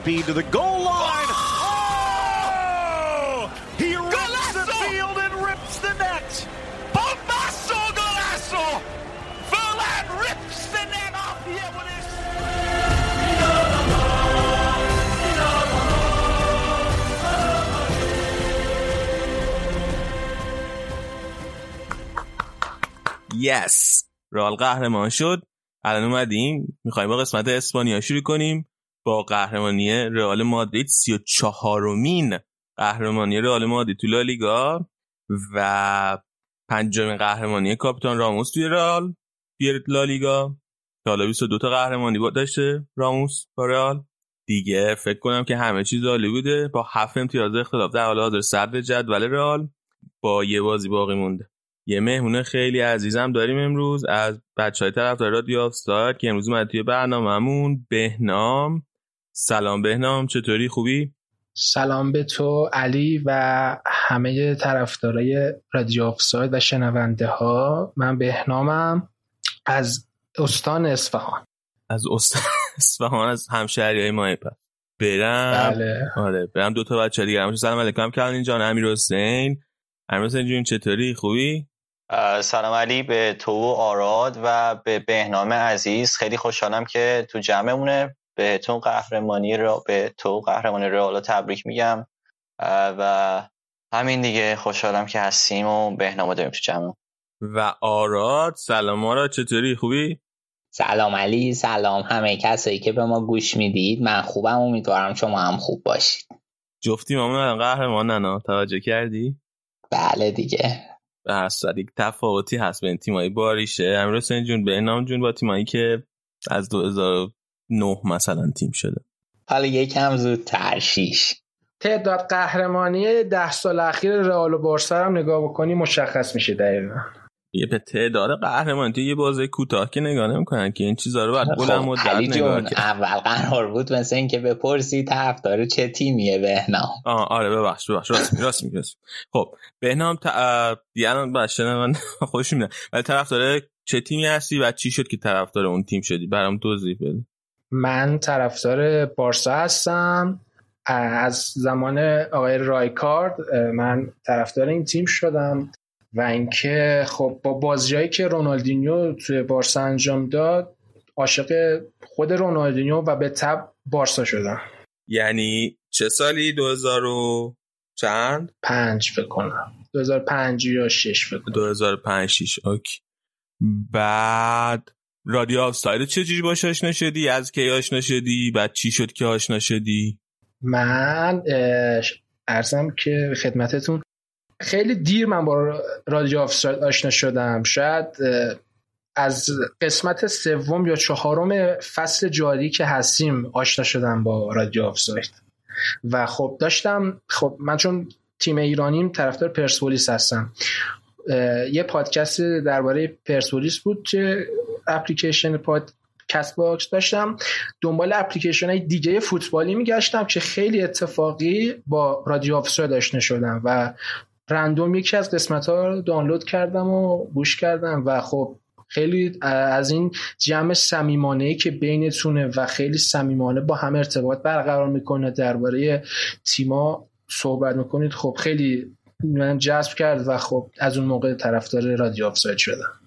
speed to the goal line. Oh! He rips the field and rips the net. Bombasso golazo! Verlan rips the net off here with his یس رئال قهرمان شد الان اومدیم می‌خوایم با قسمت اسپانیا شروع کنیم با قهرمانی رئال مادرید 34 مین قهرمانی رئال مادرید تو لالیگا و پنجمین قهرمانی کاپیتان راموس توی رئال توی لالیگا که حالا 22 تا قهرمانی با داشته راموس با رئال. دیگه فکر کنم که همه چیز عالی بوده. با هفت امتیاز اختلاف در حال حاضر صدر جدول رئال با یه بازی باقی مونده. یه مهمون خیلی عزیزم داریم امروز از بچه های طرفدار رادیو آفستار که امروز اومد توی برنامهمون. بهنام. سلام بهنام چطوری؟ خوبی؟ سلام به تو علی و همه طرفدارای رادیو آفساید و شنونده ها من بهنامم از استان اصفهان. از استان اصفهان از همشهری های ماه پس برم. بله. آره برم دو تا بچه دیگه همشون سلام علیکم. کلین جان. امیر حسین. امیر حسین جون چطوری؟ خوبی؟ سلام علی. به تو و آراد و به بهنام عزیز. خیلی خوشحالم که تو جمعمونه. بهتون قهرمانی را به تو قهرمانی رئال تبریک میگم. و همین دیگه. خوشحالم که هستیم و بهنام رو داریم تو جمع. و آراد سلام آراد چطوری؟ خوبی؟ سلام علی سلام همه کسایی که به ما گوش می‌دید. من خوبم امیدوارم شما هم خوب باشید. جفتی مامون الان قهرمانن ها. توجه کردی؟ بله دیگه. به هر یک تفاوتی هست بین تیمایی باریشه. امیر حسین جون به نام جون با تیمایی که از 2009 مثلا تیم شده. حالا یکم زودتر شیش. تعداد قهرمانی ده سال اخیر رئال و بارسا هم نگاه بکنی مشخص میشه دقیقا. یه به تعداد قهرمانی تو یه بازه کوتاه که نگاه نمی‌کنن که این چیزا رو بعد بلند خب مدت نگاه اول قرار بود مثل اینکه بپرسی طرفدار چه تیمیه بهنام. آه آره ببخش ببخش راست میگی راست میگی. خب بهنام ت... اه، دیگه الان بچه من خوش میاد. ولی طرفدار چه تیمی هستی و چی شد که طرفدار اون تیم شدی؟ برام توضیح بده. من طرفدار بارسا هستم. از زمان آقای رایکارد من طرفدار این تیم شدم و اینکه خب با بازیایی که رونالدینیو توی بارسا انجام داد عاشق خود رونالدینیو و به تب بارسا شدم. یعنی چه سالی؟ 2000 و چند؟ پنج فکر کنم. 2005 یا 6 فکر کنم. 2005 6 okay. بعد رادیو آفساید چجوری باش آشنا شدی؟ از کی آشنا شدی؟ بعد چی شد که آشنا شدی؟ من عرضم که خدمتتون خیلی دیر من با رادیو آفساید آشنا شدم. شاید از قسمت سوم یا چهارم فصل جاری که هستیم آشنا شدم با رادیو آفساید و خب داشتم خب من چون تیم ایرانیم طرفدار پرسپولیس هستم. یه پادکست درباره پرسپولیس بود که اپلیکیشن پاد Castbox داشتم. دنبال اپلیکیشن های دیگه فوتبالی میگشتم که خیلی اتفاقی با رادیو آفساید آشنا شدم و رندوم یکی از قسمت ها رو دانلود کردم و گوش کردم و خب خیلی از این جمع صمیمانه ای که بینتونه و خیلی صمیمانه با هم ارتباط برقرار می‌کنه درباره تیما صحبت می‌کنید خب خیلی من جذب کرد و خب از اون موقع طرفدار رادیو آفساید شدم.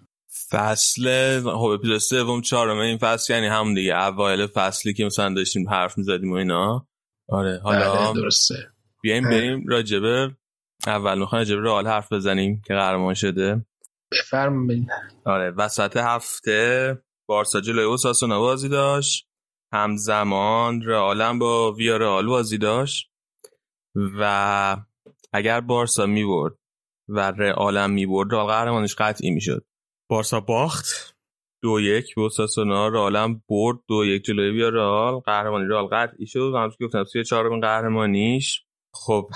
فصل خب اپیزود سوم چهارم این فصل یعنی همون دیگه اوایل فصلی که مثلا داشتیم حرف می‌زدیم و اینا. آره حالا بله، درسته. بیایم بریم راجبه اول می‌خوایم راجبه رئال حرف بزنیم که قهرمان شده. بفرمایید. آره وسط هفته بارسا جلوی اوساسونا بازی داشت. همزمان رئال با ویارال بازی داشت. و اگر بارسا می‌برد و رئال می‌برد رئال قهرمانش قطعی می‌شد. بارسا باخت. دو یک به اوساسونا رئال برد. دو یک جلوی ویارال قهرمانی رئال قطعی شد و که گفتم سی چهارمین قهرمانیش. خب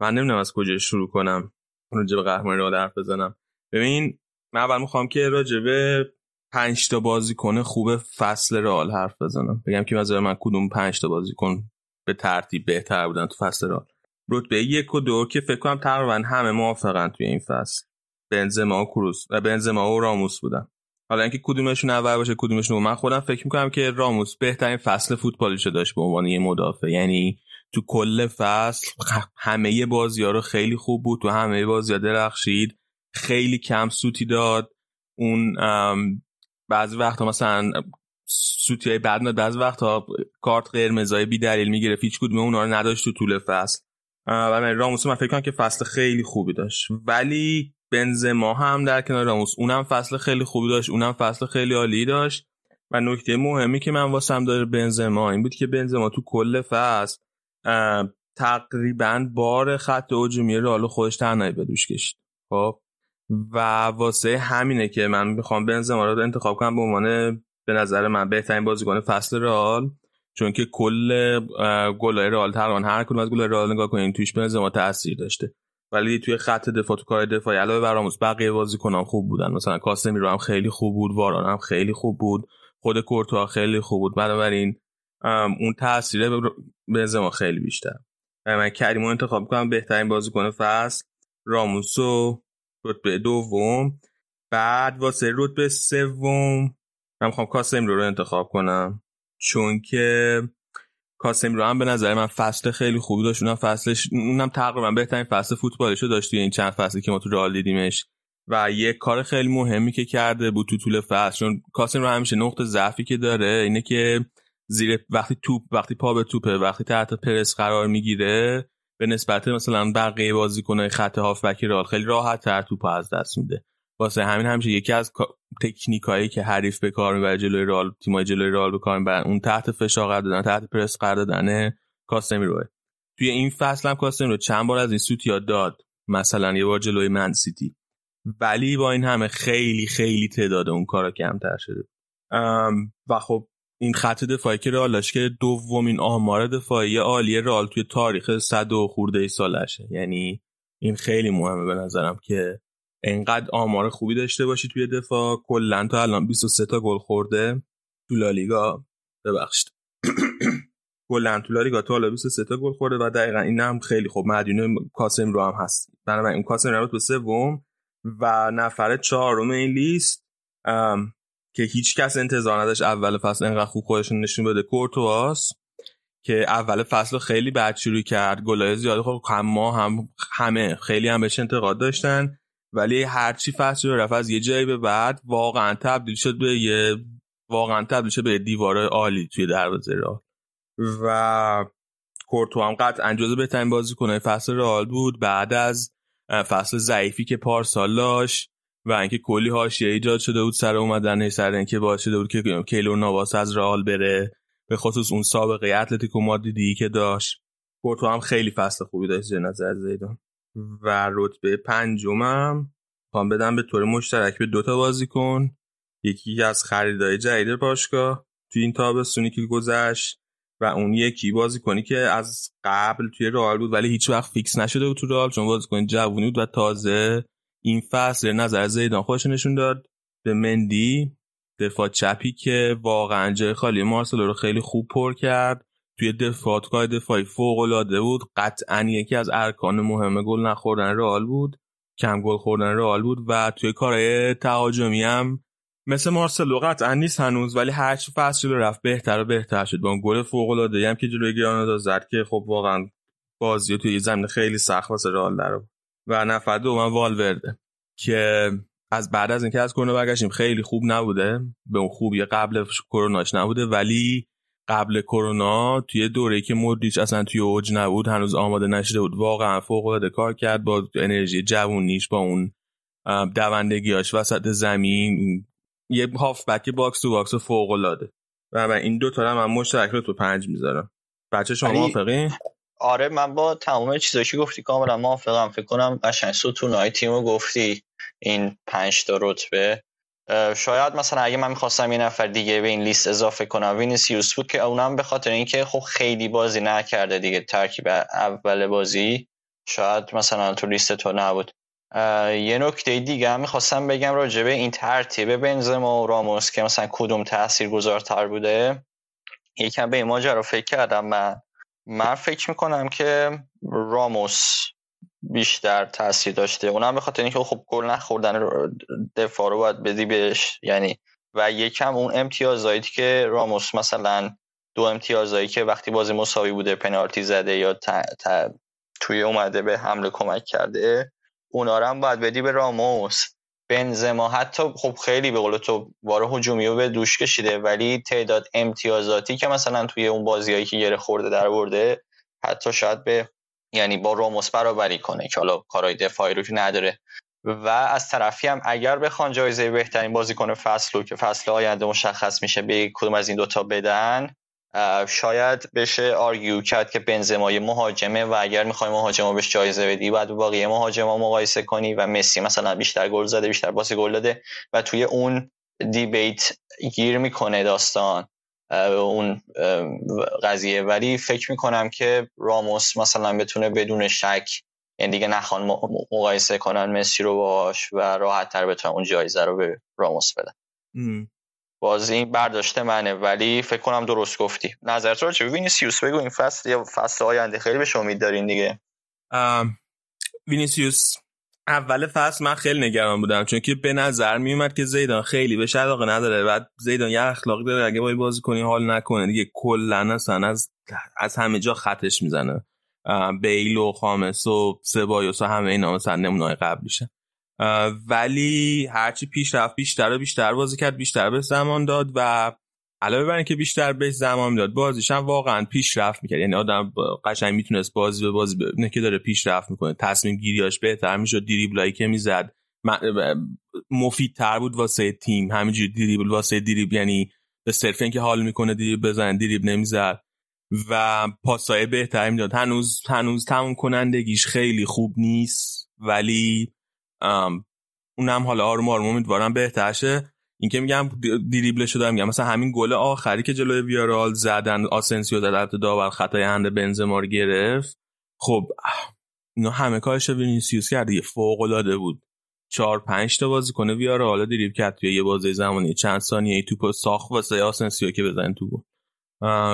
من نمی‌دونم از کجا شروع کنم. راجع به قهرمانی رئال حرف بزنم. ببین من اول می‌خوام که راجع به پنج تا بازیکن خوب فصل رئال حرف بزنم. بگم که نظر من کدوم پنج تا بازیکن به ترتیب بهتر بودن تو فصل رئال. رتبه یک و دو که فکر کنم تقریبا همه موافقن توی این فصل. بنزما و کروس و بنزما و راموس بودن. حالا اینکه کدومشون اول باشه کدومشون من خودم فکر می‌کنم که راموس بهترین فصل فوتبالیشو داشت به عنوان یه مدافع. یعنی تو کل فصل همه بازی ها رو خیلی خوب بود تو همه بازی ها درخشید خیلی کم سوتی داد. اون بعضی وقتا مثلا سوتی های بعد بعضی وقتا کارت قرمزای بی دلیل می‌گیره هیچ کدوم اونا رو نداشت تو طول فصل. و راموس من فکر کنم که فصل خیلی خوبی داشت. ولی بنزما هم در کنار راموس اونم فصل خیلی خوبی داشت اونم فصل خیلی عالی داشت. و نکته مهمی که من واسم داره بنزما این بود که بنزما تو کل فصل تقریبا بار خط هجومی رئال خودش تنهایی به دوش کشید. خب؟ و واسه همینه که من می‌خوام بنزما رو انتخاب کنم به عنوان به نظر من بهترین بازیکن فصل رئال. چون که کل گلای رئال تقریبا هر کدوم از گلای رئال نگاه کنین توش بنزما تاثیر داشته. ولی توی خط دفاع تو کار دفاعی علاوه بر راموس بقیه بازیکنان خوب بودن. مثلا کاسمیرو هم خیلی خوب بود واران هم خیلی خوب بود. خود کورتوا خیلی خوب بود. بنابراین اون تاثیر بنزما خیلی بیشتر. من کریمو انتخاب کنم بهترین بازیکن فصل. راموسو رتبه دوم. بعد واسه رتبه سوم من می‌خوام کاسم رو, رو انتخاب کنم. چون که کاسم رو هم به نظر من فصل خیلی خوبی داشت. اونم فصلش اونم تقریبا بهترین فصل فوتبالش رو داشت این چند فصلی که ما تو رئال دیدیمش. و یه کار خیلی مهمی که کرده بود تو طول فصل چون کاسم رو همیشه نقطه ضعفی که داره اینه که زیر وقتی توپ وقتی پا به توپه وقتی تحت پرس قرار می‌گیره به نسبت مثلا بقیه بازیکن‌های خط هافبک رئال خیلی راحت تر توپ از دست میده. واسه همین همیشه یکی از تکنیکایی که حریف به کار می‌بره جلوی رئال تیمای جلوی رئال به کار می‌برن اون تحت فشار قرار دادن تحت پرس قرار دادن کاسمیروه توی این فصل هم رو چند بار از این سوتیا داد مثلا یه بار جلوی من سیتی. ولی با این همه خیلی خیلی تعداد اون کارا کمتر شده. و خب این خط دفاعی که رئال که دومین آمار دفاعی عالی رئال توی تاریخ صد و خورده سالشه. یعنی این خیلی مهمه به نظرم که انقدر آمار خوبی داشته باشی توی دفاع. کلا تا الان 23 تا گل خورده تو لالیگا ببخشید. کلا تو لالیگا تا حالا 23 تا گل خورده و دقیقا این هم خیلی خوب. مدیون کاسم رو هم هست. بنابراین این کاسم رو به سوم و نفر چهارم این لیست که هیچ کس انتظار نداشت اول فصل انقدر خوب خودشون نشون بده. کورتواس که اول فصل خیلی بد شروع کرد گلای زیاد خب ما هم همه خیلی هم بهش انتقاد داشتن. ولی هرچی فصل رو رفت از یه جایی به بعد واقعا تبدیل شد به یه واقعا تبدیل شد به دیوار عالی توی دروازه را و کورتو هم قطعا جزو بهترین بازیکنهای فصل رئال بود. بعد از فصل ضعیفی که پارسال داشت و اینکه کلی حاشیه ایجاد شده بود سر اومدن سر اینکه باعث شده بود که کیلور ناواس از رئال بره به خصوص اون سابقه اتلتیکو مادریدی که داشت. کورتوا هم خیلی فصل خوبی داشت نظر زیدان. و رتبه پنجمم. خوام بدم به طور مشترک به دوتا بازیکن یکی از خریدای جدید باشگاه. تو این تابستونی که گذشت و اون یکی بازیکنی که از قبل توی رئال بود ولی هیچ وقت فیکس نشده بود تو رئال چون بازیکنی جوونی بود و تازه این فصل نظر زیدان خودش نشون داد. به مندی دفاع چپی که واقعا جای خالی مارسلو رو خیلی خوب پر کرد. توی دفاع کار دفاعی فوق العاده بود. قطعا یکی از ارکان مهم گل نخوردن رئال بود. کم گل خوردن رئال بود و توی کارهای تهاجمی هم مثل مارسلو قطعا نیست هنوز ولی هر چی فصل رفت بهتر و بهتر شد. با اون گل فوق العاده هم که جلوی گرانادا زد که خب واقعا بازی توی زمین خیلی سخت واسه رئال در و نفر دوم والورده که از بعد از اینکه از کرونا برگشتیم خیلی خوب نبوده. به اون خوبی قبل کروناش نبوده ولی قبل کرونا توی دوره که مودریچ اصلا توی اوج نبود هنوز آماده نشده بود. واقعا فوق العاده کار کرد با انرژی جوونیش با اون دوندگیاش وسط زمین. یه بک box to box فوق العاده و من این دو تا من مشترک رو تو پنج می‌ذارم. بچه شما موافقین آره من با تمام چیزایی که گفتی کاملا موافقم. فکر کنم قشنگ ستونای تیمو گفتی. این پنج تا رتبه. شاید مثلا اگه من می‌خواستم یه نفر دیگه به این لیست اضافه کنم وینیسیوس بود که اونم به خاطر اینکه خب خیلی بازی نکرده دیگه ترکیب اول بازی شاید مثلا تو لیست تو نبود. یه نکته دیگه هم می‌خواستم بگم راجبه این ترتیب بنزما و راموس که مثلا کدوم تأثیر گذارتر بوده. یکم به این ماجرا فکر کردم من. من فکر می‌کنم که راموس بیشتر تاثیر داشته. اونم به خاطر اینکه خب گل نخوردن دفاع رو باید بدی بهش. یعنی و یکم اون امتیازایی که راموس مثلا دو امتیازایی که وقتی بازی مساوی بوده پنالتی زده یا توی اومده به حمله کمک کرده اونا رو هم باید بدی به راموس. بنزما حتی خب خیلی به قول تو واره هجومی رو به دوش کشیده ولی تعداد امتیازاتی که مثلا توی اون بازیایی که گره خورده در برده حتی شاید به یعنی با راموس برابری کنه که حالا کارهای دفاعی رو که نداره. و از طرفی هم اگر بخوان جایزه بهترین بازیکن فصل رو که فصل آینده مشخص میشه به کدوم از این دوتا بدن شاید بشه آرگیو کرد که بنزما مهاجمه و اگر می‌خوای مهاجما بهش جایزه بدی باید باقی مهاجما مقایسه کنی و مسی مثلا بیشتر گل زده بیشتر باسی گل داده و توی اون دیبیت گیر می‌کنه داستان. اون قضیه. ولی فکر می‌کنم که راموس مثلا بتونه بدون شک یعنی دیگه نخوان مقایسه کنن مسی رو باش و راحت تر بتونن اون جایزه رو به راموس بدن. باز این برداشت منه. ولی فکر کنم درست گفتی. نظرت راجع به وینیسیوس بگو این فصل یا فصل آینده خیلی به امید دارین دیگه. وینیسیوس اول فصل من خیلی نگران بودم چون که به نظر می اومد که زیدان خیلی بهش علاقه نداره. بعد زیدان یه اخلاقی داره اگه با یه بازیکنی حال نکنه دیگه کلا اصلا از از همه جا خطش می‌زنه. بیل و خامس و سبایوس و همه اینا مثلا نمونه قبلیشه. ولی هرچی پیش رفت بیشتر و بیشتر بازی کرد بیشتر به زمان داد و علاوه بر اینکه بیشتر بهش زمان می‌داد بازیش هم واقعا پیشرفت می‌کرد. یعنی آدم قشنگ می‌تونست بازی به بازی ببینه که داره پیشرفت می‌کنه. تصمیم گیریاش بهتر می‌شد دریبلایی که می‌زد. مفیدتر بود واسه تیم. همینجوری دریبل واسه دریبل یعنی به صرف اینکه حال می‌کنه دریبل بزن دریبل نمی‌زد. و پاسای بهتری می‌داد. هنوز هنوز تموم کنندگیش خیلی خوب نیست ولی اونم حالا آروم آروم امیدوارم بهتر شه. اینکه میگم دریبل شده میگم. مثلا همین گل آخری که جلوی ویارال زدن آسنسیو در حد داور خطای hand بنزما رو گرفت. خب اینا همه کارش وینیسیوس کرد دیگه. فوق العاده بود. چهار پنج تا بازیکن ویارال حالا دریبل کرد توی یه بازی زمانی. چند ثانیه ای توپ ساخت واسه آسنسیو که بزنن تو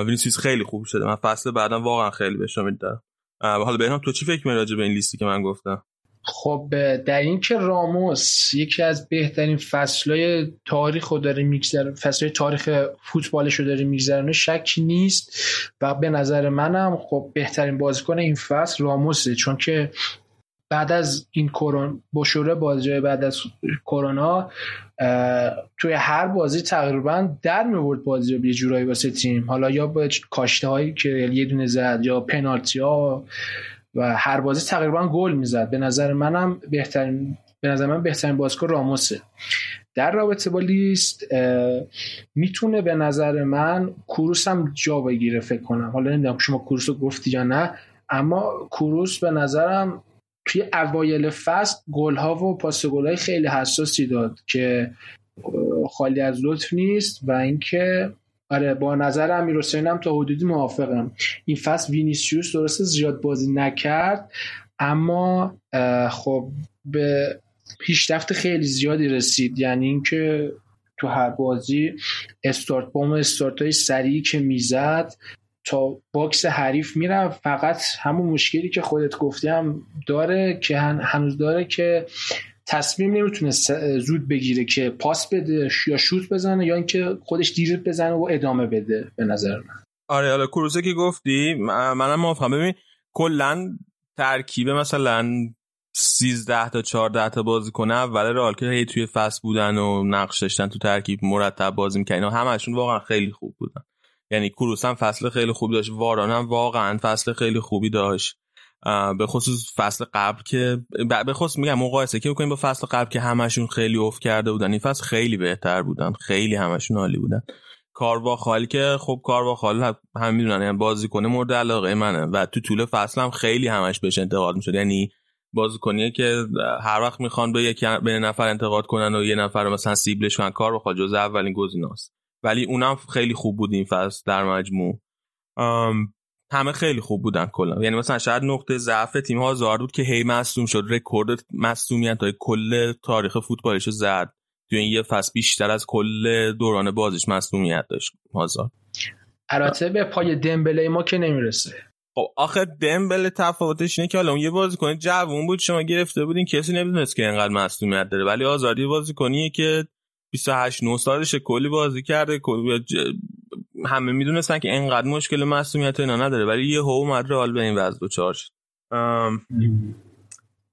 وینیسیوس خیلی خوب شده. من فصل بعدم واقعا خیلی بهش امید دارم. حالا بهنام تو چی فکر می‌کنی به این لیستی که من گفتم؟ خب در این که راموس یکی از بهترین فصلهای تاریخ رو داره میگذره فصلهای تاریخ فوتبالش رو داره میگذرونه شک نیست. و به نظر منم خب بهترین بازیکن این فصل راموسه. چون که بعد از این کرونا بشوره بازی بعد از کرونا توی هر بازی تقریبا در میورد بازی رو یه جورایی واسه تیم. حالا یا با کاشته هایی که یه دونه زد یا پنالتی ها و هر بازی تقریبا گل می‌زد. به نظر منم بهترین به نظر من بهترین بازیکن راموسه. در رابطه با لیست می‌تونه به نظر من کوروس هم جا بگیره فکر کنم. حالا نمی‌دونم شما کوروس رو گفتی یا نه اما کوروس به نظرم توی اوایل فصل گل ها و پاس گل های خیلی حساسی داد که خالی از لطف نیست و اینکه آره با نظر امیر هم تا حدودی موافقم. این فصل وینیسیوس درسته زیاد بازی نکرد اما خب به پیشرفت خیلی زیادی رسید. یعنی اینکه تو هر بازی استارت بوم استارت های سریعی که می‌زد تا box حریف میره فقط همون مشکلی که خودت گفتی هم داره که هنوز داره که تصمیم نمی‌تونه زود بگیره که پاس بده یا شوت بزنه یا اینکه خودش دریبل بزنه و ادامه بده به نظر من. آره حالا کروسه که گفتی منم موافقم. ببین کلا ترکیب مثلا 13 تا 14 تا بازیکن اول رئال که هی توی فصل بودن و نقش داشتن تو ترکیب مرتب بازی می‌کنن و همشون واقعا خیلی خوب بودن. یعنی کروس هم فصل خیلی خوبی داشت واران هم واقعا فصل خیلی خوبی داشت. به خصوص فصل قبل که به خصوص میگم مقایسه که بکنیم با فصل قبل که همشون خیلی افت کرده بودن. این فصل خیلی بهتر بودن. خیلی همشون عالی بودن. کاروا خالی که خب کاروا خالی هم می‌دونن یعنی بازی کنه مورد علاقه منه. و تو طول فصل هم خیلی همش بهش انتقاد می‌شد. یعنی بازیکنیه که هر وقت می‌خوان به یک به نفر انتقاد کنن و یه نفر مثلا سیبلش کنن کار بخواد جز اولین گزیناست ولی اونم خیلی خوب بود این فصل در مجموع. همه خیلی خوب بودن کلا. یعنی مثلا شاید نقطه ضعف تیم ها بود که هی مصدوم شد. رکورد مصدومیت های کل تاریخ فوتبالش زد. تو این یه فصل بیشتر از کل دوران بازیش مصدومیت داشت هازارد البته به پای دمبله ما که نمی‌رسه. خب آخه دمبل تفاوتش اینه که حالا اون یه بازیکن جوون بود شما گرفته بودین کسی نمی‌دونست که اینقدر مصدومیت داره. ولی آزادی بازیکنیه که 28 9 سالشه کلی بازی کرده همه می‌دونستن که اینقدر مشکل مصومیت اینا نداره ولی یه هو اومد رئال به این وضع دوچار شد.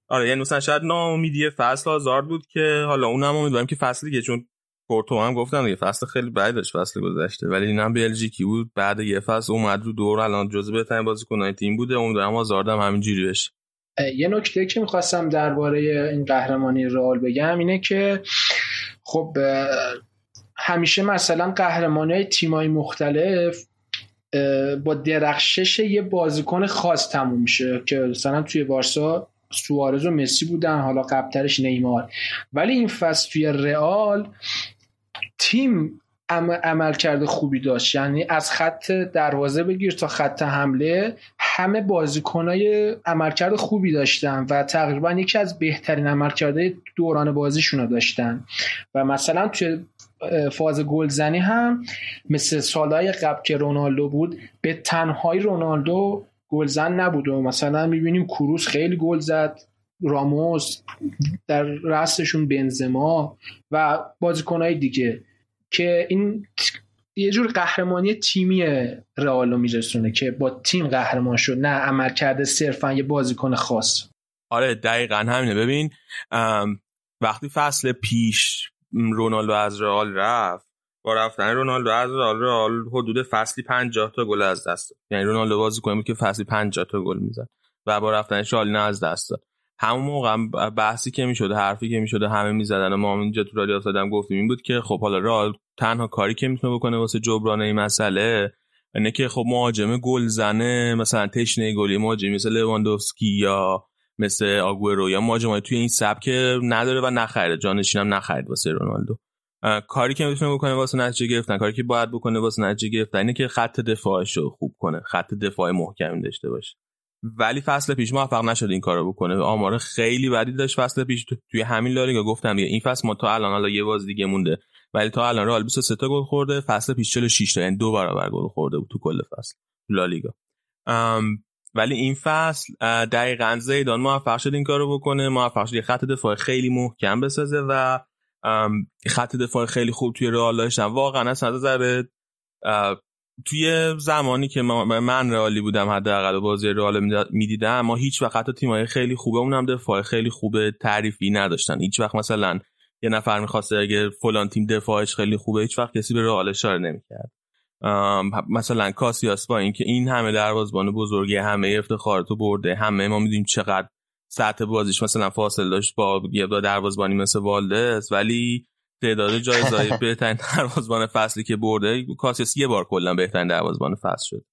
آره یعنی مثلا شاید ناامیدی فصل آزارد بود که حالا اونم امیدوارم که فصلی که چون پورتو هم گفتم یه فصل خیلی داشت فصل گذشته ولی اینم بلژیکی بود بعد یه فصل اومد رو دور الان جزو بهترین بازیکن‌های تیم بوده امیدوارم آزارد هم همینجوری بشه. یه نکته که می‌خواستم درباره این قهرمانی رئال بگم اینه که خب همیشه مثلا قهرمانی های تیمای مختلف با درخشش یه بازیکن خاص تموم میشه که مثلا توی بارسا سوارز و مسی بودن حالا قبلترش نیمار. ولی این فصل توی رئال تیم عمل کرده خوبی داشت. یعنی از خط دروازه بگیر تا خط حمله همه بازیکنای عملکرد خوبی داشتن و تقریبا یکی از بهترین عملکرده دوران بازیشون رو داشتن. و مثلا توی فاز گلزنی هم مثل سالهای قبل که رونالدو بود به تنهایی رونالدو گلزن نبود و مثلا می‌بینیم کروس خیلی گل زد راموس در رستشون بنزما و بازیکنهای دیگه که این یه جور قهرمانی تیمی رئال رو میرسونه که با تیم قهرمان شد نه عمل کرده صرفا یه بازیکن خاص. آره دقیقا همینه. ببین وقتی فصل پیش رونالدو از رئال رفت. با رفتن رونالدو از رئال رئال حدود فصلی 50 تا گل از دست داد. یعنی رونالدو بازی بود که فصلی 50 تا گل می‌زد. و با رفتن شالی از دست داد. همون موقع بحثی که می‌شد حرفی که می‌شد همه می‌زدن و ما اینجا تو رادیو سادم گفتیم این بود که خب حالا رئال تنها کاری که می‌تونه بکنه واسه جبران این مسئله اینه که خب مهاجم گل زنه مثلا تشنه گلی مهاجم مثل لواندوفسکی یا مثل آگورو یا مهاجمای توی این سبک نداره و نخرید جانشین هم نخرید واسه رونالدو. کاری که می‌تونه بکنه واسه نتیجه گرفتن کاری که باید بکنه واسه نتیجه گرفتن اینه که خط دفاعش رو خوب کنه خط دفاع محکمی داشته باشه. ولی فصل پیش موفق نشد این کارو بکنه. آمار خیلی بدی داشت فصل پیش. توی همین لالیگا گفتم این فصل ما تا الان حالا یه باز دیگه مونده. ولی تا الان رئال 23 تا گل خورده فصل پیش 46 تا یعنی دو برابر گل خورده بود تو کل فصل. لالیگا. ولی این فصل دقیقا زیدان موفق شد این کارو بکنه. موفق شد یه خط دفاع خیلی محکم بسازه و خط دفاع خیلی خوب توی رئال داشتن. واقعا از نظر توی زمانی که من رئالی بودم حداقل بازی رئال می‌دیدم ما هیچ وقت حتی تیمای خیلی خوبه اونم دفاع خیلی خوبه تعریفی نداشتن. هیچ وقت مثلا یه نفر می‌خواسته اگه فلان تیم دفاعش خیلی خوبه هیچ وقت کسی به رئال اشاره نمی‌کرد. مثلا کاسیاس با اینکه این همه دروازه‌بان بزرگی همه افتخاراتو برده همه ما می‌دونیم چقدر سطح بازیش مثلا فاصله داشت با یه دروازه‌بانی مثل والدس ولی تعداد جایزهای بهترین دروازه‌بان فصلی که برده کاسیاس یه بار کلا بهترین دروازه‌بان فصل شد.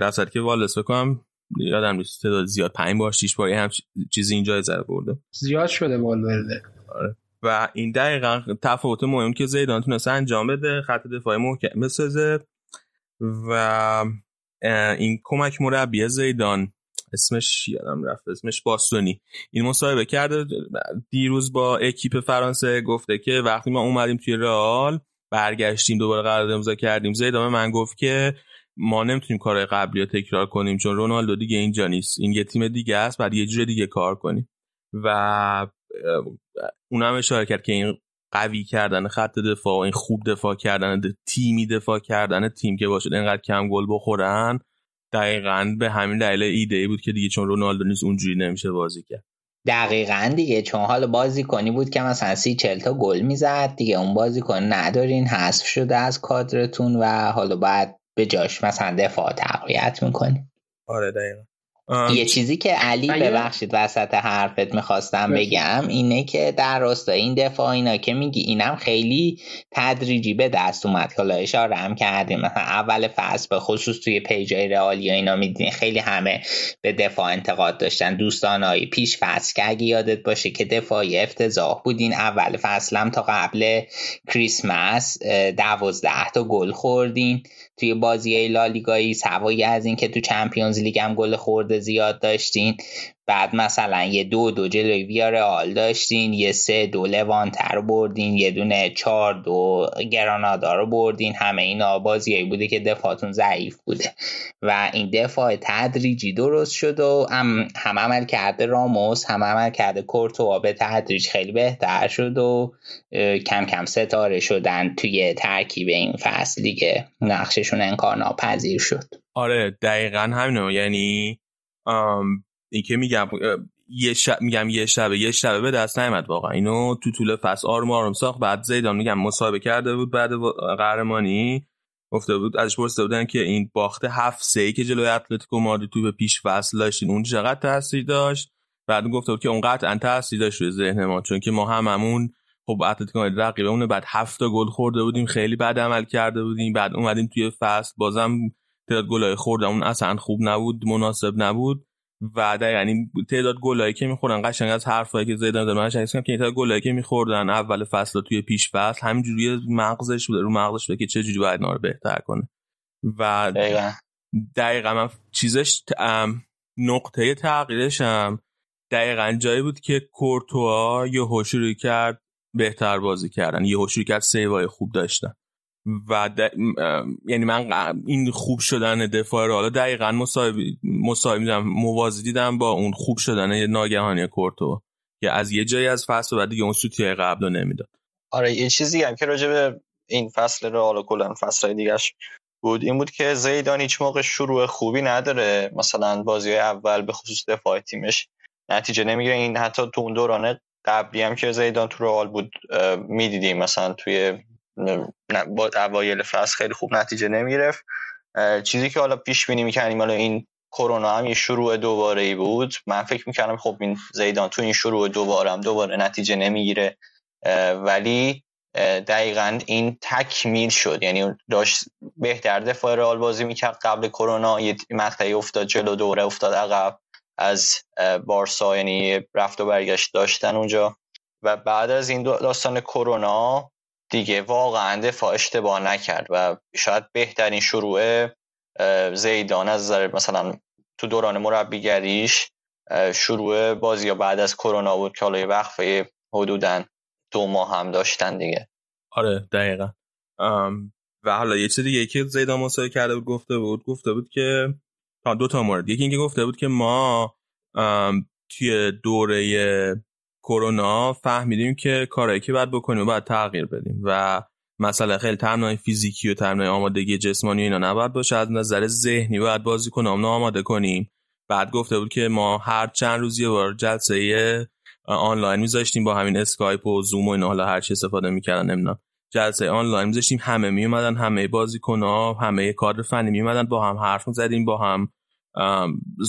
در صورتی که والدس بکنم یادم نیست تعداد زیاد پنج بار شش بار هم چیزی این جایزه برده. زیاد شده والورده. آره. و این دقیقا تفاوت مهم که زیدان تونسته انجام بده خط دفاعی محکم بسازه و این کمک مربی زیدان اسمش یادم رفت اسمش باستونی. این مصاحبه کرده دیروز با اکیپ فرانسه گفته که وقتی ما اومدیم توی رئال برگشتیم دوباره قرارداد امضا کردیم زیدان من گفت که ما نمی‌تونیم کارهای قبلی رو تکرار کنیم چون رونالدو دیگه اینجا نیست. این یه تیم دیگه است بعد یه جور دیگه کار کنیم. و اونم اشاره کرد که این قوی کردن خط دفاع این خوب دفاع کردن تیمی دفاع کردن تیم که باشه اینقدر کم گل بخورن دقیقا به همین دلیل ایده ای بود که دیگه چون رونالدو نیست اونجوری نمیشه بازی کرد. دقیقا دیگه چون حالا بازی کنی بود که مثلا سی چل تا گل می‌زد دیگه اون بازی کن ندارین حذف شده از کادرتون و حالا باید به جاش مثلا دفاع تقویت می‌کنی آره دقیقا. یه چیزی که علی ببخشید وسط حرفت می‌خواستم بگم اینه که در راستای این دفاع اینا که میگی اینم خیلی تدریجی به دست اومد. حالا اشاره هم کردیم. مثلا اول فصل به خصوص توی پیجای رئالیا اینا میدین خیلی همه به دفاع انتقاد داشتن. دوستانایی پیش فصل که اگه یادت باشه که دفاعی افتضاح بودین. اول فصلم تا قبل کریسمس دوازده تا گل خوردین. توی بازی لالیگایی سوایی از این که تو چمپیونز لیگ هم گل خورده زیاد داشتین. بعد مثلا یه دو دو جلوی ویارال داشتین یه سه دو لوانتر رو بردین یه دونه چهار دو گرانادا رو بردین. همه اینا بازیایی بوده که دفاعتون ضعیف بوده. و این دفاع تدریجی درست شد و هم, هم عمل کرده راموس هم عمل کرده کورتوا به تدریج خیلی بهتر شد و کم کم ستاره شدن توی ترکیب این فصل دیگه نقششون انکار ناپذیر شد. آره دقیقا همینو یعنی این که میگم یه شب میگم یه شبه یه شبه به دست نیامد واقعا. اینو تو طول فصل آروم آروم ساخت بعد زیدان میگم مصاحبه کرده بود بعد قهرمانی. گفته بود ازش پرسیده بودن که این باخت هفت سه که جلوی اتلتیکو مادرید تو به پیش فصل داشتین اون چقدر تاثیر داشت؟ بعد گفته بود که اون قطعا تاثیر داشت روی ذهن ما چون که ما هممون خب اتلتیکو مادرید رقیبمون بعد هفت گل خورده بودیم خیلی بد عمل کرده بودیم بعد اومدیم توی فصل بازم تعداد گلای خوردمون اصلا خوب نبود مناسب نبود. و یعنی تعداد گلایی که می‌خورن قشنگ از حرفایی که زیدان داره من که تعداد گلایی که میخوردن اول فصل توی پیش فصل همینجوری مغزش بوده رو مغزش بوده که چه جوری باید رو بهتر کنه. و دقیقا, دقیقا من چیزش نقطه تغییرش هم دقیقا جایی بود که کورتوا یه شروع کرد بهتر بازی کردن یه شروع کرد سیوای خوب داشتن. و یعنی من این خوب شدن دفاع رو حالا دقیقا مصاحبه میدم موازی دیدم با اون خوب شدن ناگهانی کورتو که از یه جایی از فصل بعد دیگه اون سوتی قبل رو نمی‌داد. آره یه چیزی هم که راجع به این فصل رو حالا کلا فصل دیگهش بود این بود که زیدان هیچ موقع شروع خوبی نداره. مثلا بازی اول به خصوص دفاع تیمش نتیجه نمی‌گیره. این حتی تو اون دوران قبلی هم که زیدان تو رئال بود می‌دیدیم. مثلا توی با اوایل فصل خیلی خوب نتیجه نمی‌گرفت. چیزی که حالا پیش بینی می‌کنیم حالا این کرونا هم یه شروع دوباره ای بود. من فکر می‌کردم خب این زیدان تو این شروع دوباره هم دوباره نتیجه نمی‌گیره. ولی دقیقا این تکمیل شد. یعنی داشت بهتر دفاع رئال بازی می‌کرد قبل کرونا. یه مقطعی افتاد جلو دوره افتاد عقب از بارسا. یعنی رفت و برگشت داشتن اونجا. و بعد از این داستان کرونا دیگه. واقعا دفاع اشتباه نکرد و شاید بهترین شروع زیدان از نظر مثلا تو دوران مربیگریش شروع بازی بعد از کرونا بود که حالا وقفه حدودا دو ماه هم داشتن دیگه. آره دقیقا. و حالا یه چیز دیگه که زیدان مصاحبه کرده بود گفته بود گفته بود که دو تا مورد. یکی اینکه گفته بود که ما توی دوره کرونا فهمیدیم که کارهایی که باید بکنیم و باید تغییر بدیم و مثلا خیلی تمنای فیزیکی و تمنای آمادگی جسمانی اینا نباید باشه. از نظر ذهنی باید بازی کنم آماده کنیم. بعد گفته بود که ما هر چند روزی بار جلسه آنلاین میذاشتیم با همین اسکایپ و زوم و اینا. حالا هر چی استفاده می‌کردن نمی‌دونم. جلسه آنلاین میذاشتیم همه میومدن همه بازیکن‌ها همه کادر فنی میومدن با هم حرف می‌زدیم با هم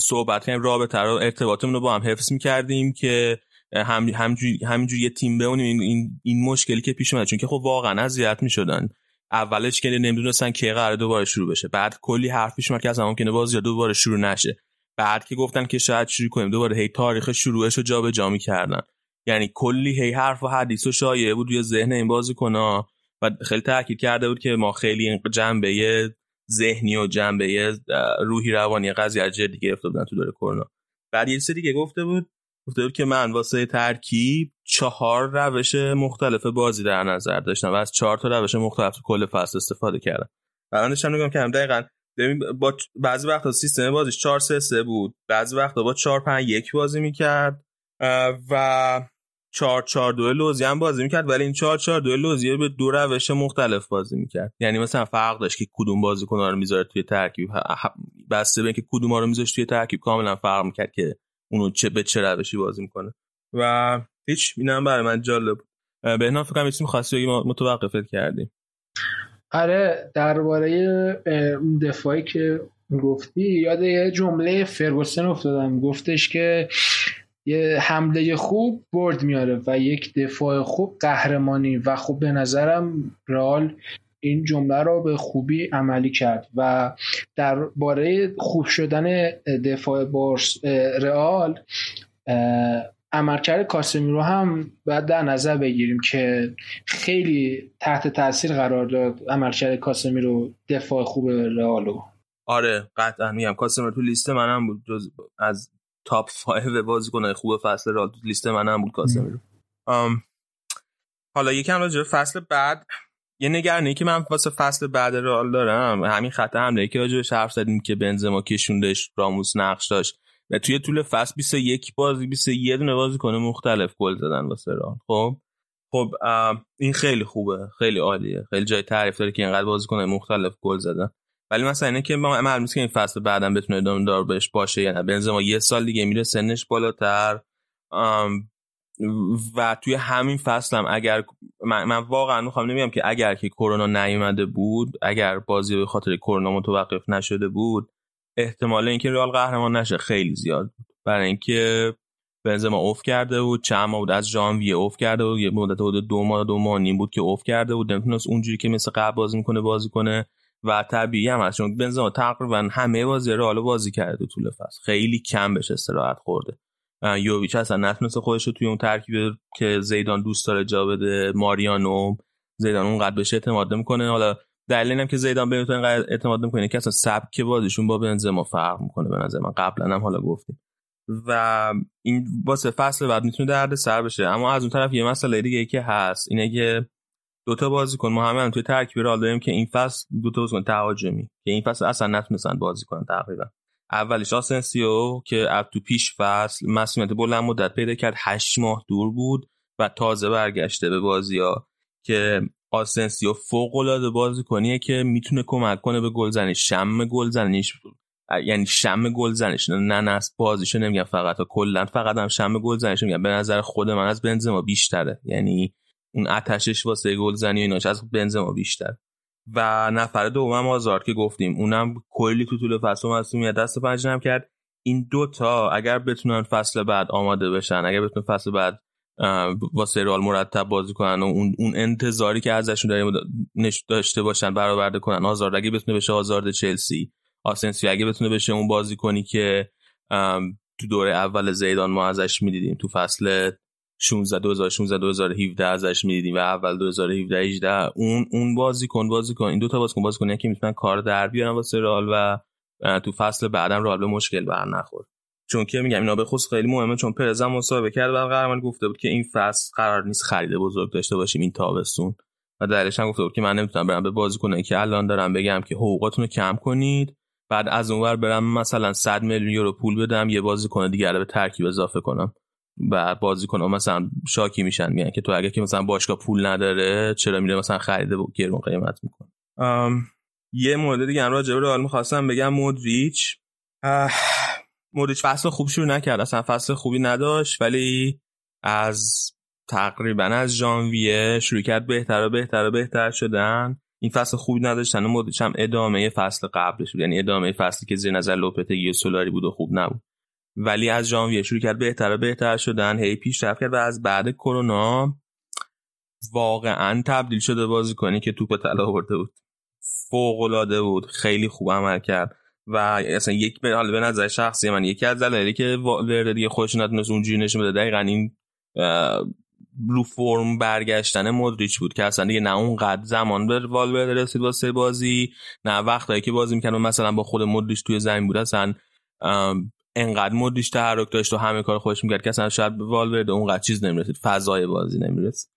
صحبت کردیم. رابطه رو ارتباطمون رو با هم حفظ می‌کردیم که هم همینجوری یه تیم بمونیم این, این, این مشکلی که پیش اومد چون که خب واقعا اذیت می‌شدن. اولش که نمی‌دونستن کی قرار دوباره شروع بشه. بعد کلی حرف پیش اومد که اصلا ممکنه بازی دوباره شروع نشه. بعد که گفتن که شاید شروع کنیم دوباره هی تاریخ شروعش رو جابجا می‌کردن. یعنی کلی هی حرف و حدیث و شایعه بود روی ذهن این بازیکن‌ها. و خیلی تاکید کرده بود که ما خیلی جنبه ذهنی و جنبه روحی روانی قضیه جدی گرفته بودن تو دوره کرونا. بعد یه سری دیگه گفته بود. گفته بود که من واسه ترکیب چهار روش مختلف بازی در نظر داشتم و از چهار تا روش مختلف تو کل فصل استفاده کردم. و من داشتم نگم که هم دقیقا با بعضی وقتا سیستم بازیش 4 3 3 بود بعضی وقتا با 4 5 1 بازی می‌کرد و 4 4 2 لوزی هم بازی می‌کرد ولی این 4 4 2 لوزی به دو روش مختلف بازی می‌کرد. یعنی مثلا فرق داشت که کدوم بازیکن رو می‌ذاره توی ترکیب بسته به اینکه کدوم رو می‌ذاره توی ترکیب کاملا فرق می‌کرد که اونو چه به چه روشی بازی می‌کنه. و هیچ اینم برای من جالب. بهنام فکر کنم چیزی می‌خواستی ما متوقفت کردیم. آره درباره دفاعی که گفتی یاد یه جمله فرگوسن افتادم. گفتش که یه حمله خوب برد میاره و یک دفاع خوب قهرمانی. و خب به نظرم رئال این جمله رو به خوبی عملی کرد و درباره خوب شدن دفاع بارس رئال عملکرد کاسمیرو هم باید در نظر بگیریم که خیلی تحت تاثیر قرار داد عملکرد کاسمیرو دفاع خوب رئالو آره قطعا میگم. کاسمیرو تو لیست منم بود جز از تاپ 5 بازیکن‌های خوب فصل رئال تو لیست منم بود کاسمیرو. حالا یکم راجع فصل بعد. یه نگرانی که من واسه فصل بعد رئال دارم همین خط حمله که راجع حرف زدیم که بنزما کشوندش راموس نقش داشت. و توی طول فصل 21 بازی 21 دونه بازی کنه مختلف گل زدن واسه رئال. خب؟ خب این خیلی خوبه خیلی عالیه. خیلی جای تعریف داره که اینقدر بازی کنه مختلف گل زدن. ولی مثلا اینه که معلومه که این فصل بعدم بتونه ادامه دار بهش باشه یا بنزما یه سال دیگه میره سنش بالاتر. و توی همین فصل هم اگر من, من واقعا می‌خوام نمیگم که اگر که کرونا نیومده بود اگر بازی به خاطر کرونا متوقف نشده بود احتمال اینکه رئال قهرمان نشه خیلی زیاد بود. برای اینکه بنزما اوف کرده بود چند ماه بود از ژانویه اوف کرده بود یه مدت بود دو ماه دو ماه نیم بود که اوف کرده بود. نمی‌تونست اونجوری که مثل قبل بازی می‌کنه بازی کنه و طبیعی هم هست. چون بنزما تقریبا همه بازی رئال بازی کرده طول فصل. خیلی کم بهش استراحت خورده. یوویچ اصلا نتونسته خودش رو توی اون ترکیب که زیدان دوست داره جا بده ماریانو زیدان اونقدر بهش اعتماد می‌کنه حالا دلیل اینم که زیدان به اینقدر اعتماد می‌کنه که اصلا سبک بازیشون با بنزما فرق می‌کنه به نظر من. قبلا هم حالا گفتیم. و این واسه فصل بعد می‌تونه درد سر بشه. اما از اون طرف یه مسئله دیگه ای که هست اینه که دوتا بازیکن ما همه هم توی ترکیب راه داریم که این فصل دوتا بازیکن تهاجمی که این فصل اصلا نتونستن بازی کنن تقریبا. اولش آسنسیو که از تو پیش فصل مسئولیت بلند مدت پیدا کرد هشت ماه دور بود و تازه برگشته به بازی ها که آسنسیو فوق العاده بازیکنیه که می‌تونه کمک کنه به گلزنی. شم گلزنیش یعنی شم گلزنیش. نه نه بازیشو نمیگم فقط کلا. فقط هم شم گلزنیش میگم. به نظر خود من از بنزما بیشتره. یعنی اون آتشش واسه گلزنی ایناش از بنزما بیشتر و نفر دوم آزار که گفتیم اونم کلی تو طول فصل مصومیت دست پنجم کرد. این دوتا اگر بتونن فصل بعد آماده بشن اگر بتونن فصل بعد واسه رئال مرتب بازی کنن و اون, اون انتظاری که ازشون داریم داشته باشن برآورده کنن آزارد اگه بتونه بشه آزارد چلسی آسنسیو اگه بتونه بشه اون بازی کنی که تو دوره اول زیدان ما ازش می‌دیدیم تو فصل 16 2016 2017 ازش می‌دیدیم و اول 2017 18 اون اون بازیکن بازیکن این دو تا بازیکن بازیکن که می‌تونن کار در بیارن واسه رئال و تو فصل بعدم رئال به مشکل بر نخورد. چون که میگم اینا به خصوص خیلی مهمه چون پرز هم مصاحبه کرد و قهرمان گفته بود که این فصل قرار نیست خرید بزرگ داشته باشیم این تابستون. و دلیلش هم گفته بود که من نمی‌تونم برم به بازیکنایی که الان دارم بگم که حقوقاتون رو کم کنید. بعد از اونور برم مثلا 100 میلیون یورو پول بدم یه بازیکن دیگه به ترکیب اضافه کنم. و بازیکن مثلا شاکی میشن میگن که تو اگه که مثلا باشگاه پول نداره چرا میره مثلا خریده گرون قیمت می‌کنه؟ یه مورد دیگه هم راجع به رئال می‌خواستم بگم مودریچ. مودریچ فصل خوب شروع نکرد اصلا فصل خوبی نداشت ولی از تقریبا از ژانویه شروع کرد بهتر و بهتر و بهتر شدن. این فصل خوبی نداشتن و مودریچ هم ادامه فصل قبلش بود. یعنی ادامه فصلی که زیر نظر لوپتگی و سولاری بود و خوب نبود. ولی از ژانویه شروع کرد بهتر و بهتر شدن. هی پیشرفت کرد و از بعد کرونا واقعا تبدیل شده بازی کنی که توپ طلا آورده بود. فوق العاده بود. خیلی خوب عمل کرد. و اصلا یک به حال به نظر شخصی من یکی از دلایلی که ورده دیگه خودش نتونست اونجوری نشون بده دقیقا این رو فرم برگشتن مدریچ بود که اصلا دیگه نه اونقدر زمان به والورده رسید واسه بازی نه وقتایی که بازی می‌کرد مثلا با خود مدریچ توی زمین بود. اصلا انقدر مدریچ تحرک داشت و همه کار خودش می‌کرد که اصلا شاید به والورده اونقدر چیز نمی‌رسید فضای بازی نمی‌رسید.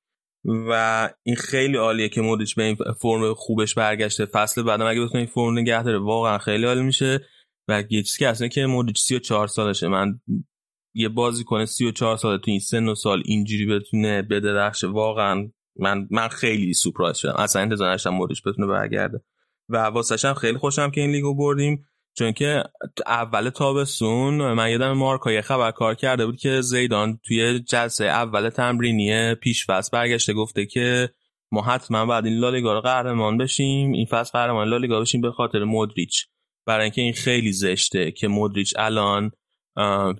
و این خیلی عالیه که مدریچ به این فرم خوبش برگشته. فصل بعدم اگه بتونه این فرم نگه داره واقعا خیلی عالی میشه. و یه چیزی که اصلا که مدریچ 34 سالشه. من یه بازی کنه 34 ساله تو این سن و سال اینجوری بتونه بدرخشه. واقعا من من خیلی سورپرایز شدم. اصلا انتظار نداشتم مدریچ بتونه برگرده. و واسه هم خیلی خوشم که این لیگو بردیم. چون که اول تابستون من یادم مارکا یه خبر کار کرده بود که زیدان توی جلسه اول تمرینی پیش فصل برگشته گفته که ما حتما باید این لالیگا رو قهرمان بشیم این فصل قهرمان لالیگا بشیم به خاطر مودریچ. برای اینکه این خیلی زشته که مودریچ الان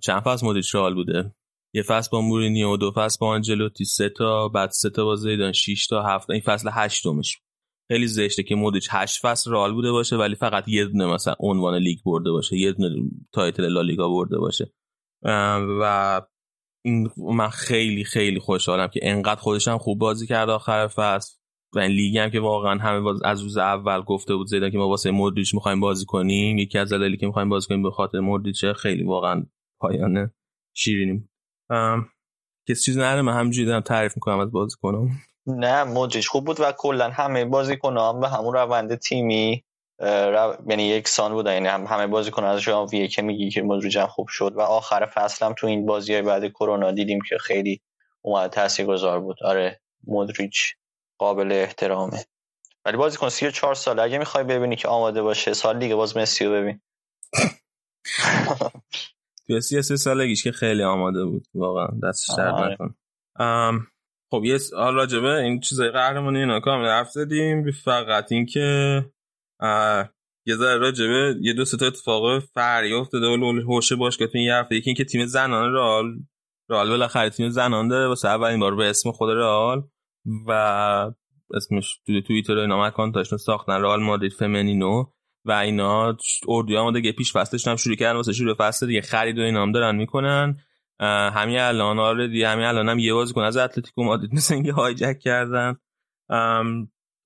چند فصل مودریچ رئال بوده؟ یه فصل با مورینیو دو فصل با آنجلوتی سه تا بعد سه تا با زیدان 6 تا 7 این فصل هشتمش. خیلی زشته که مودریچ 8 فصل رئال بوده باشه ولی فقط یه دونه مثلا عنوان لیگ برده باشه یه دونه title لالیگا برده باشه. و این من خیلی خیلی خوشحالم که انقدر خودشم خوب بازی کرد آخر فصل. و این لیگ هم که واقعا همه باز از روز اول گفته بود زیدان که ما واسه مودریچ می‌خوایم بازی کنیم یکی از دلایلی که می‌خوایم بازی کنیم به خاطر مودریچ خیلی واقعا پایانه شیرینیم کسی چیز نره من همینجوری دارم تعریف می‌کنم از بازی کنم نه مودریچ خوب بود و کلا همه بازیکن هم به همون روند تیمی یعنی یک سان بود یعنی هم همه بازیکن از ژانویه که میگی که مودریچ هم خوب شد و آخر فصل هم تو این بازی بعد کرونا دیدیم که خیلی اومد تاثیرگذار بود. آره مودریچ قابل احترامه. ولی بازیکن 34 ساله اگه می‌خوای ببینی که آماده باشه سال دیگه باز مسی رو ببین. تو 33 سالگیش که خیلی آماده بود واقعا. دستش درد آره. نکن خب یه سوال راجبه این چیزای قهرمانی اینا کامل حرف زدیم فقط این که یه ذره راجبه یه دو تا اتفاق فرعی افتاده و هوش باشگاه تو این هفته یکی اینکه تیم زنان رئال رئال بالاخره تیم زنان داره واسه اولین بار به اسم خود رئال و اسمش تو توییتر اینا اکانتاشون ساختن رئال مادرید فمینینو و اینا اردوی هم دیگه پیش فصلش هم شروع کردن واسه شروع فصل دیگه خرید و اینا هم دارن می‌کنن. همین الان آره دیگه همین الان هم یه بازیکن از اتلتیکو مادرید مثل اینکه هایجک کردن.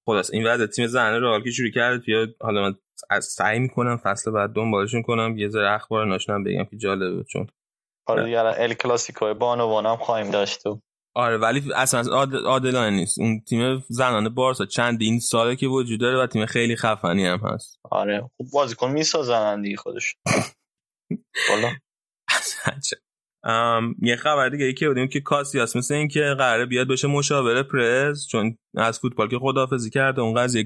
خلاص این وضع تیم زنه رئال که شروع کرد توی حالا من از سعی می‌کنم فصل بعد دنبالشون کنم یه ذره اخبار ناشنم بگم که جالبه چون. آره دیگه ال کلاسیکو بانوان هم خواهیم داشت تو آره ولی اصلا عادلانه نیست. اون تیم زنانه بارسا چندین ساله که وجود داره و تیم خیلی خفنی هم هست. آره خوب بازیکن می‌سازن دیگه خودش یه خبر دیگه که بودیم که کاسیاس مثل این که قراره بیاد بشه مشاور پرز چون از فوتبال که خداحافظی کرده اون قضیه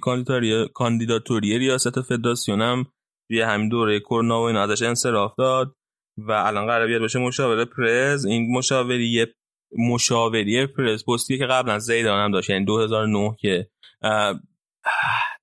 کاندیداتوری ریاست فدراسیون هم توی همین دوره کرونا و اینا ازش انصراف داد و الان قراره بیاد بشه مشاور پرز. این مشاوری مشاوری پرز پستی که قبلا زیدان هم داشت یعنی 2009 که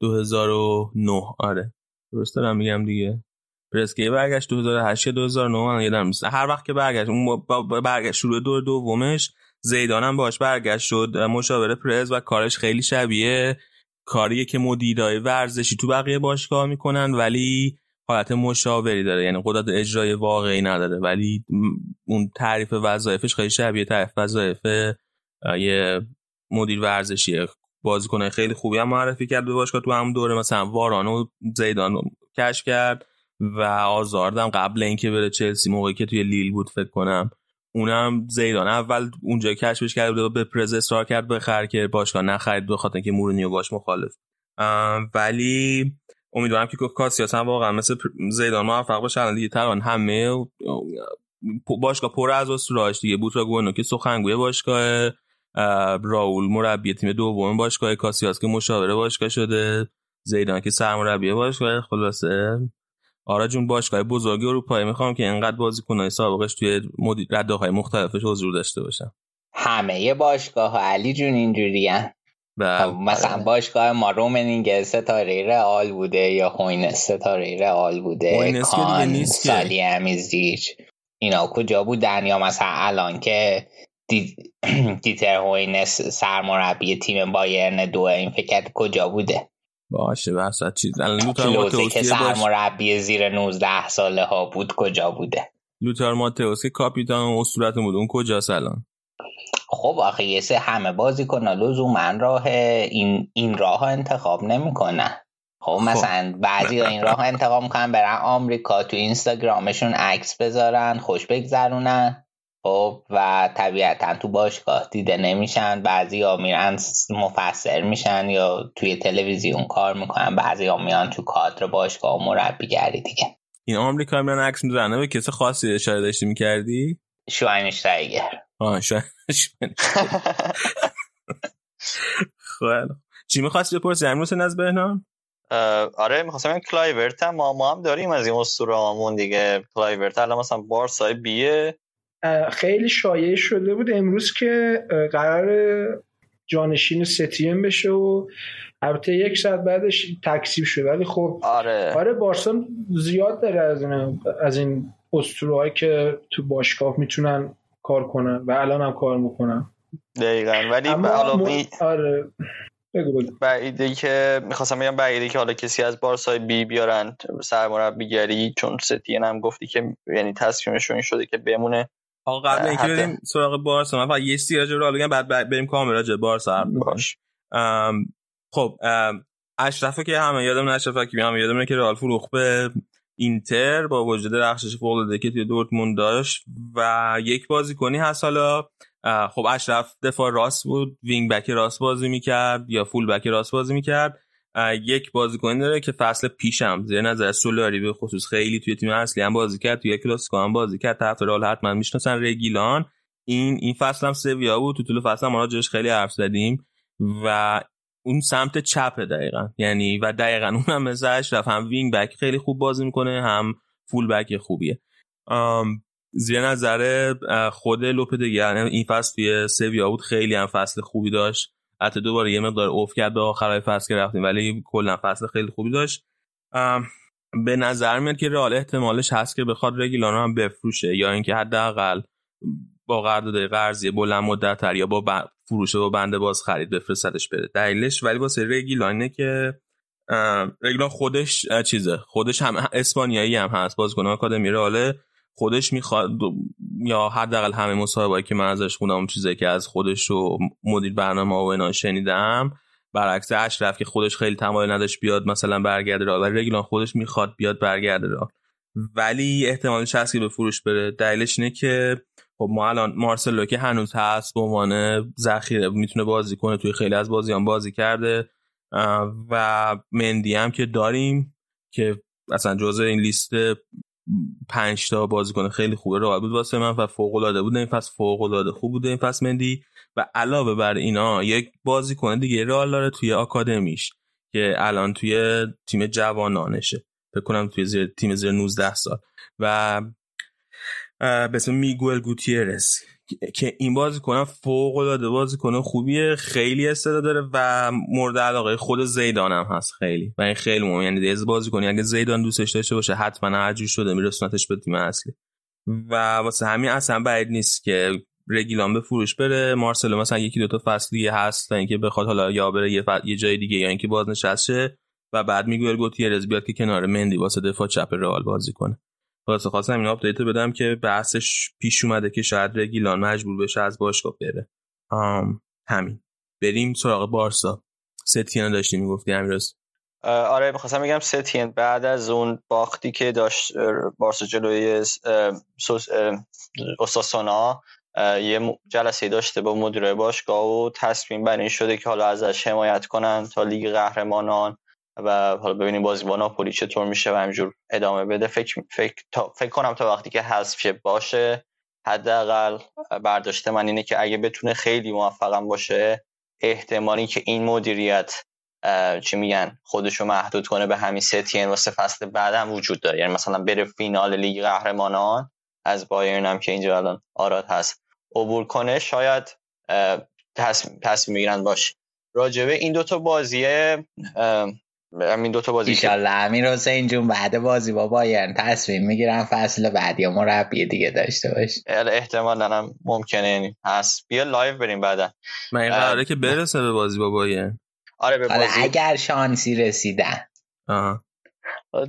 2009 آره. درست دارم میگم دیگه. پرسکی برگشت 2008 2009 من یادم نیست هر وقت که برگشت اون برگشت شروع دور دومش زیدان هم باش برگشت شد. مشاور پرز و کارش خیلی شبیه کاریه که مدیرای ورزشی تو بقیه باشگاه می‌کنن ولی حالت مشاوری داره. یعنی قدرت اجرای واقعی نداره. ولی اون تعریف وظایفش خیلی شبیه تعریف وظایف یه مدیر ورزشیه. بازیکن خیلی خوبی هم معرفی کرد به باشگاه تو هم دوره. مثلا واران و زیدان کشف کرد. و آزاردم قبل اینکه بره چلسی موقعی که توی لیل بود فکر کنم اونم زیدان. اول اونجا کشفش کرد بود به پرز اصرار کرد بخر که باشگاه نخرید به خاطر اینکه مورینیو باش مخالف. ولی امیدوارم که کاسیاس هم واقعا مثل زیدان موفق باشه. الان دیگه تقریبا همه باشگاه پر از استراش دیگه. بوتراگونو که سخنگوی باشگاه راول مربی تیم دوم باشگاه کاسیاس که مشاور باشگاه شده زیدان که سرمربی باشگاه. خلاصه آره جون باشگاه بزرگی اروپایی. می‌خوام که انقدر بازیکنای سابقش توی مدیر رده های مختلفش حضور داشته باشن. همه باشگاه ها. علی جون اینجوری مثلا باشگاه ما رومنینگ ستاره رئال بوده یا خوین ستاره رئال بوده کان سالی امیزیچ اینا کجا بودن یا مثلا الان که دی... دیتر هوینس سرمربی تیم بایرن دو این فکر کجا بوده؟ باشه بس چیز. لوزه که سرمربی زیر 19 ساله ها بود کجا بوده؟ لوتار ماتئوس که کاپیتان اسطورت بود اون کجاست الان؟ خب آخه یه سه همه بازی کنن لزوما راه این این راه انتخاب نمی‌کنن خب, خب. مثلا بعضی این راه انتخاب می‌کنن برن آمریکا تو اینستاگرامشون عکس بذارن خوش بگذرونن. خب و طبیعتا تو باشگاه دیده نمیشن. بعضی ها میرن مفسر میشن یا توی تلویزیون کار می‌کنن. بعضی ها میان تو کادر باشگاه و مربیگری دیگه. این آمریکا میرن عکس می‌زنه به کسی خاصی اشاره داشتی می‌کردی؟ شواینشتایگر آه خیلی چی می‌خواستی بپرسی؟ امروز از بهنام؟ آره می‌خواستم این کلایورت هم. ما, ما هم داریم از این اسطوره دیگه. کلایورت الان مثلا بارسای بیه. خیلی شایع شده بود امروز که قراره جانشین ستین بشه و البته یک ساعت بعدش تکذیب شد ولی خب آره. آره بارسا زیاد داره از این از این که تو باشگاه می‌تونن کار کنن و الان هم کار می‌کنن. دقیقا. ولی م... آره. بعیده که می‌خواستم بگم بعیده که حالا کسی از بارسای بی بیارن سرمربیگری چون ستین هم گفتی که یعنی تصمیمش این شده که بمونه. آقا قبل اینکه بریم سراغ بارسا من فقط یه راجع رو بعد بریم کامل راجع بارسا باش. خب اشرفه که همه یادم اشرفه که همه یادم که رئال فروخت به اینتر با وجود درخشش فوق العاده که توی دورتموند داشت و یک بازیکنی هست حالا. خب اشرف دفاع راست بود wing back راست بازی می‌کرد یا full back راست بازی می‌کرد. یک بازیکن داره که فصل پیشم زیر نظر سولاری به خصوص خیلی توی تیم اصلی هم بازی کرد توی کلاسیکو هم بازی کرد. طرفدارای رئال حتما می‌شناسن رگیلون. این این فصل هم سویا بود تو طول فصل هم ما خیلی حرف زدیم و اون سمت چپه دقیقا. یعنی و دقیقا اونم مثل اشرف هم وینگ بک خیلی خوب بازی می‌کنه هم فول بک خوبیه. زیر نظر خود لوپدگی این فصل توی سویا بود خیلی هم فصل خوبی داشت. حتی دوباره یه مقدار اوف کرد به آخرای فصل که رفتیم. ولی کلا فصل خیلی خوبی داشت. به نظر میاد که رئال احتمالش هست که بخواد رگیلان رو هم بفروشه یا اینکه حداقل با قرارداد قرضی بلند مدت تر یا با فروشه و بنده باز خرید بفرستدش بره. دلیلش ولی واسه رگیلانه که رگیلان خودش چیزه خودش هم اسپانیایی هم هست. بازیکن آکادمی رئال خودش می‌خواد یا حداقل همه مصاحبه‌ای که من ازش خوندم اون چیزی که از خودش و مدیر برنامه و اینا شنیدم برعکس اشرف که خودش خیلی تمایل نداشت بیاد مثلا برگرده را ولی رگیلان خودش می‌خواد بیاد برگرده را ولی احتمالش هست که به فروش بره. دلیلش اینه که خب ما الان مارسلو که هنوز هست به عنوان ذخیره می‌تونه بازی کنه توی خیلی از بازیان بازی کرده. و مندی هم که داریم که اصلا جزء این لیست پنج تا بازیکن خیلی خوبه رو بود واسه من و فوق العاده بود. این فصل فوق العاده خوب بود. این فصل مندی و علاوه بر اینا یک بازیکن دیگه رئال داره توی آکادمیش که الان توی تیم جوانانشه. فکر کنم توی زیر تیم زیر 19 سال. و به اسم میگوئل گوتیرس. که این بازیکن فوق العاده بازیکن خوبیه. خیلی استعداد داره و مورد علاقه خود زیدان هم هست خیلی. و این خیلی مهمه. یعنی دیگه بازیکنی اگه زیدان دوستش داشته باشه حتما هر جور شده میرسونتش به تیم اصلی. و واسه همین اصلا بعید نیست که رگیلان به فروش بره. مارسلو مثلا یکی دو تا فصلی هست تا اینکه بخواد حالا یا بره یه, یه جای دیگه یا اینکه بازنشسته. شه و بعد میگوئل گوتیرز بیاد که کنار مندی واسه دفاع چپ رئال بازی کنه. واسه خواستم این update بدم که بحثش پیش اومده که شاید رگیلون مجبور بشه از باشگاه بره. آم همین. بریم سراغ بارسا. ستین داشتی می‌گفتی راست آره می‌خواستم بگم ستین بعد از اون باختی که داشت بارسا جلوی اوساسونا یه جلسه داشته با مدیر باشگاه و تصمیم بر این شده که حالا ازش حمایت کنن تا لیگ قهرمانان. و حالا ببینیم بازی با ناپولی چطور میشه و همینجور ادامه بده. فکر, فکر, فکر کنم تا وقتی که حذف باشه حداقل برداشته من اینه که اگه بتونه خیلی موفقم باشه احتمالی که این مدیریت چی میگن خودشو محدود کنه به همین ستین واسه فصل بعدم وجود داره. یعنی مثلا بره فینال لیگ قهرمانان از بایرن هم که اینجا الان آراد هست عبور کنه شاید تصمیم می‌گیرن باشه راجبه این دوتا بازیه همین دو تا بازی ایشالله امیر حسین جون بعد بازی با بایرن تصمیم می‌گیرم فصل بعدی یا مربی دیگه داشته باش احتمال دارم ممکنه یعنی هست. بیا لایو بریم بعدا. من این قراره که برسه به بازی با بایرن. آره به بازی. اگر شانسی رسیدن. آه.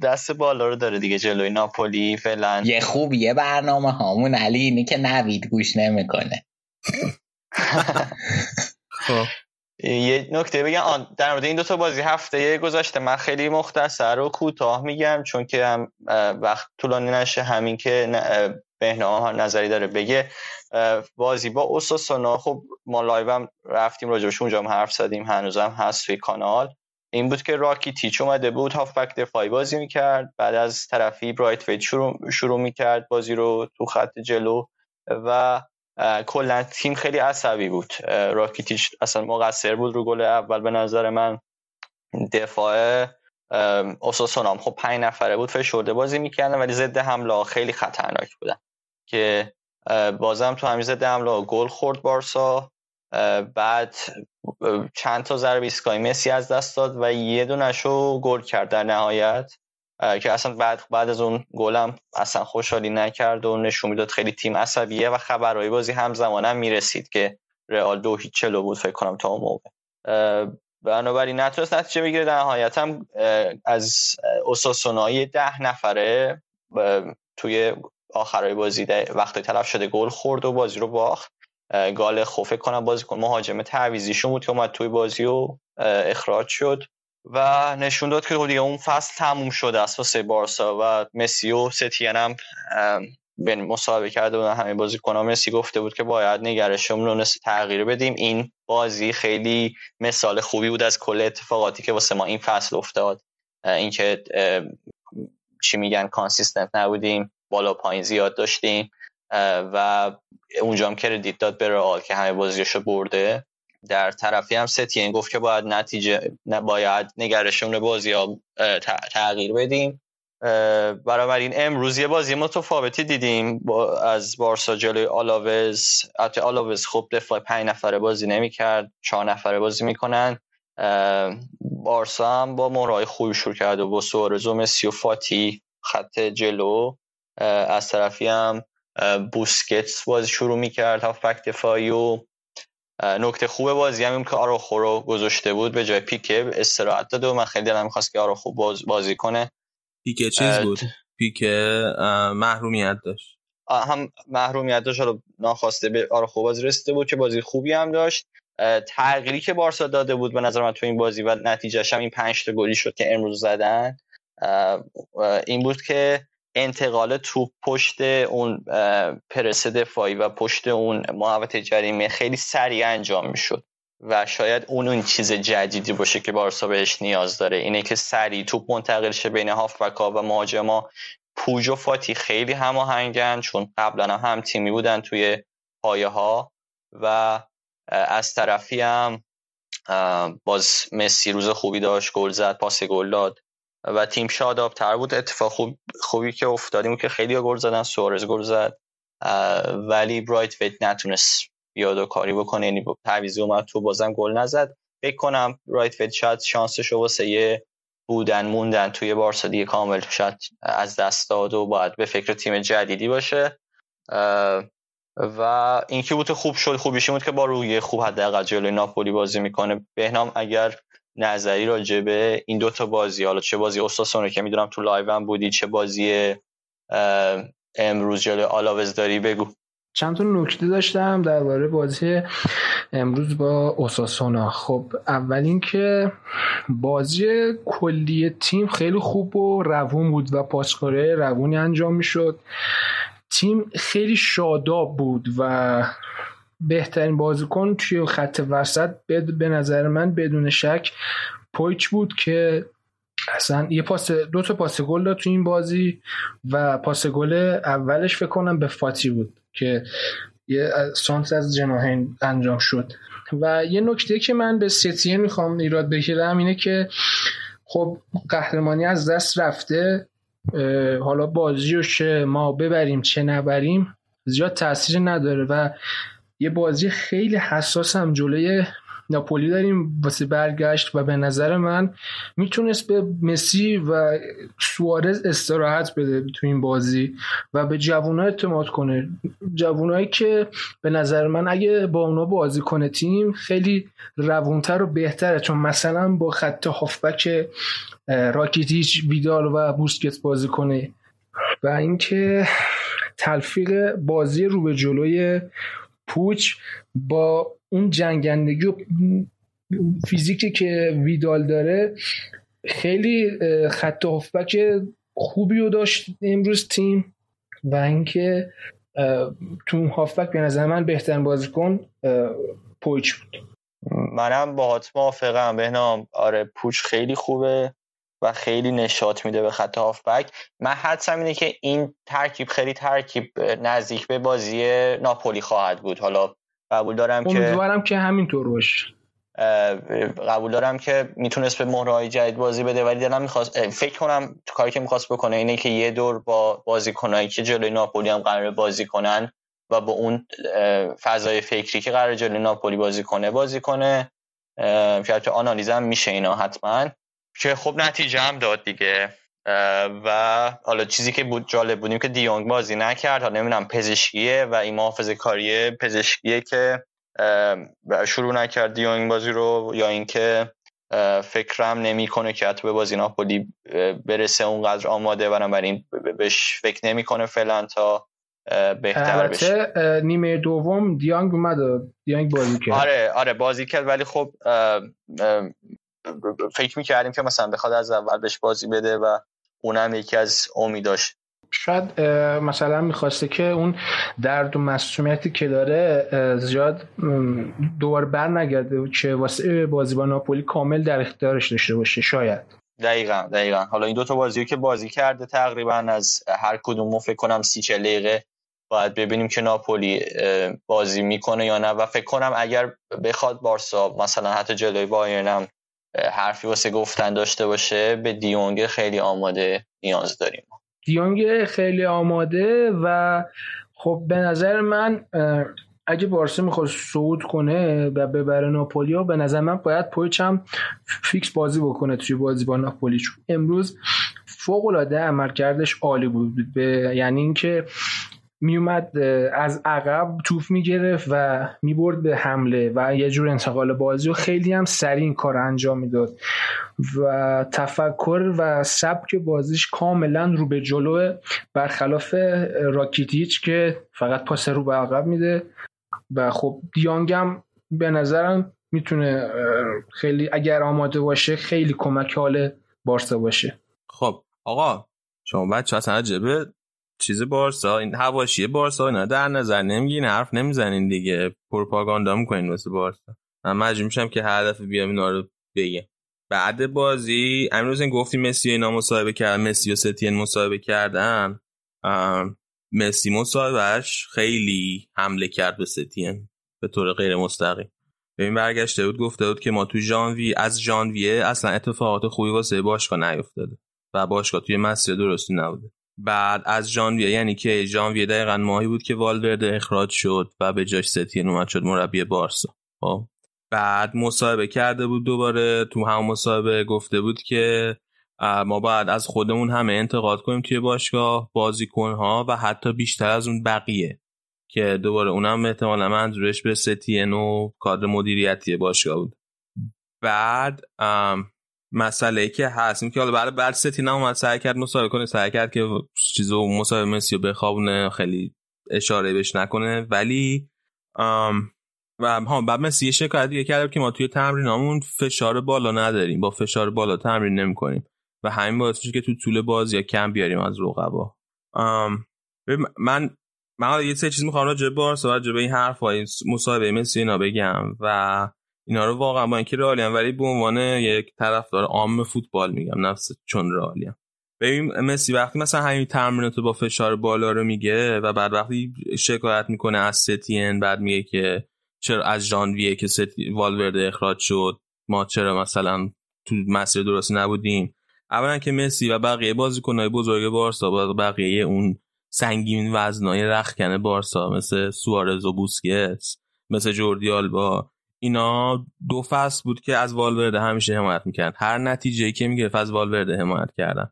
دست بالا رو داره دیگه جلوی ناپولی فعلا. یه خوبیه برنامه هامون. علی اینی که نوید گوش نمی‌کنه. خب. یه نکته بگم. در مورد این دو تا بازی هفته گذشته من خیلی مختصر و کوتاه میگم چون که هم وقت طولانی نشه. همین که بهنام نظری داره بگه. بازی با اوساسونا خب ما live هم رفتیم راجبش اونجا هم حرف زدیم هنوزم هست توی کانال. این بود که راکیتیچ اومده بود هافبک دفاعی بازی می‌کرد. بعد از طرفی برایتویت شروع, شروع می‌کرد بازی رو تو خط جلو و کلا تیم خیلی عصبی بود. راکیتیچ اصلا مقصر بود رو گل اول به نظر من. دفاع اوساسونام. خب پنج نفره بود فشرده بازی می‌کردن ولی ضد حمله خیلی خطرناک بودن که بازم تو همین ضد حمله گل خورد بارسا. بعد چند تا ضربه ایستگاهی مسی از دست داد و یه دونشو گل کرد در نهایت. که اصلا بعد بعد از اون گلم اصلا خوشحالی نکرد و نشون می‌داد خیلی تیم عصبیه و خبرهای بازی همزمان هم می‌رسید که رئال دو هیچ چلو بود فکر کنم تا اون موقع. بنابراین نتونست نتیجه بگیره در نهایت هم از اساسونایی ده نفره توی آخرای بازی وقتی تلف شده گل خورد و بازی رو باخت. گال خوفه کنم بازی کن مهاجم تعویزیشون بود که اومد توی بازی و اخراج شد. و نشون داد که دیگه اون فصل تموم شده است واسه بارسا و مسی و ستین هم به مصاحبه کرده بودن همه بازی کنم مسی گفته بود که باید نگرشمون رو تغییر بدیم. این بازی خیلی مثال خوبی بود از کل اتفاقاتی که واسه ما این فصل افتاد. اینکه چی میگن consistent نبودیم بالا پایین زیاد داشتیم. و اونجا هم credit داد به رئال که همه بازیشو برده. در طرفی هم ستین گفت که باید نتیجه باید نگرشون بازی ها تغییر بدیم. این امروز یه بازی متفاوتی دیدیم با از بارسا جلوی آلاوز. حتی آلاوز خوب دفاع پنج نفره بازی نمی کرد چهار نفره بازی می‌کنن. بارسا هم با مورای خوبی شروع کرد و با سوارز و مسی و فاتی خط جلو. از طرفی هم بوسکتس بازی شروع می‌کرد هافبک دفاعی و نکته خوب بازی هم که آراخو رو گذاشته بود به جای پیکه استراحت داده و من خیلی دلم می‌خواست که آراخو باز بازی کنه. پیکه چیز بود؟ پیکه محرومیت داشت. هم محرومیت داشت حالا ناخواسته به آراخو بازی رسیده بود که بازی خوبی هم داشت. تغییری که بارسا داده بود به نظر من تو این بازی و نتیجهش هم این پنج تا گلی شد که امروز زدن این بود که انتقال توپ پشت اون پرس دفاعی و پشت اون محوطه جریمه خیلی سریع انجام می‌شد و شاید اون اون چیز جدیدی باشه که بارسا بهش نیاز داره. اینه که سریع توپ منتقل شه بین هافبکا و مهاجما. پوج و فاتی خیلی هماهنگن چون قبلا هم تیمی بودن توی پایه ها و از طرفی هم باز مسی روز خوبی داشت گل زد پاس گل داد. و تیم شاداب تر بود. اتفاق خوب خوبی که افتادیم که خیلی گل زدن سوارز گل زد. ولی برایت ویت نتونست و کاری بکنه. یعنی تعویضی اومد تو بازم گل نزد. فکر کنم برایت ویت شاید شانسش واسه بودن موندن توی بارسا دیگه کامل شاید از دست داد و باید به فکر تیم جدیدی باشه. و اینکه بود خوب شد خوبیش بود که با روی خوب حداقل جلوی ناپولی بازی می‌کنه. بهنام اگر نظری راجع به این دوتا بازی. حالا چه بازی اوساسونا که می‌دونم تو لایو هم بودی چه بازی امروز جلوی آلاوز داری بگو. چند تا نکته داشتم درباره بازی امروز با اوساسونا. خب اول اینکه بازی کلی تیم خیلی خوب و روون بود و پاسکاره روونی انجام می‌شد. تیم خیلی شاداب بود و بهترین بازیکن توی خط وسط به نظر من بدون شک پویچ بود که اصلا یه پاس دو تا پاس گل داد تو این بازی و پاس گل اولش فکر کنم به فاتی بود که یه سانت از جناهین انجام شد. و یه نکته که من به ستیه می‌خوام ایراد بگیرم اینه که خب قهرمانی از دست رفته حالا بازی رو چه ما ببریم چه نبریم زیاد تاثیر نداره و یه بازی خیلی حساس هم جلوی ناپولی داریم واسه برگشت و به نظر من می‌تونست به مسی و سوارز استراحت بده تو این بازی و به جوونا اعتماد کنه. جوونایی که به نظر من اگه با اونا بازی کنه تیم خیلی روونتر و بهتره. چون مثلا با خط هافبک راکیتیچ ویدال و بوسکت بازی کنه. و اینکه تلفیق بازی رو به جلوی پوچ با اون جنگندگی و فیزیکی که ویدال داره خیلی خط هفبک خوبی رو داشت امروز تیم و اینکه تو هافبک به نظر من بهترین بازیکن پوچ بود. منم با موافقم. بهنام آره پوچ خیلی خوبه. و خیلی نشاط میده به خط هافبک. من حدسم اینه که این ترکیب خیلی ترکیب نزدیک به بازی ناپولی خواهد بود. حالا قبول دارم که امیدوارم که همینطور باشه. قبول دارم که می‌تونست به مهرهای جدید بازی بده ولی دلم می‌خواست فکر کنم کاری که می‌خواست بکنه اینه که یه دور با بازیکنایی که جلوی ناپولی هم قرار بازی کنن و با اون فضای فکری که قرار جلوی ناپولی بازی کنه بازی کنه. که آنالیز هم میشه اینا حتما. که خب نتیجه هم داد دیگه. و حالا چیزی که بود جالب بودیم که دیونگ بازی نکرد. حالا نمی‌دونم پزشکیه و این محافظه کاریه پزشکیه که شروع نکرد دیونگ بازی رو یا اینکه فکرم نمی‌کنه که حتی به بازی ناپولی برسه اونقدر آماده. بنابراین بهش فکر نمی‌کنه فعلا تا بهتر بشه. نیمه دوم دیانگ اومد دیانگ بازی کرد. آره آره بازی کرد. ولی خب فکر می‌کردیم که مثلا بخواد از اول بهش بازی بده و اونم یکی از امیداش شاید مثلا می‌خواسته که اون درد و مسئولیتی که داره زیاد دوباره بر نگرده که واسه بازی با ناپولی کامل در اختیارش داشته باشه شاید. دقیقا دقیقا. حالا این دوتا بازی که بازی کرده تقریبا از هر کدوم فکر کنم سی چه دقیقه باید ببینیم که ناپولی بازی می‌کنه یا نه. و فکر کنم اگر بخواد بارسا مثلا حتی جلوی بایرن حرفی واسه گفتن داشته باشه به دیونگ خیلی آماده نیاز داریم. دیونگ خیلی آماده و خب به نظر من اگه بارسا می‌خواد صعود کنه و ببره ناپولی به نظر من باید پویچ هم فیکس بازی بکنه توی بازی با ناپولی. چون امروز فوق العاده عملکردش عالی بود. به یعنی اینکه میومد از عقب توف می‌گرفت و می‌برد به حمله و یه جور انتقال بازی و خیلی هم سریع این کار انجام می‌داد. و تفکر و سبک بازیش کاملا رو به جلو برخلاف راکیتیچ که فقط پاس رو به عقب میده و خب دیانگم به نظرم می‌تونه خیلی اگر آماده باشه خیلی کمک حال بارسا باشه. خب آقا شما بچه اصلا عجبه چیز بارسا این حواشی بارسا اینا در نظر نمیگین حرف نمی‌زنین دیگه. پروپاگاندا می‌کنین واسه بارسا. من مجبور میشم که هر دفعه بیام اینا رو بگم. بعد بازی امروز این گفتیم مسی اینا مصاحبه کردن مسی و ستین مصاحبه کردن. مسی مصاحبهش خیلی حمله کرد به ستین به طور غیر مستقیم. ببین برگشته بود گفته بود که ما تو ژانویه از ژانویه اصلا اتفاقات خوبی واسه باشگاه نیفتاده و باشگاه توی مسیر درستی نبوده. بعد از ژانویه یعنی که ژانویه دقیقا ماهی بود که والورده اخراج شد و به جاش ستین اومد شد مربی بارسا. خب. بعد مصاحبه کرده بود دوباره تو هم مصاحبه گفته بود که ما باید از خودمون همه انتقاد کنیم توی باشگاه بازیکنها و حتی بیشتر از اون بقیه. که دوباره اونم احتمالا منظورش به ستین و کادر مدیریتی باشگاه بود. بعد مسئله ای که هست. این که حالا بعد بعد ستی اومد سعی کرد مصاحبه کنه سعی کرد که چیزو مصاحبه مسی رو بخوابونه خیلی اشاره بهش نکنه. ولی و ها بعد مسی یه شکایت دیگه کرد که ما توی تمرینامون فشار بالا نداریم. با فشار بالا تمرین نمی‌کنیم. و همین باعث میشه که تو طول بازی یا کم بیاریم از رقبا. من من یه سه چیز می‌خوام راجع به بارسا راجع به این حرفای مصاحبه مسی اینا بگم. و اینا رو واقعا با اینکه رئالیم ولی به عنوان یک طرفدار عام فوتبال میگم نفس چون رئالیم ببین مسی وقتی مثلا همین تمرینات با فشار بالا رو میگه و بعد وقتی شکایت می‌کنه از ستین بعد میگه که چرا از ژانویه که ستی والورده اخراج شد ما چرا مثلا تو مسیر درستی نبودیم. اولا که مسی و بقیه بازیکنهای بزرگ بارسا با بقیه اون سنگین وزنای رخکن بارسا مثل سوارز و بوسکتس مثل جوردی آلبا اینا دو فصل بود که از والورده همیشه حمایت می‌کرد هر نتیجه که می‌گرفت از والورده حمایت کردن.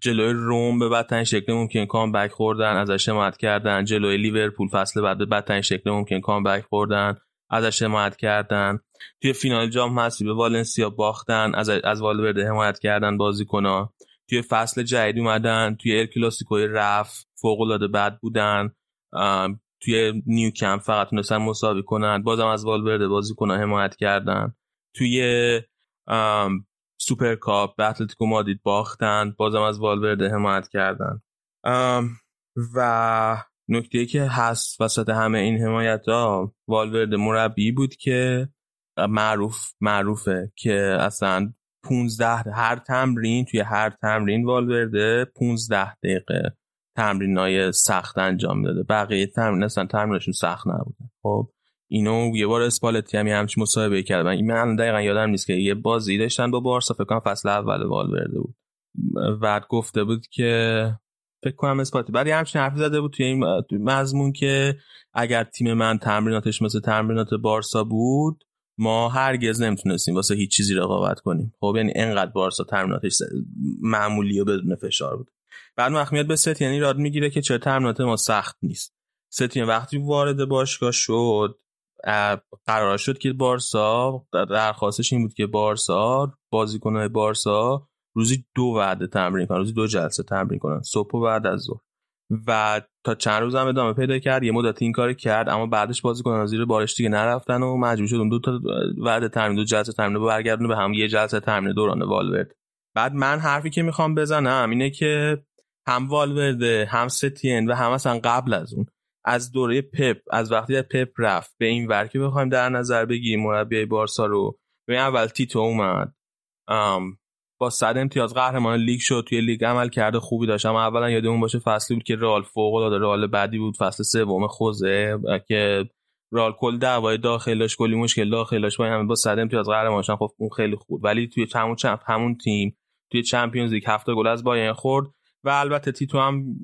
جلوی روم به بدترین شکل ممکن comeback خوردن ازش حمایت کردن. جلوی لیورپول فصل بعد به بدترین شکل ممکن comeback خوردن ازش حمایت کردن. توی فینال جام هستی به والنسیا باختن از از والورده حمایت کردن بازیکن‌ها. توی فصل جدید اومدن توی ال کلاسیکو رف فوق العاده بد بودن. توی نیو کمپ فقط تونستن مساوی کنن. بازم از والورده بازی کنن حمایت کردن. توی سوپر کاپ به اتلتیکو مادید باختن. بازم از والورده حمایت کردن. و نکته که هست وسط همه این حمایت ها والورده مربی بود که معروف معروفه که اصلا 15 هر تمرین توی هر تمرین والورده 15 دقیقه. تمرین های سخت انجام داده. بقیه تمرین اصلا تمرینشون سخت نبوده خب اینو یه بار اسپالتی هم همچین مصاحبه کرد. من من دقیقا یادم نیست که یه بازی داشتن با بارسا فکر کنم فصل اول والورده بود. بعد گفته بود که فکر کنم اسپالتی بعد همچین حرفی زده بود توی این مضمون که اگر تیم من تمریناتش مثل تمرینات بارسا بود ما هرگز نمی‌تونستیم واسه هیچ چیزی رقابت کنیم. خب یعنی انقدر بارسا تمریناتش معمولی و بدون فشار بود. بعد محمیت به ست یعنی راد می‌گیره که چرا تمرینات ما سخت نیست. ست یعنی وقتی وارد باشگاه شد قرار شد که بارسا درخواستش این بود که بارسا بازیکنهای بارسا روزی دو وعده تمرین کنن روزی دو جلسه تمرین کنن صبح و بعد از ظهر. و تا چند روز هم ادامه پیدا کرد یه مدت این کار کرد اما بعدش بازیکنان زیر بارش دیگه نرفتن و مجبور شد اون دو تا وعده تمرین دو جلسه تمرین برگردونه به هم یه جلسه تمرین دوران والورد. بعد من حرفی که می‌خوام بزنم اینه که هم والورده هم ستین و هم اصلا قبل از اون. از دوره پپ از وقتی پپ رفت به این ور که بخوایم در نظر بگیریم مربی بارسا رو. به اول تیتو اومد. با صد امتیاز قهرمان لیگ شد توی لیگ عملکرد خوبی داشت. اما اولا یادمون باشه فصلی بود که رئال فوق العاده رئال بعدی بود. فصل سوم خوزه که رئال کل دعوای داخلش کلی مشکل داخلش. با همه با صد امتیاز قهرمان شدن خب اون خیلی خوب ولی توی همون چمپ همون تیم توی چمپیونز لیگ هفت تا گل از بایرن خورد. و البته تیتو هم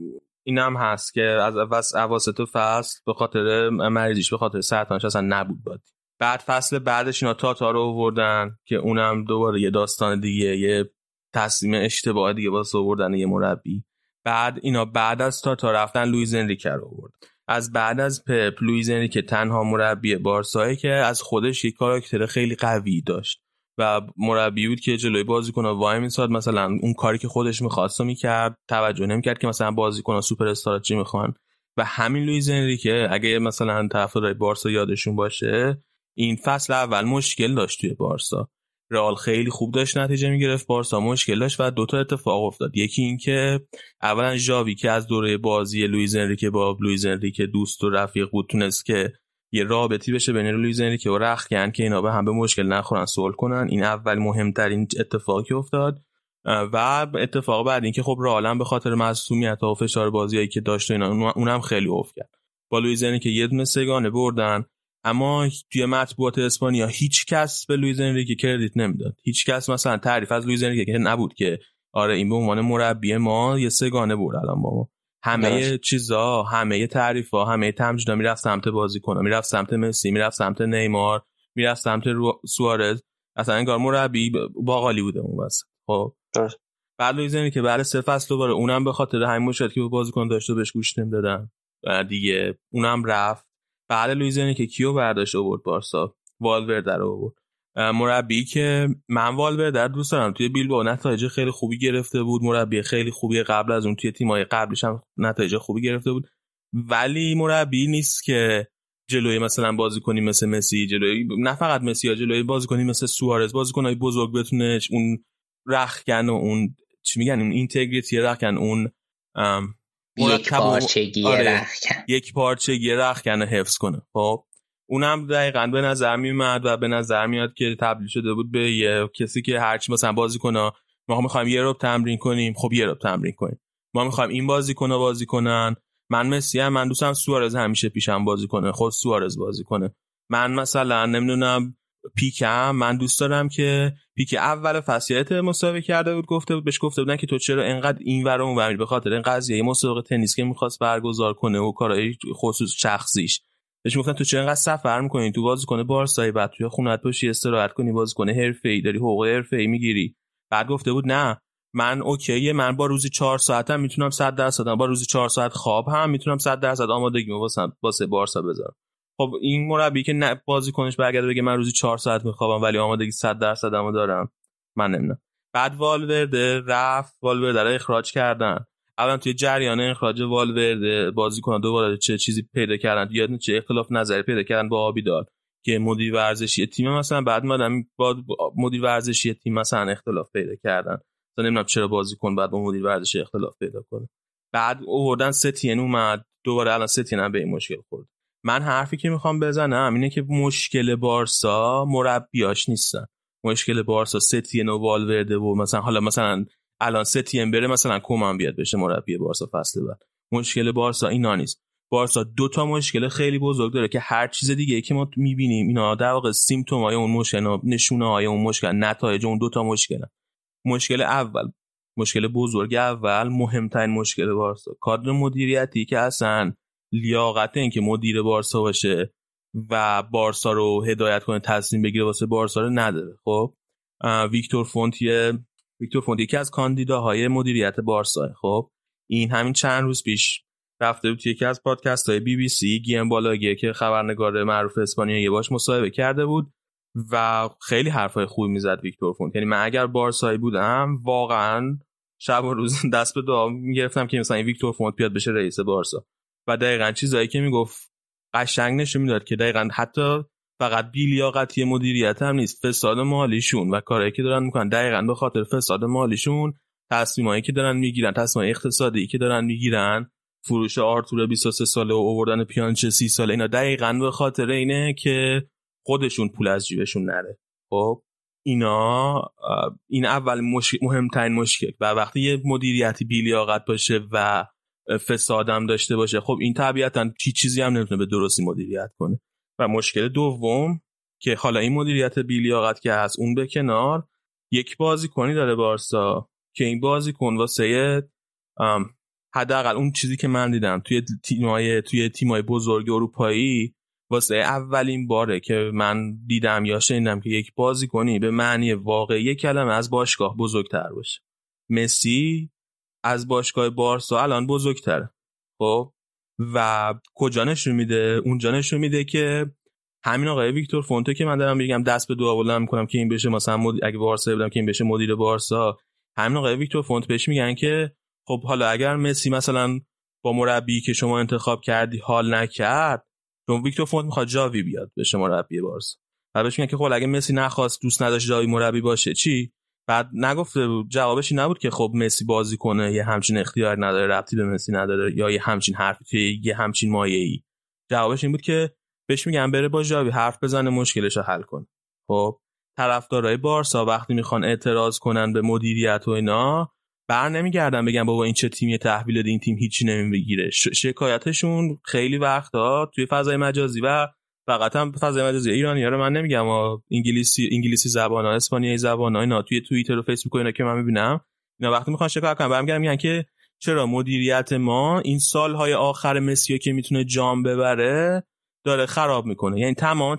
این هم هست که از اواسط فصل به خاطر مریضیش به خاطر سرطانش اصلا نبود باد. بعد فصل بعدش اینا تاتا رو آوردن که اونم دوباره یه داستان دیگه یه تصمیم اشتباه دیگه واسه آوردن یه مربی. بعد اینا بعد از تاتا رفتن لویز انریکه رو آورد. از بعد از پپ لویز انریکه تنها مربی بارسایی که از خودش یک کاراکتر خیلی قوی داشت. و مربی بود که جلوی بازیکن وای میساد مثلا اون کاری که خودش می‌خواست می‌کرد توجه نمی‌کرد که مثلا بازیکن سوپر استار چی می‌خوان. و همین لویز انریکه اگه مثلا طرفدارای بارسا یادشون باشه این فصل اول مشکل داشت توی بارسا. رئال خیلی خوب داشت نتیجه می‌گرفت بارسا مشکل داشت و دوتا اتفاق افتاد. یکی اینکه اولا ژاوی که از دوره بازی لویز انریکه با لویز انریکه دوست و رفیق بود تونست که یه رابطی بشه بین لویز انریکه و رخکن که اینا به هم به مشکل نخورن صلح کنن. این اول مهمترین اتفاقی افتاد. و اتفاق بعد اینکه خب رئال به خاطر مسئولیت و فشار بازیایی که داشت اینا اونم خیلی افت کرد. با لویز انریکه یه دونه سگانه بردن. اما توی مطبوعات اسپانیا هیچ کس به لویز انریکه credit نمی‌داد. هیچ کس مثلا تعریف از انریکه که نبود که آره این به عنوان مربی ما یه سگانه برد الان با ما. همه چیزا همه تعریف ها همه تمجیدا می‌رفت سمت بازیکن می‌رفت سمت مسی می‌رفت سمت نیمار می‌رفت سمت سوارز. اصلا انگار مربی باقالی بوده اون واسه خب. بعد لویز که بعد سه فصل دوباره. اونم به خاطر همین مشکل که بازیکن داشته بهش گوش نمی‌دادن. دیگه اونم رفت. بعد لویزیانی که کیو برداشت آورد بارسا؟ والورده رو آورد. مربی که من والورده دوست دارم. توی بیلبائو نتایج خیلی خوبی گرفته بود. مربی خیلی خوبی قبل از اون توی تیمای قبلش هم نتایج خوبی گرفته بود. ولی مربی نیست که جلوی مثلا بازی کنی مثل مسی جلوی نه فقط مسی ها جلوی بازی کنی مثل سوارز. بازی کنای بزرگ بتونه اون رخکن و اون چی میگن؟ اون اینتگریتی رخکن اون یک پارچگی آره. رخکن. یک پارچگی رخکن حفظ کنه. خب؟ اونم دقیقا به نظر میومد و به نظر میاد که تبدیل شده بود به یه کسی که هرچی مثلا بازی کنه ما می‌خوایم یه روب تمرین کنیم خب یه روب تمرین کنیم. ما می‌خوایم این بازی کنه بازی کنن. من مسی هم من دوستم سوارز همیشه پیشم بازی کنه خود سوارز بازی کنه. من مثلا نمی‌دونم پیکم من دوست دارم که پیک اول فصلیت مسابقه کرده بود گفته بود بهش گفته بودن که تو چرا انقدر این ور اون به خاطر این قضیه مسابقه تنیس که می‌خواست برگزار کنه و کارهای خصوص شخصیش. بهش گفتن تو چرا انقدر سفر می‌کنی تو بازی کنه بارسایی بعد توی خونت باشی استراحت کنی بازی کنه حرفه‌ای داری حقوق حرفه‌ای می‌گیری. بعد گفته بود نه من اوکیه من با روزی چهار ساعتم می‌تونم 100 درصد با روزی چهار ساعت خواب هم می‌تونم 100 درصد آمادگی واسه واسه بارسا بذارم. خب این مربی که نه بازی کنش برگرده بگه من روزی 4 ساعت میخوابم ولی آمادگی 100 درصدمو دارم. من نمی‌دونم. بعد والورده رفت والورده رو اخراج کردن. اولا توی جریان اخراج والورده بازیکن دوباره چه چیزی پیدا کردن یا چه اختلاف نظری پیدا کردن با آبیدار که مدیر ورزشی تیم مثلا بعد مادم با مدیر ورزشی تیم مثلا اختلاف پیدا کردن. مثلا نمی‌دونم چرا بازیکن بعد با مدیر ورزشی اختلاف پیدا کنه. بعد اووردن ستین اومد دوباره الان ستین هم به این مشکل خورد. من حرفی که می‌خوام بزنم اینه که مشکل بارسا مربیاش نیستن. مشکل بارسا ستین و والورده و مثلا حالا مثلا الان ستین بره مثلا کومان بیاد بشه مربی بارسا فصل بعد. مشکل بارسا اینا نیست. بارسا دو تا مشکل خیلی بزرگ داره که هر چیز دیگه ای که ما می‌بینیم اینا در واقع سیمتوم های اون مشکل نشونه های اون مشکل نتایج اون دو تا مشکل مشکل اول مشکل بزرگ اول مهمترین مشکل بارسا. کادر مدیریتی که اصلا لیاقت این که مدیر بارسا باشه و بارسا رو هدایت کنه تصمیم بگیره واسه بارسا رو نداره. خب ویکتور فونت ویکتور فونت یکی از کاندیداهای مدیریت بارسا خب این همین چند روز پیش رفته بود یکی از پادکست های بی بی سی گیم بالاگه که خبرنگار معروف اسپانیایی باش مصاحبه کرده بود و خیلی حرفای خوبی می‌زد ویکتور فونت. یعنی من اگر بارسایی بودم واقعا شب و روز دست به دعا می‌گرفتم که مثلا ویکتور فونت بیاد بشه رئیس بارسا. و دقیقا چیزایی که می‌گفت قشنگ نشون می‌داد که دقیقا حتی فقط بیلیاقتی مدیریت هم نیست. فساد مالیشون و کارهایی که دارن می‌کنن. دقیقا به خاطر فساد مالیشون تصمیمایی که دارن می‌گیرن تصمیم اقتصادی که دارن می‌گیرن فروش آرتور 23 ساله و آوردن پیانچه 30 ساله اینا دقیقا به خاطر اینه که خودشون پول از جیبشون نره. خب اینا این اول مهمترین مشکل. و وقتی یه مدیریتی بیلیاقت باشه و فسادم داشته باشه خب این طبیعتا هیچ چیزی هم نمی‌تونه به درستی مدیریت کنه. و مشکل دوم که حالا این مدیریت بیلیاقت که هست اون به کنار یک بازیکنی داره بارسا که این بازیکن واسه حداقل اون چیزی که من دیدم توی تیمای توی تیمای بزرگ اروپایی واسه اولین باره که من دیدم یا شنیدم که یک بازیکنی به معنی واقعی کلمه از باشگاه بزرگتر باشه. مسی از باشگاه بارسا الان بزرگتره. خب؟ و کجا نشون میده؟ اونجا نشون میده که همین آقای ویکتور فونته که من دارم میگم دست به دعا بلند می‌کنم که این بشه مثلا مد... اگه بارسا بودم که این بشه مدیر بارسا. همین آقای ویکتور فونت بهش میگن که خب حالا اگر مسی مثلا با مربی که شما انتخاب کردی حال نکرد چون ویکتور فونت می‌خواد جاوی بیاد بشه مربی بارسا. و بهش میگن که خب اگه مسی نخواست دوست نداشت جاوی مربی باشه چی؟ بعد نگفته بود جوابش نبود که خب مسی بازی کنه یه همچین اختیار نداره ربطی به مسی نداره یا یه همچین حرفی توی یه همچین مایه ای جوابش این بود که بهش میگن بره با جاوی حرف بزنه مشکلش رو حل کن. خب طرفدارای بارسا وقتی می‌خوان اعتراض کنن به مدیریت و اینا بر نمیگردن بگن بابا این چه تیمی تحویل این تیم هیچی نمی‌گیره. شکایتشون خیلی وقتا توی فضای مجازی و فقط هم فضای مجازی ایرانی. رو من نمیگم انگلیسی انگلیسی زبان ها اسپانیایی زبان ها اینا توی توییتر و فیسبوک و اینا که من می‌بینم اینا وقتی می‌خوان شکایت کنن برمیگردن میگن که چرا مدیریت ما این سالهای آخر مسیو که می‌تونه جام ببره داره خراب می‌کنه. یعنی تمام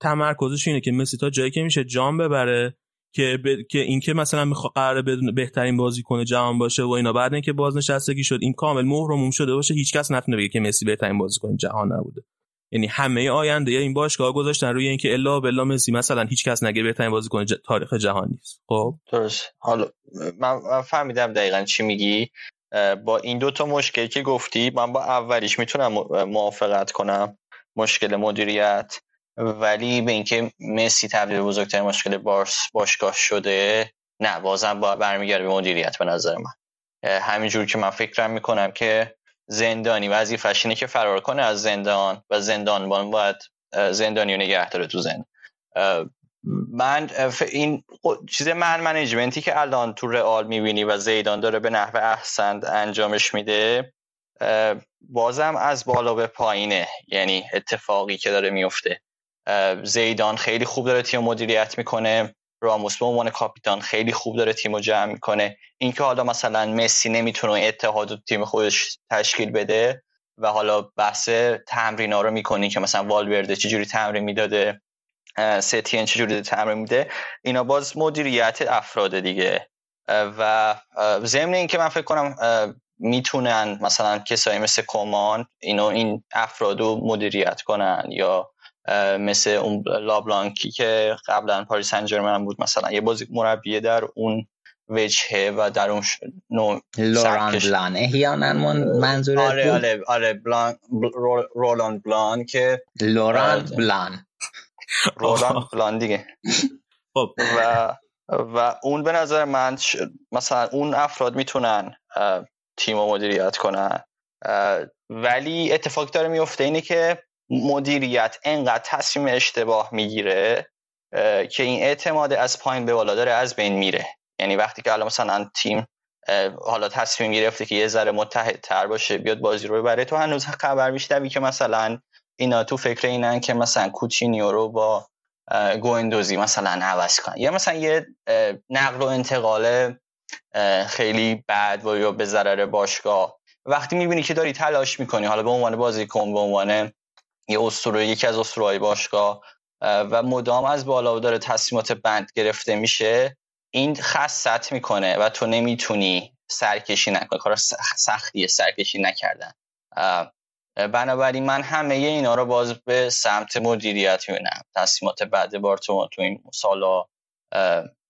تمرکزش اینه که مسی تا جایی که میشه جام ببره که ب... که اینکه مثلا می‌خواد قرار بدون بهترین بازیکن جهان باشه و اینا. بعد اینکه بازنشستگی شد این کامل مهرموم شده باشه هیچکس نتونه بگه که مسی بهترین بازیکن جهان نبوده. یعنی همه آینده این باشگاه گذاشتن روی اینکه الا بلا مسی مثلا هیچکس نگه بهترین بازیکن ج... تاریخ جهان نیست. خب؟ درست. حالا من فهمیدم دقیقا چی میگی. با این دوتا مشکلی که گفتی من با اولیش می‌تونم موافقت کنم. مشکل مدیریت. ولی به اینکه مسی تبدیل بزرگترین مشکل بارس باشگاه شده نه بازم با برمیگرده به مدیریت به نظر من. همینجور که من فکرم می‌کنم که زندانی. وظیفش اینه که فرار کنه از زندان و زندانبان باید زندانی رو نگه داره تو زند من این چیز من منیجمنتی که الان تو رئال می‌بینی و زیدان داره به نحو احسن انجامش میده بازم از بالا به پایینه. یعنی اتفاقی که داره میفته زیدان خیلی خوب داره تیم مدیریت می‌کنه. راموس به عنوان کاپیتان خیلی خوب داره تیم رو جمع می‌کنه. اینکه حالا مثلا مسی نمی‌تونه اتحاد تیم خودش تشکیل بده و حالا بحث تمرین ها رو می‌کنی که مثلا والورده چجوری تمرین می‌داده ستین چجوری تمرین میده اینا باز مدیریت افراد دیگه. و ضمن اینکه من فکر کنم می‌تونن مثلا کسایی مثل کمان اینو این افراد رو مدیریت کنن یا مثل اون لابلانکی که قبلا پاریس سن بود مثلا یه بازی مربی در اون وجهه و در اون نوع لوران بلان. احیانا منظور آره آره آره بلان رولان بلان که لوران بلان. رولان بلان دیگه. خب. و و اون به نظر من مثلا اون افراد می‌تونن تیم رو مدیریت کنن. ولی اتفاق داره میفته اینه که مدیریت انقدر تصمیم اشتباه می‌گیره که این اعتماد از پایین به بالا داره از بین میره. یعنی وقتی که الان مثلا تیم حالا تصمیم گرفته که یه ذره متحد تر باشه بیاد بازی رو ببره تو هنوز خبر میشنوی که مثلا اینا تو فکر اینن که مثلا کوچینیو رو با گویندوزی مثلا عوض کنن. یا مثلا یه نقل و انتقال خیلی بد و یا به ضرر باشگاه. وقتی می‌بینی که داری تلاش می‌کنی حالا به عنوان بازیکن به عنوان یه اسطوره یکی از اسطوره‌های باشگاه و مدام از بالا داره تصمیمات بند گرفته میشه. این خاصت می‌کنه و تو نمی‌تونی سرکشی نکنی کار سختیه سرکشی نکردن. بنابراین من همه اینا رو باز به سمت مدیریت می‌بینم. تصمیمات بعد بارتوما تو این سالا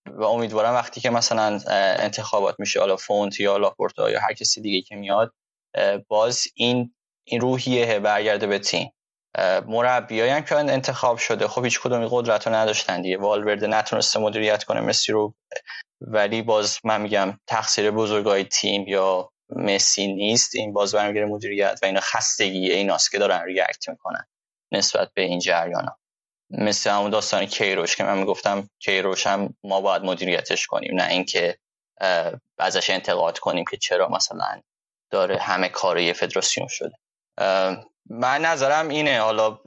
و امیدوارم وقتی که مثلا انتخابات میشه حالا فونت یا لاپورتا یا هر کسی دیگه که میاد باز این این روحیه برگرده به تیم. مربیایی هم که انتخاب شده. خب هیچ کدومی قدرت رو نداشتن دیگه. والورده نتونسته مدیریت کنه مسی رو. ولی باز من میگم تقصیر بزرگای تیم یا مسی نیست. این باز برمیگره مدیریت و اینا خستگی ایناست که دارن ریاکت می‌کنن نسبت به این جریان ها مثل همون داستان کیروش که من می‌گفتم کیروش هم ما باید مدیریتش کنیم. نه اینکه ازش انتقاد کنیم که چرا مثلا داره همه کاری فدراسیون شده. من نظرم اینه. حالا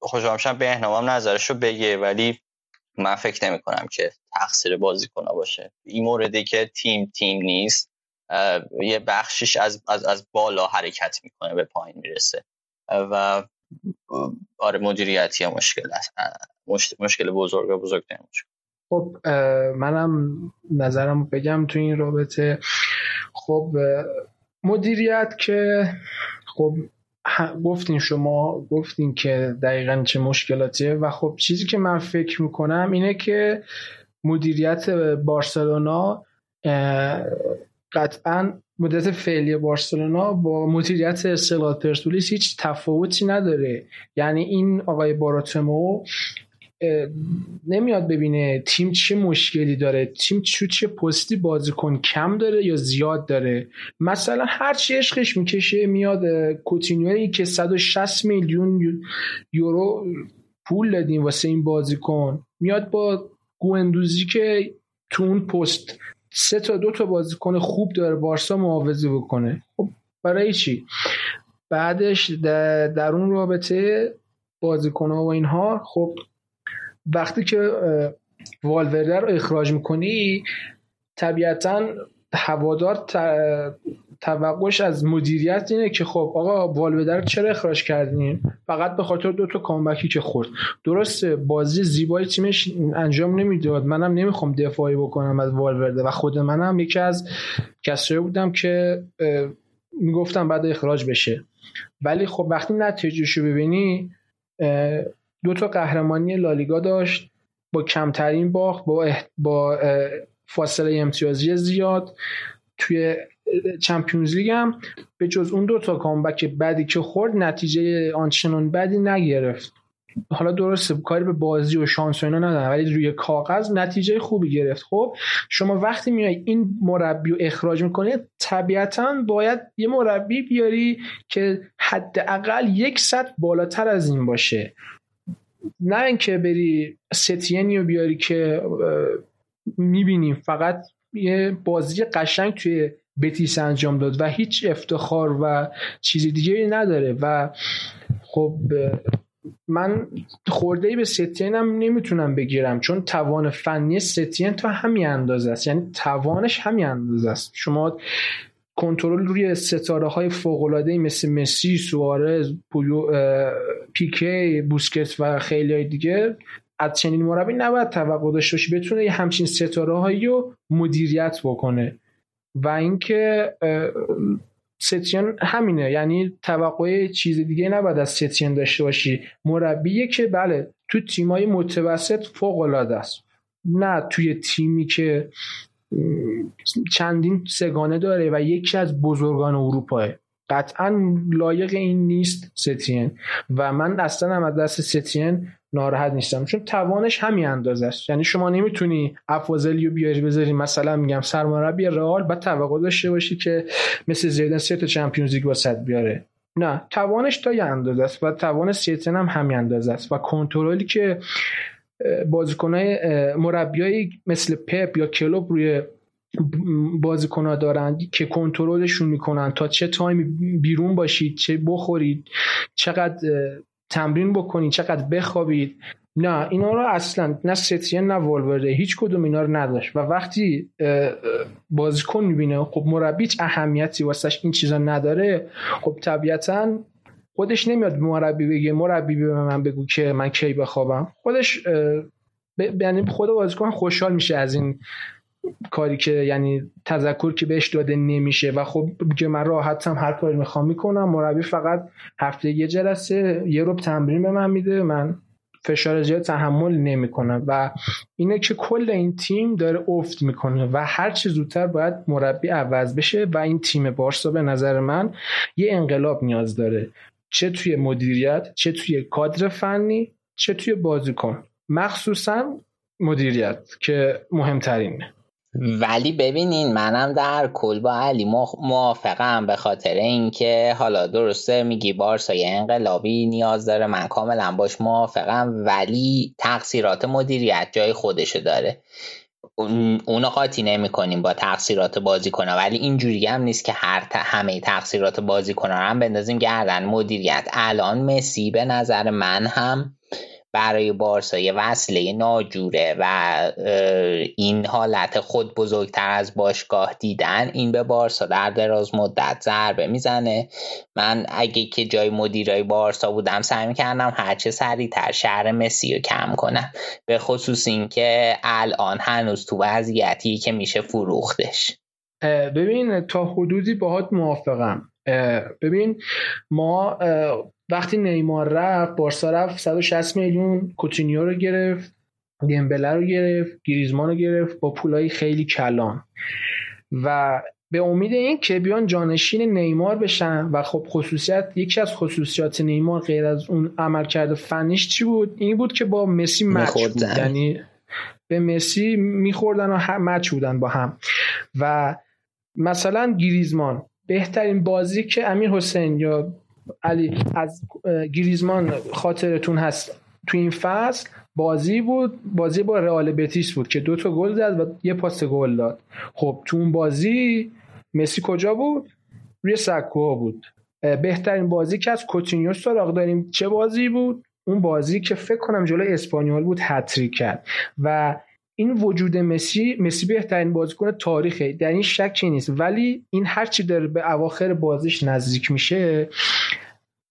خوشحالم به احنامم نظرشو بگه ولی من فکر نمی کنم که تقصیر بازیکن باشه. این موردی که تیم تیم نیست یه بخشش از, از, از بالا حرکت می‌کنه به پایین می‌رسه. و آره مدیریتی مشکل است. مشکل بزرگ و بزرگ مشکل. خب منم نظرم بگم تو این رابطه. خب مدیریت که خب گفتین شما گفتین که دقیقا چه مشکلاتیه و خب چیزی که من فکر می‌کنم اینه که مدیریت بارسلونا قطعا مدت فعلی بارسلونا با مدیریت استقلال پرسپولیس هیچ تفاوتی نداره. یعنی این آقای باراتمو نمیاد ببینه تیم چه مشکلی داره تیم چه چه پستی بازیکن کم داره یا زیاد داره. مثلا هر چی عشقش می‌کشه میاد کوتینیوی که 160 میلیون یورو پول دادیم واسه این بازیکن. میاد با گوندوزی که تو اون پست سه تا دو تا بازیکن خوب داره بارسا معاوضه بکنه. خب برای چی؟ بعدش در, اون رابطه بازیکن ها و اینها خب وقتی که والورده رو اخراج می‌کنی طبیعتا هوادار توقعش از مدیریت اینه که خب آقا والورده رو چرا اخراج کردین؟ فقط به خاطر دو تا کامبکی که خورد. درسته بازی زیبای تیمش انجام نمی‌داد. منم نمی‌خوام دفاعی بکنم از والورده و خود منم یکی از کسایی بودم که می‌گفتم بعد اخراج بشه. ولی خب وقتی نتیجهشو ببینی دو تا قهرمانی لالیگا داشت. با کمترین باخت با, با فاصله امتیازی زیاد توی چمپیونز لیگ هم. به جز اون دو تا کامبک بدی که خورد نتیجه آنچنان بدی نگرفت. حالا درسته کاری به بازی و شانس و اینا ندارن ولی روی کاغذ نتیجه خوبی گرفت. خب شما وقتی میای این مربی رو اخراج می‌کنی طبیعتا باید یه مربی بیاری که حداقل یک سطح بالاتر از این باشه. نه اینکه بری ستینی رو بیاری که می‌بینیم فقط یه بازی قشنگ توی بتیس انجام داد و هیچ افتخار و چیزی دیگه نداره و خب من خورده ای به ستین هم نمی‌تونم بگیرم چون توان فنی ستین تا همین اندازه است. یعنی توانش همین اندازه است. شما کنترل روی ستاره های فوق العاده مثل مسی، سوارز، پیکه، بوسکت و خیلی های دیگه از چنین مربی نباید توقع داشته باشی بتونه یه همچین ستاره هایی رو مدیریت بکنه. و اینکه ستین همینه. یعنی توقع چیز دیگه نباید از ستین داشته باشی. مربیه که بله تو تیمای متوسط فوق العاده است. نه توی تیمی که چندین سگانه داره و یکی از بزرگان اروپاه. قطعا لایق این نیست ستین. و من اصلا هم از دست ستین ناراحت نیستم چون توانش همین اندازه است. یعنی شما نمی‌تونی افاضلی رو بیاری بذاری مثلا میگم سرمربی رئال بعد توقع داشته باشی که مثل زیدن سه تا چمپیونز لیگ بیاره. نه توانش تا یه اندازه است و توان سیتن هم همین اندازه است. و کنترلی که بازیکنای مربیایی مثل پپ یا کلوب روی بازیکنها دارن که کنترلشون می‌کنن. تا چه تایمی بیرون باشید چه بخورید چقدر تمرین بکنید چقدر بخوابید. نه اینا رو اصلا نه ستین نه والورده هیچ کدوم اینا رو نداشت. و وقتی بازیکن می‌بینه خب مربی اهمیتی واسش این چیزا نداره. خب طبیعتا خودش نمیاد مربی بگه مربی به من بگو که من کی بخوابم. خودش یعنی خود بازیکن خوشحال میشه از این کاری که یعنی تذکر که بهش داده نمیشه. و خب که من راحتم هر کاری می‌خوام می‌کنم. مربی فقط هفته یه جلسه یه تمرین به من میده. من فشار زیاد تحمل نمی‌کنم. و اینه که کل این تیم داره افت می‌کنه و هر چه زودتر باید مربی عوض بشه. و این تیم بارسا به نظر من یه انقلاب نیاز داره. چه توی مدیریت چه توی کادر فنی چه توی بازیکن. مخصوصا مدیریت که مهمترینه. ولی ببینین منم در کل با علی موافقم به خاطر اینکه حالا درسته میگی بارسا یه انقلابی نیاز داره من کاملا باش موافقم ولی تقصیرات مدیریت جای خودشو داره. اونو قاطی نمی کنیم با تقصیرات بازی کنه ولی اینجوری هم نیست که هر همه تقصیرات بازی کنه هم بندازیم گردن. مدیریت. الان مسی به نظر من هم برای بارسا یه وصله ناجوره و این حالت خود بزرگتر از باشگاه دیدن این به بارسا در دراز مدت ضربه می‌زنه. من اگه که جای مدیرای بارسا بودم سعی می‌کردم هرچه سریعتر شهر مسی رو کم کنم. به خصوص اینکه الان هنوز تو وضعیتی که میشه فروختش. ببین تا حدودی باهات موافقم. ببین ما وقتی نیمار رفت بارسا رفت 160 میلیون کوتینیو رو گرفت دیمبله رو گرفت گریزمان رو گرفت با پولای خیلی کلان. و به امید این که بیان جانشین نیمار بشن و خب خصوصیت یکی از خصوصیات نیمار غیر از اون عملکرد فنیش چی بود؟ این بود که با مسی مچ بود. یعنی به مسی میخوردن و مچ بودن با هم. و مثلا گریزمان بهترین بازی که امیر حسین یا علی از گریزمان خاطرتون هست. تو این فصل بازی بود بازی با رئال بتیس بود که دو تا گل زد و یه پاس گل داد. خب تو اون بازی مسی کجا بود؟ روی سکوها بود. بهترین بازی که از کوتینیو سراغ داریم چه بازی بود؟ اون بازی که فکر کنم جلوی اسپانیول بود هتریک کرد. و این وجود مسی مسی بهترین بازیکن تاریخه. در این شکی نیست. ولی این هرچی داره به اواخر بازیش نزدیک میشه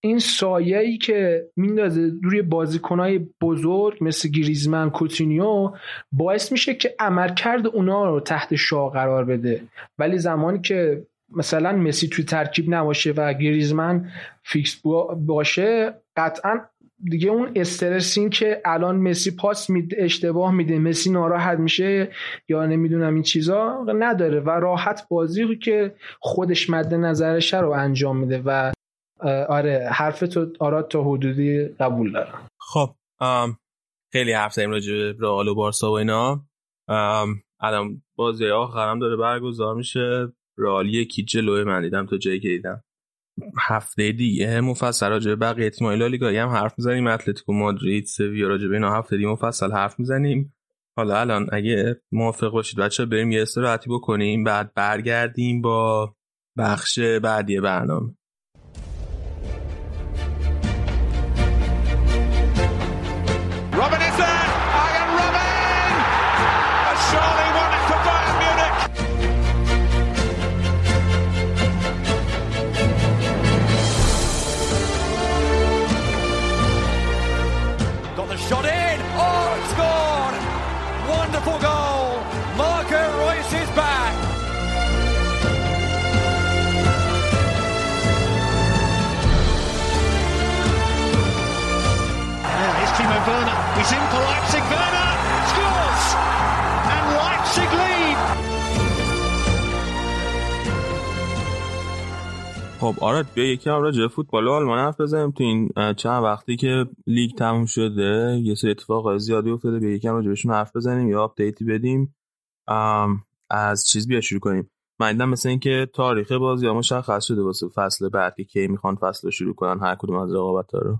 این سایه‌ای که میندازه روی بازیکنهای بزرگ مثل گریزمن کوتینیو باعث میشه که عملکرد اونا رو تحت شاه قرار بده. ولی زمانی که مثلا مسی توی ترکیب نباشه و گریزمن فیکس باشه قطعا دیگه اون استرسین که الان مسی پاس میده اشتباه میده مسی ناراحت میشه یا نمی‌دونم این چیزا نداره و راحت بازی که خودش مد نظرشه رو انجام میده و آره حرف تو آراد تا حدودی قبول دارم. خب خیلی حرف زدیم راجع به رئال و بارسا و اینا. الان بازی آخرم داره برگزار میشه. رئال یکی جلوی من دیدم تا جایی که دیدم. هفته دیگه مفصل راجع به بقیه تیم‌های لالیگا هم حرف می‌زنیم. اتلتیکو مادرید سویا راجع به اینا هفته دیگه مفصل حرف می‌زنیم. حالا الان اگه موافق باشید بچه بریم یه استراحتی بکنیم بعد برگردیم با بخش بعدی برنامه. خب آره بیا یکم راجع فوتبال آلمان حرف بزنیم. تو این چند وقتی که لیگ تموم شده یه سری اتفاق زیادی افتاده بیا یکم راجع بهشون حرف بزنیم یا update ی بدیم. از چیز بیا شروع کنیم. من دیدم مثل اینکه تاریخ بازی ها مشخص شده واسه فصل بعد که کی می‌خوان فصل رو شروع کنن هر کدوم از رقابت رو.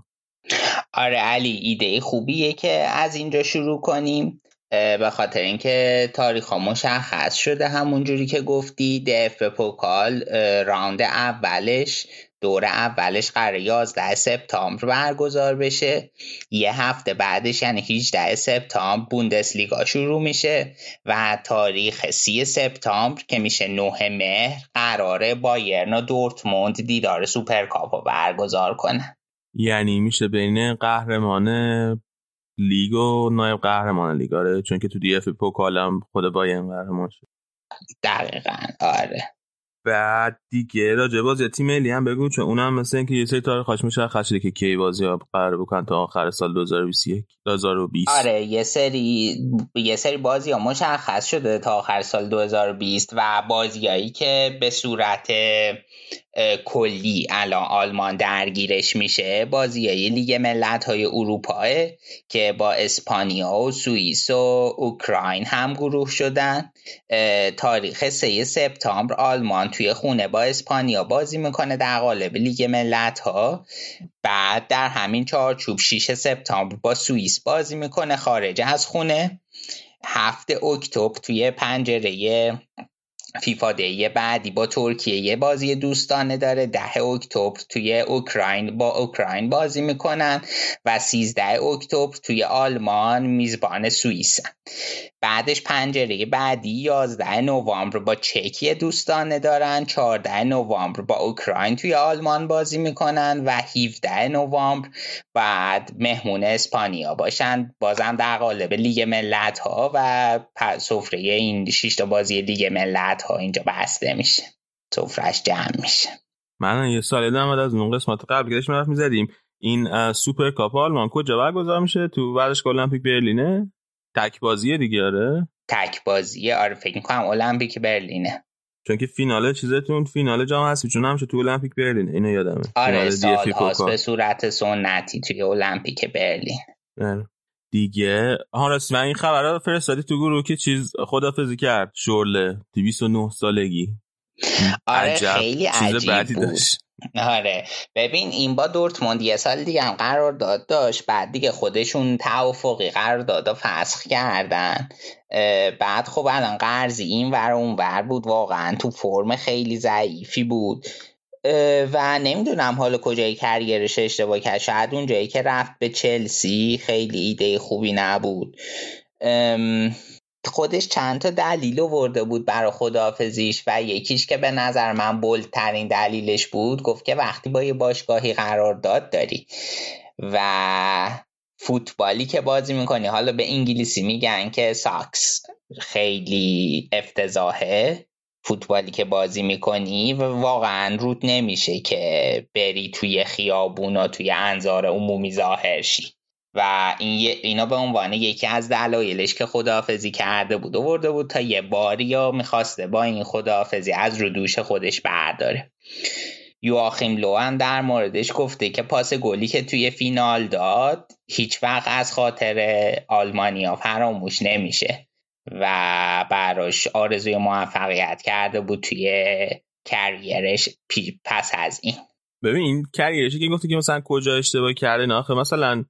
آره علی ایده خوبیه که از اینجا شروع کنیم. به خاطر اینکه تاریخ ها مشخص شده همون جوری که گفتی. دف پوکال round اولش دور اولش قرار 11 سپتامبر برگزار بشه. یه هفته بعدش یعنی 18 سپتامبر بوندسلیگا شروع میشه و تاریخ 30 سپتامبر که میشه 9 مهر قراره بایرن و دورتموند دیدار سوپرکاپ رو برگزار کنه یعنی میشه بین قهرمان لیگ و نایب قهرمان لیگ. آره چون که تو دی اف بی پوکالم خود بایرن قهرمان شد. دقیقا آره. بعد دیگه راجع بازی تیم ملی هم بگو چون اونم مثل اینکه یه سری تاریخ خاش مشخص شده که کی بازی ها قرار بکن تا آخر سال 2021 2020 آره یه سری یه سری بازی ها مشخص شده تا آخر سال 2020 و بازیایی که به صورت کلی الان آلمان درگیرش میشه بازی لیگ ملت های اروپا که با اسپانیا و سوئیس و اوکراین هم گروه شدن. تاریخ 3 سپتامبر آلمان توی خونه با اسپانیا بازی می‌کنه در قالب لیگ ملت ها بعد در همین چارچوب 6 سپتامبر با سوئیس بازی می‌کنه خارج از خونه. هفته اکتبر توی پنجره فیفا دی بعدی با ترکیه یه بازی دوستانه داره. ده اکتبر توی اوکراین با اوکراین بازی می‌کنن و 13 اکتبر توی آلمان میزبان سوئیسن. بعدش پنجره بعدی 11 نوامبر با چک یه دوستانه دارن. 14 نوامبر با اوکراین توی آلمان بازی می‌کنن و 17 نوامبر بعد مهمون اسپانیا باشن. بازم در قالب لیگ ملت ها و سفره این 6 تا بازی لیگ ملت ها اینجا بسته میشه. سفرش جمع میشه. من یه سوال دارم از اون قسمت قبل گرش مرف می‌زدیم. این سوپر کاپ آلمان کجا برگزار میشه تو ورزشگاه المپیک برلینه؟ تک بازیه دیگه آره. تک بازیه آره فکر می‌کنم المپیک برلینه. چون که فینال چیزتون فینال جام هستی چون همیشه تو المپیک برلین اینو یادمه. آره سال به صورت سنتی توی المپیک برلین. آره. دیگه. ها راست من این خبر رو فرستادی تو گروه که چیز خدافزی کرد. شورله 209 سالگی. آره خیلی عجیب بود. داشت. آره. ببین این با دورتموند یه سال دیگه هم قرار داد داشت. بعد دیگه خودشون توافقی قرار داد و فسخ کردن. بعد خب الان قرضی این ور اون ور بود. واقعا تو فرم خیلی ضعیفی بود. و نمی‌دونم حالا کجای کریرش اشتباه کرد. شاید اون جایی که رفت به چلسی خیلی ایده خوبی نبود. خودش چند تا دلیل ورده بود برای خداحافظیش و یکیش که به نظر من بلدترین دلیلش بود گفت که وقتی با یه باشگاهی قرار داد داری. و فوتبالی که بازی می‌کنی حالا به انگلیسی میگن که ساکس. خیلی افتضاحه. فوتبالی که بازی می‌کنی و واقعا رود نمیشه که بری توی خیابون و توی انظار عمومی ظاهر شی. و این اینا به عنوان یکی از دلایلش که خداحافظی کرده بود ورده بود تا یه باری یا می‌خواسته با این خداحافظی از رو دوش خودش برداره. یواخیم لو هم در موردش گفته که پاس گلی که توی فینال داد هیچ وقت از خاطر آلمانیا فراموش نمیشه. و براش آرزوی موفقیت کرده بود توی کریرش پس از این. ببین کریرشی که گفته که مثلا کجا اشتباه کرده نه مثلا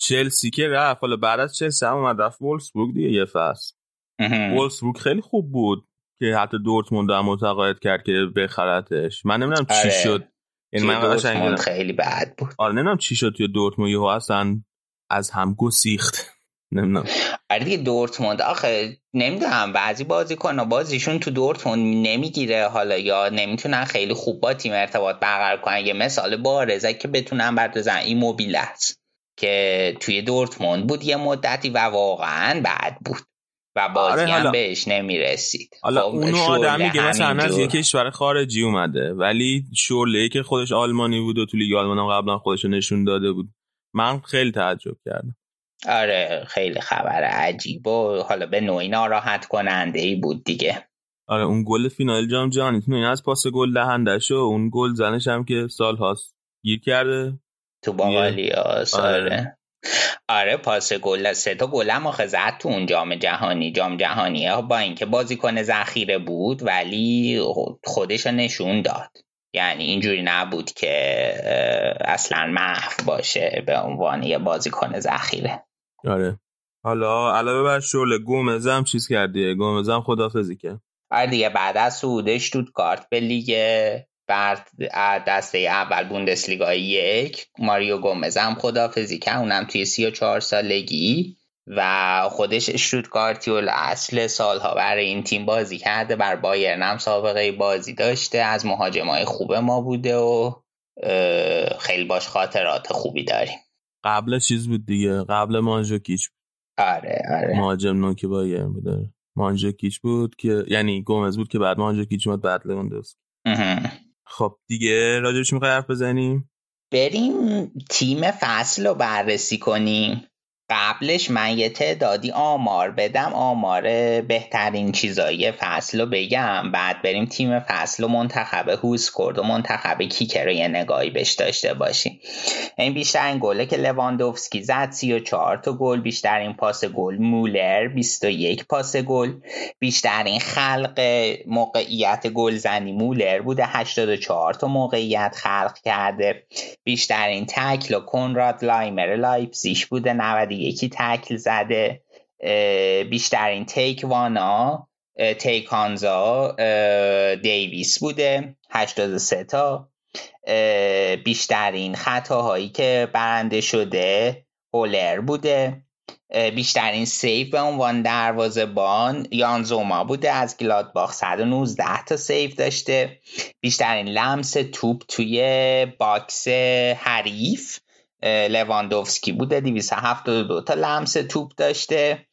چلسی که رفت حالا بعد از چلسی هم اومد رفت وولسبورگ دیگه یه فصل. وولسبورگ خیلی خوب بود که حتی دورتموند هم متقاعد کرد که بخرتش. من نمی‌دونم چی آره. شد. این من خیلی بد بود. آره نمی‌دونم چی شد توی دورتموند یهو اصلا از هم گسیخت. نمی‌دونم. آره دیگه دورتموند آخه نمی‌دونم بعضی بازیکن بازیشون تو دورتموند نمی‌گیره حالا یا نمی‌تونن خیلی خوب با تیم ارتباط برقرار کنن. یه مثال بارزه که بتونن بردازن این موبیل است که توی دورتموند بود یه مدتی و واقعا بد بود و بازی آره هم بهش نمی‌رسید. حالا خب اونو آدم میگه مثلا از یه کشور خارجی اومده ولی شورله که خودش آلمانی بود و تو لیگ آلمان قبلا خودش نشون داده بود. من خیلی تعجب کردم. آره خیلی خبر عجیب و حالا به نوعی ناراحت کننده ای بود دیگه. آره اون گل فینال جام جهانی این از پاس گل دهندش و اون گل زنش هم که سال هاست گیر کرده. تو باقالیاس آره. آره. آره پاس گل سه تا گل هم آخه زد تو اون جام جهانی. جام جهانی با اینکه بازیکن ذخیره بود ولی خودش نشون داد. یعنی اینجوری نبود که اصلا محو باشه به عنوان یه بازیکن ذخیره. آره. حالا علاوه بر شغل گومزم چیز کردیه گومزم خدافزی کرد. آره دیگه بعد از سعودش تو کارت به لیگ بعد دسته اول بوندسلیگا یک ماریو گومز هم خدافزی کرد. اونم توی سی و چهار سالگی و خودش اشتوتگارتی اصل سالها برای این تیم بازی کرده. بر بایرن هم سابقه بازی داشته. از مهاجمای خوب ما بوده و خیلی باش خاطرات خوبی داریم. قبل چیز بود دیگه قبل مانجوکیچ آره آره. مهاجم نوکی بایرن بوده مانجوکیچ بود که یعنی گومز بود که بعد مانجوکیچ اومد بعد لواندوفسکی خب دیگه راجبش می‌خوای حرف بزنیم؟ بریم تیم فصل رو بررسی کنیم. قبلش من یه تعدادی آمار بدم آمار بهترین چیزایی فصل رو بگم. بعد بریم تیم فصل و منتخب هوس کرد و منتخب کیکر رو یه نگاهی بهش داشته باشیم. این بیشترین گله که لواندوفسکی زد 34 تا گل. بیشترین پاس گل مولر 21 پاس گل. بیشترین خلق موقعیت گلزنی مولر بوده 84 تا موقعیت خلق کرده. بیشترین تکل و کنراد لایمر لایپزیش بوده 90 یکی تکل زده بیشترین تیک وانا تیکانزا دیویس بوده 83 تا. بیشترین خطاهایی که برنده شده هولر بوده. بیشترین سیف به عنوان دروازه‌بان یانزوما بوده از گلادباخ 119 تا سیف داشته. بیشترین لمس توپ توی box حریف. لواندوفسکی بوده 272 تا لمس توپ داشته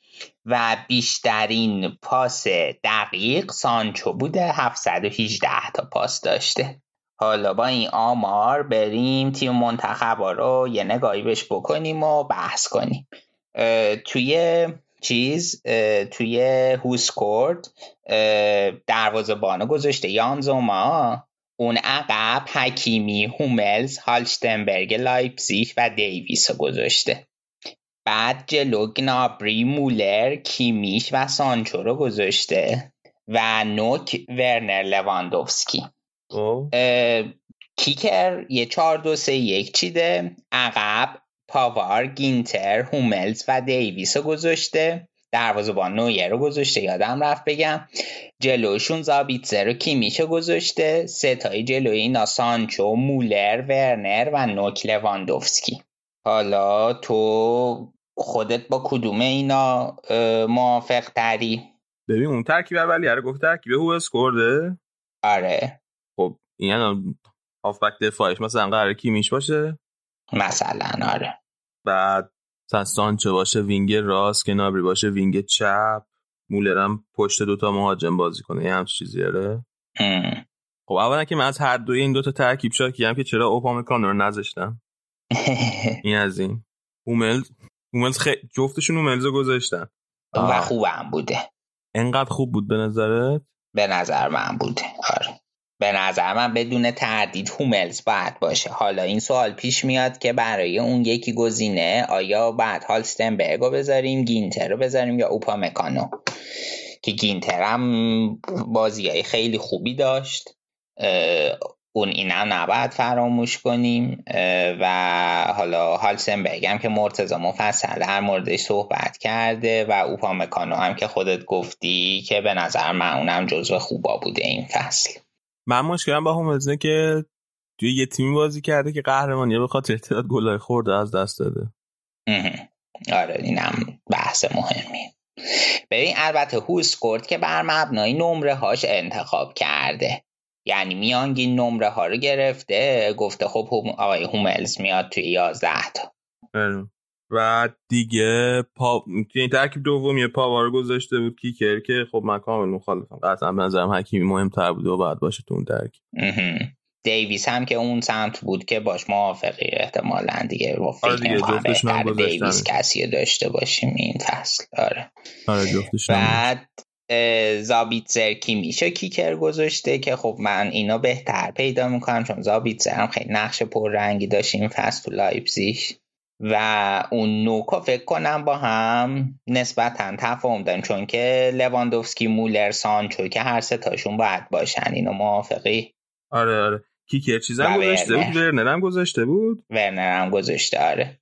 و بیشترین پاس دقیق سانچو بوده 718 تا پاس داشته. حالا با این آمار بریم تیم منتخب رو یه نگاهی بهش بکنیم و بحث کنیم. توی چیز توی WhoScored دروازه بانو گذاشته. یان زومر اون عقب حکیمی هوملز هالشتنبرگ لایپزیگ و دیویس رو گذاشته. بعد جلو گنابری مولر کیمیش و سانچو رو گذاشته و نوک ورنر لواندوفسکی. کیکر یه چهار دو سه یک چیده. عقب پاوار گینتر هوملز و دیویس رو گذاشته. دروازه‌بان نویر رو گذاشته یادم رفت بگم. جلوشون زابیتزر رو کیمیشو گذاشته. ستای جلوی اینا سانچو مولر ورنر و نوک لواندوفسکی. حالا تو خودت با کدوم اینا موافق تری ببین اون ترکیب اولی رو گفت ترکیب هو اسکورده؟ آره. خب این هافبک دفاعش مثلا قرار کیمیش باشه؟ مثلا آره. بعد سانچو باشه وینگ راست کنابری باشه وینگ چپ. مولرم پشت دوتا مهاجم بازی کنه. یه همچین چیزی داره خب اولا که من از هر دوی این دوتا ترکیب شاکیم که چرا اوپامکانو رو نذاشتم. این از این. هوملز هوملز خ... جفتشون هوملز رو گذاشتن. و خوبم بوده. انقدر خوب بود به نظرت؟ به نظر من بوده. آره. به نظر من بدون تردید هوملز باید باشه. حالا این سوال پیش میاد که برای اون یکی گزینه آیا بعد هالستنبرگ رو بذاریم گینتر رو بذاریم یا اوپا مکانو که گینتر هم بازی های خیلی خوبی داشت. اون اینم نباید فراموش کنیم. و حالا هالسنبرگ هم که مرتضا مفصل هر موردش صحبت کرده و اوپا مکانو هم که خودت گفتی که به نظر من اونم جزو خوبا بوده این فصل. من مشکلم با هوملزنه که توی یه تیمی بازی کرده که قهرمانی به خاطر تعداد گلای خورده از دست داده. آره اینم بحث مهمی. ببین البته هوسکورد که بر مبنای نمره هاش انتخاب کرده. یعنی میانگین نمره ها رو گرفته گفته خب آقای هوملز میاد توی یازده تا. بله. و دیگه پا این ترکیب دومی پاوار گذاشته بود کیکر که خب من کامل مخالفم. قطعا به نظرم حکیمی مهمتر بود و باید باشه تو اون ترکیب. دیویس هم که اون سمت بود که باش موافقی احتمالا دیگه و آره دیگه دیویس کسی داشته باشیم این فصل. آره. آره بعد زابیتزر کی میشه کیکر گذاشته که خب من اینو بهتر پیدا می‌کنم چون زابیتزر هم خیلی نقش پررنگی داشت این فصل تو لایپزیش و اون نوکا فکر کنم با هم نسبتا تفاهم دارن چون که لواندوفسکی مولر سانچو که هر سه تاشون باید باشن اینو موافقی؟ آره آره. کیکر چیزا گذاشته بود ورنر هم گذاشته بود. ورنر هم گذاشته آره.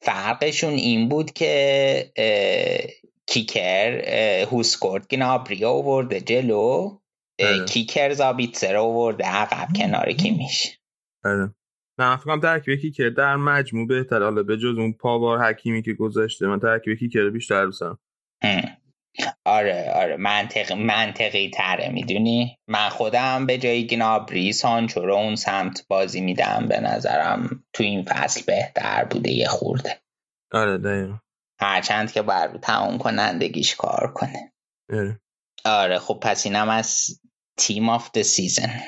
فرقشون این بود که کیکر هوسکورد گنابری آورده جلو کیکر زابیتسر آورده عقب کنار کیمیش. آره. نه فکر کنم ترکیب کیکر در مجموع بهتر حالا به جز اون پاوار حکیمی که گذاشته من ترکیب کیکر بیشتر دوستم آره آره. منطق منطقی تره می‌دونی؟ من خودم به جای گنابری سانچو رو اون سمت بازی میدم. به نظرم تو این فصل بهتر بوده یه خورده. آره دقیقا. هرچند که باید رو تمام کنندگیش کار کنه. آره آره خب پس اینم از team of the season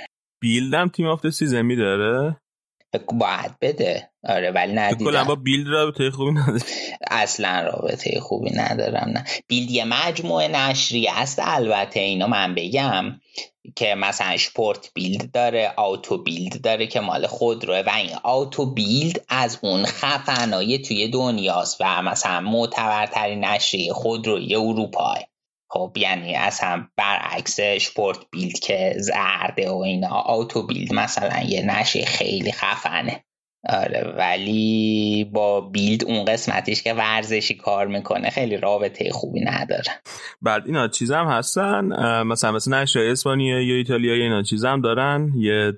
بیلدم team of the season میداره؟ باید بده. آره ولی ندیدم کلا با بیلد رابطه خوبی نداره. اصلا رابطه خوبی ندارم نه. بیلد یه مجموعه نشری است البته اینو من بگم که مثلا شپورت بیلد داره آوتو بیلد داره که مال خود روه. و این آوتو بیلد از اون خفنای توی دنیاست و مثلا معتبرترین نشریه خودروی اروپا خب یعنی اصلا برعکس شپورت بیلد که زرده و اینا. آوتو بیلد مثلا یه نشریه خیلی خفنه. آره ولی با بیلد اون قسمتیش که ورزشی کار می‌کنه خیلی رابطه خوبی نداره. بعد اینا چیز هم هستن مثلا مثلا نشای اسپانیا یا ایتالیا اینا چیز دارن. یه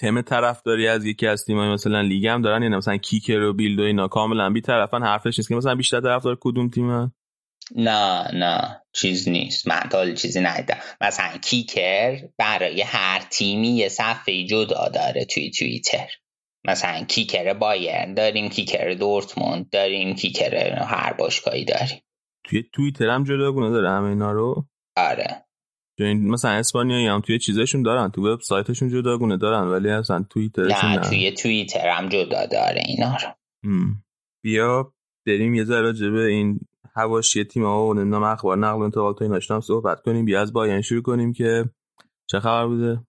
تم طرفداری از یکی از تیمای مثلا لیگ هم دارن. یعنی مثلا کیکر و بیلد و اینا کاملا بی طرفن حرفش نیست که مثلا بیشتر طرفدار کدوم تیم نه نه چیز نیست. من تا چیزی ندیدم مثلا کیکر برای هر تیمی یه صفحه جدا داره توی توییتر. مثلا کیکر بایرن داریم کیکر دورتموند داریم کیکر هر باشگاهی داریم. توی توییتر هم جداگونه داره همه اینا رو؟ آره. مثلا اسپانیایی هم توی چیزشون دارن تو وبسایتشون جداگونه دارن ولی اصلا توییترشون نه توی توییتر هم جدا داره اینا رو. بیا بریم یه ذره به این حواشی تیم ها و نمی‌دونم اخبار نقل و انتقال تا ایناشون هم صحبت کنیم. بیا از بایرن شروع کنیم که چه خبر بوده؟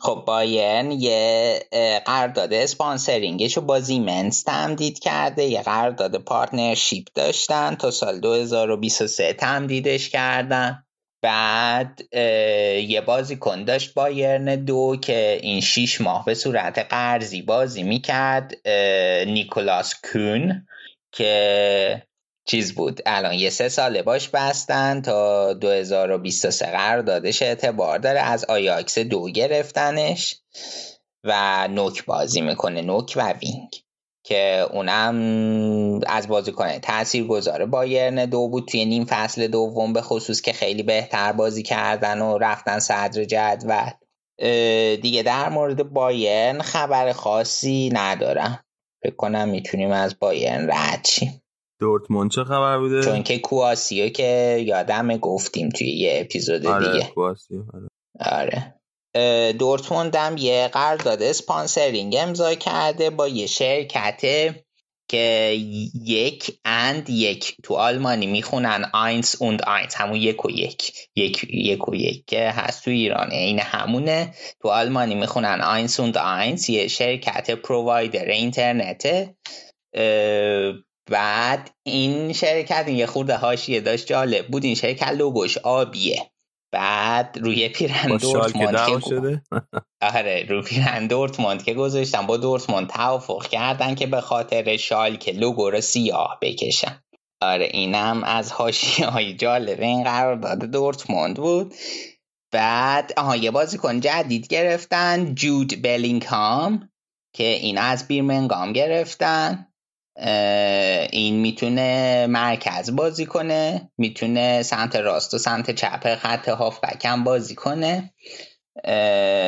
خب بایرن یه قرارداد sponsoring ش رو با زیمنس تمدید کرده. یه قرارداد partnership داشتن. تا سال 2023 تمدیدش کردن. بعد یه بازیکن داشت بایرن دو که این شیش ماه به صورت قرضی بازی می‌کرد. نیکولاس کون که چیز بود؟ الان یه سه ساله باش بستن تا 2023 قراردادش اعتبار داره. از آیاکس دو گرفتنش و نوک بازی می‌کنه نوک و وینگ. که اونم از بازیکن تأثیر گذاره بایرن دو بود. توی نیم فصل دوم به خصوص که خیلی بهتر بازی کردن و رفتن صدر جدول. دیگه در مورد بایرن خبر خاصی ندارم. فکر کنم می‌تونیم از بایرن رد شیم. دورتموند چه خبر بوده؟ چون که کواسیو که یادم گفتیم توی یه اپیزود آره، دیگه. کواسیو آره. آره. دورتموند هم یه قرارداد sponsoring امضا کرده با یه شرکت که یک اند یک تو آلمانی می‌خونن Eins und Eins همون یک و یک. یک, یک و یک که هست تو ایران این همونه. تو آلمانی می‌خونن Eins und Eins یه شرکت provider اینترنته. بعد این شرکت این یه خورده حاشیه داشت جالب بود. این شرکت لوگوش آبیه. بعد روی پیرن دورتموند که شده. آره روی پیرن دورتموند که گذاشتن با دورتموند توافق کردن که به خاطر شال که لوگو رو سیاه بکشن. آره اینم از هاشی های جالب این قرار داده دورتموند بود. بعد آها یه بازیکن جدید گرفتن جود بلینگهام که این از بیرمنگام گرفتن. این می‌تونه مرکز بازی کنه می‌تونه سمت راست و سمت چپ خط هافبک هم بازی کنه.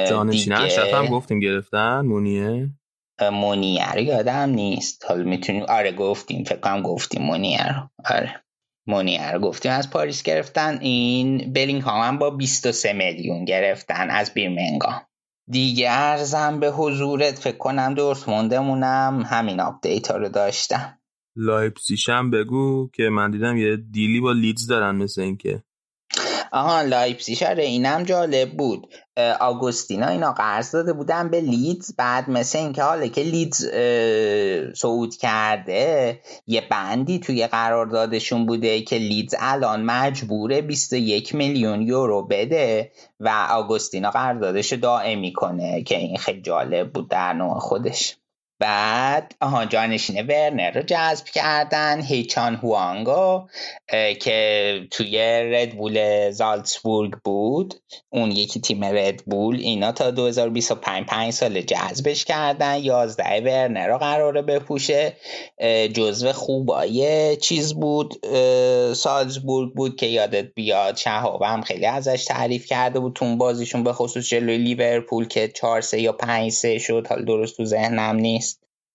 جانشین اشرف هم گفتیم گرفتن؟ مونیه؟ مونیه رو یادم نیست. حالا می‌تونیم آره گفتیم. فکر کنم گفتیم مونیه رو. آره. مونیه رو گفتیم. از پاریس گرفتن. این بلینگهام با 23 میلیون گرفتن از بیرمنگام. دیگه عرضم به حضورت فکر کنم دورتموندمونم. همین آپدیت ها رو داشتم. لایپسیش هم بگو که من دیدم یه deal ی با لیدز دارن مثل اینکه. آها لایپسیش آره اینم جالب بود. آگوستینو اینا قرض داده بودن به لیدز بعد مثل اینکه حالا که لیدز صعود کرده یه بندی توی قراردادشون بوده که لیدز الان مجبوره 21 میلیون یورو بده و آگوستینو قراردادش دائمی کنه که این خیلی جالب بود در نوع خودش. بعد آها جانشین ورنر رو جذب کردن هی چان هوانگو که توی ردبول زالتسبورگ بود. اون یکی تیم ردبول اینا تا 2025 5 سال جذبش کردن. 11 ورنر رو قراره بپوشه. جزو خوبای چیز بود. سالزبورگ بود که یادت بیاد شهاب هم خیلی ازش تعریف کرده بود. تو اون بازیشون به خصوص جلوی لیورپول که 4 3 یا 5 3 شد حالا درست تو ذهنم نیست.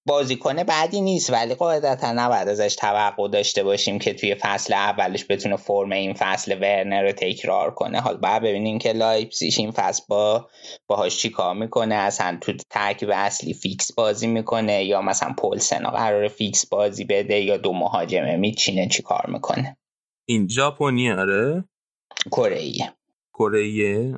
بازیکن بعدی نیست ولی قاعدتا نباید ازش توقع داشته باشیم که توی فصل اولش بتونه فرم این فصل ورنر رو تکرار کنه. حالا باید ببینیم که لایپسیش این فصل با باهاش چی کار می‌کنه اصلا تو ترکیب اصلی فیکس بازی می‌کنه یا مثلا پولسنو قراره فیکس بازی بده یا دو مهاجمه میچینه چی کار می‌کنه. این ژاپنی آره؟ کره کره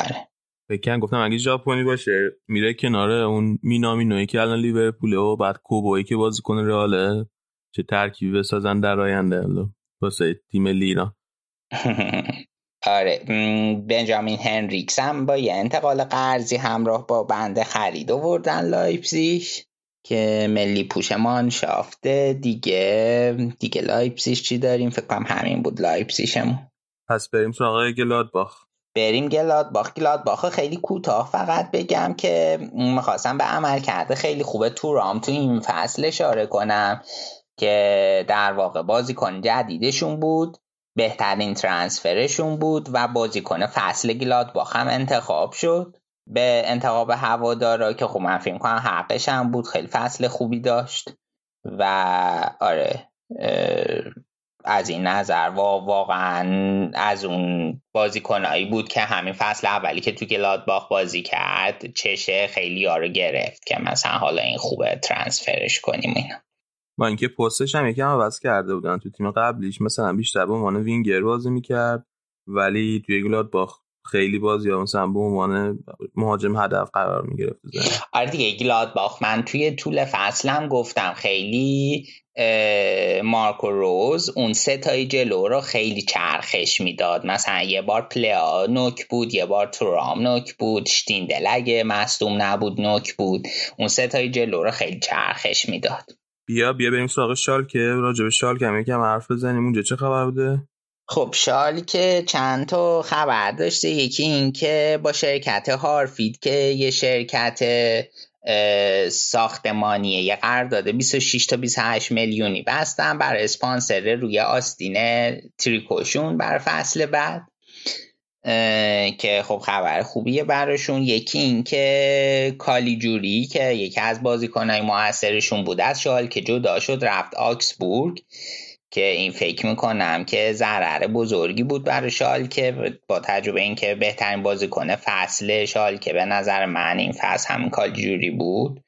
آره. فکر گفتم اگه ژاپنی باشه میره کنار اون مینامینوی که الان لیورپول و بعد کوبوی که بازیکن رئاله چه ترکیبی بسازن در آینده. واسه تیم لیران آره بنجامین هنریکس هم با یه انتقال قرضی همراه با بند خرید آوردن لایپزیش که ملی پوش Mannschaft ه. دیگه دیگه لایپسیش چی داریم؟ فکر کنم همین بود لایپسیشمون پس بریم سراغ گلادباخ. بریم گلادباخ گلادباخ خیلی کوتاه فقط بگم که می‌خواستم به عملکرد خیلی خوب تورام تو این فصل اشاره کنم که در واقع بازیکن جدیدشون بود بهترین ترانسفرشون بود و بازیکن فصل گلادباخ هم انتخاب شد. به انتخاب هوادارا که خب من فکر کنم حقش هم بود خیلی فصل خوبی داشت و آره از این نظر و واقعا از اون بازیکنایی بود که همین فصل اولی که تو گلادباخ بازی کرد چشه خیلی ها گرفت که مثلا حالا این خوبه ترانسفرش کنیم اینا. با اینکه پستش هم یکم عوض کرده بودن تو تیم قبلیش مثلا بیشتر به عنوان وینگر بازی می‌کرد ولی توی گلادباخ خیلی بازی ها مثلا به عنوان مهاجم هدف قرار می گرفت آره دیگه گلادباخ من توی طول فصلم گفتم خیلی مارکو روز اون سه تای جلو رو خیلی چرخش می‌داد. مثلا یه بار پلیا نوک بود یه بار ترام نوک بود شتیندل اگه مصدوم نبود نوک بود. اون سه تای جلو رو خیلی چرخش می‌داد. بیا بیا بریم سراغ شال که راجع به شال که یکم حرف بزنیم. اونجا چه خبر بوده؟ خب شال که چند تا خبر داشته یکی این که با شرکت هارفید که یه شرکت ساختمانیه یه داده 26 تا 28 میلیونی بستن برای اسپانسر روی آستین تریکوشون بر فصل بعد. که خب خبر خوبیه براشون. یکی این که کالیجوری که یکی از بازیکنهای موثرشون بود از شال که جدا شد رفت آکسبورگ. که این فکر می‌کنم که ضرر بزرگی بود برای شال که با تجربه اینکه بهترین بازیکن فصل شال که به نظر من این فصل همین جوری بود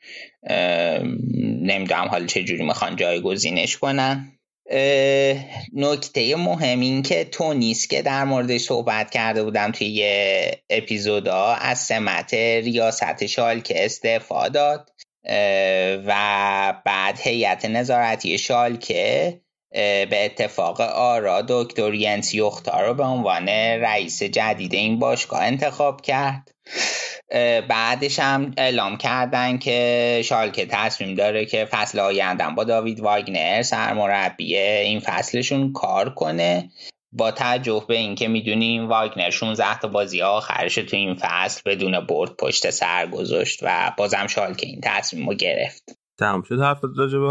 نمی‌دونم حالا چه جوری می‌خوان جایگزینش کنن. نکته مهم این که تونیس که در موردش صحبت کرده بودم توی یه اپیزودا از سمت ریاست شال که استعفا داد و بعد هیئت نظارتی شال که به اتفاق آرا دکتر ینس یوختا رو به عنوان رئیس جدید این باشگاه انتخاب کرد. بعدش هم اعلام کردن که شالکه تصمیم داره که فصل آیندن با داوید واگنر سرمربی این فصلشون کار کنه. با توجه به اینکه می‌دونیم واگنر 16 تا بازی آخرش تو این فصل بدون برد پشت سر گذاشت و بازم شالکه این تصمیم رو گرفت. تمام شد. حرف راجع به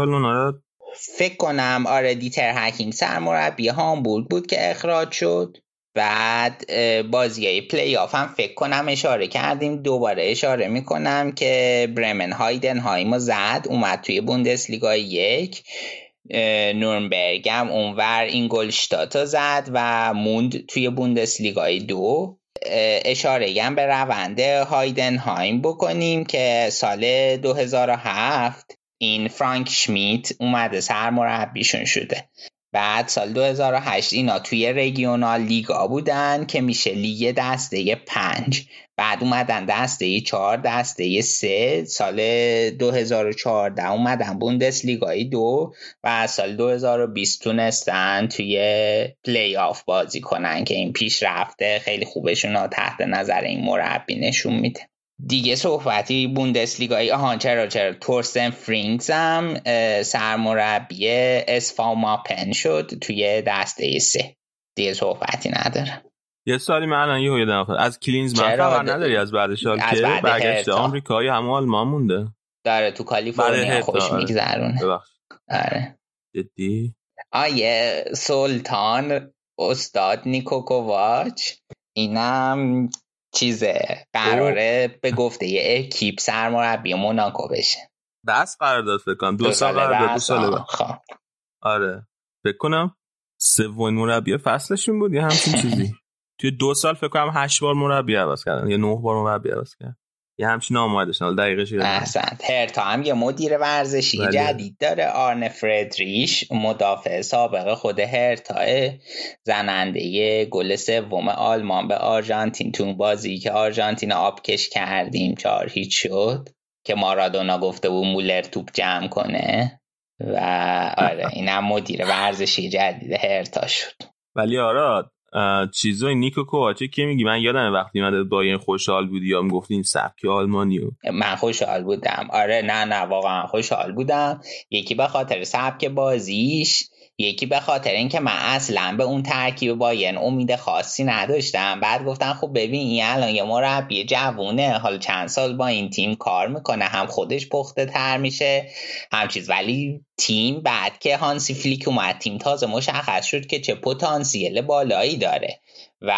فکر کنم آره دیتر هکینگ سرمربی هامبورگ بود که اخراج شد. بعد بازی های پلی آف هم فکر کنم اشاره کردیم. دوباره اشاره می‌کنم که برمن هایدنهایمو زد اومد توی بوندسلیگا یک. نورنبرگ هم اونور این گلشتاتا زد و موند توی بوندسلیگای دو. اشاره هم به روند هایدن هایم بکنیم که سال 2007 این فرانک شمیت اومده سرمربیشون شده. بعد سال 2008 اینا توی رگیونال لیگا بودن که میشه لیگ دسته پنج. بعد اومدن دسته چهار دسته سه. سال 2014 اومدن بوندس لیگای دو و سال 2020 تونستن توی پلی آف بازی کنن که این پیش رفته خیلی خوبشون ها تحت نظر این مربی نشون میده. دیگه صحبتی بوندسلیگایی آهان چرا چرا. تورستن فرینگز هم سرمربی SV Meppen شد توی دسته سه. دیگه صحبتی نداره یه سالی من الان یه یادم از کلینزمن خبر نداری؟ از بعد سال که برگشته. آمریکایی هم آلمان مونده. داره تو کالیفرنیا خوش آره. میگذرونه. آره. جدی؟ آیه سلطان استاد نیکوکوواچ. اینم چیزه قراره به گفته یه اکیپ سرمربی موناکو بشه. بس قرار داد فکر کنم. دو, سال قرار داد دو سال. خب. آره. فکر کنم سومین مربی فصلشون بود یا همچین چیزی؟ توی دو سال فکر کنم هشت بار مربی عوض کردن یا نه بار مربی عوض کردن. یه همچین آمادش حالا دقیقش احسن هرتا هم یه مدیر ورزشی بله. جدید داره آرن فردریش مدافع سابق خود هرتا زننده گل سوم آلمان به آرژانتین. تو بازی که آرژانتین آبکش کردیم چهار هیچ شد که مارادونا گفته بود مولر توپ جمع کنه و آره اینم مدیر ورزشی جدید هرتا شد. ولی آراد چیزای نیکو کوواچه که میگی؟ من یادم وقتی من با این خوشحال بودی یا می‌گفتی سبک آلمانیو من خوشحال بودم. آره نه نه واقعا خوشحال بودم. یکی به خاطر سبک بازیش یکی به خاطر اینکه من اصلا به اون ترکیب باین امید خاصی نداشتم. بعد گفتن خب ببین این الان یه مربی جوونه حالا چند سال با این تیم کار می‌کنه هم خودش پخته تر میشه هم چیز. ولی تیم بعد که هانسی فلیک اومد تیم تازه مشخص شد که چه پتانسیل بالایی داره. و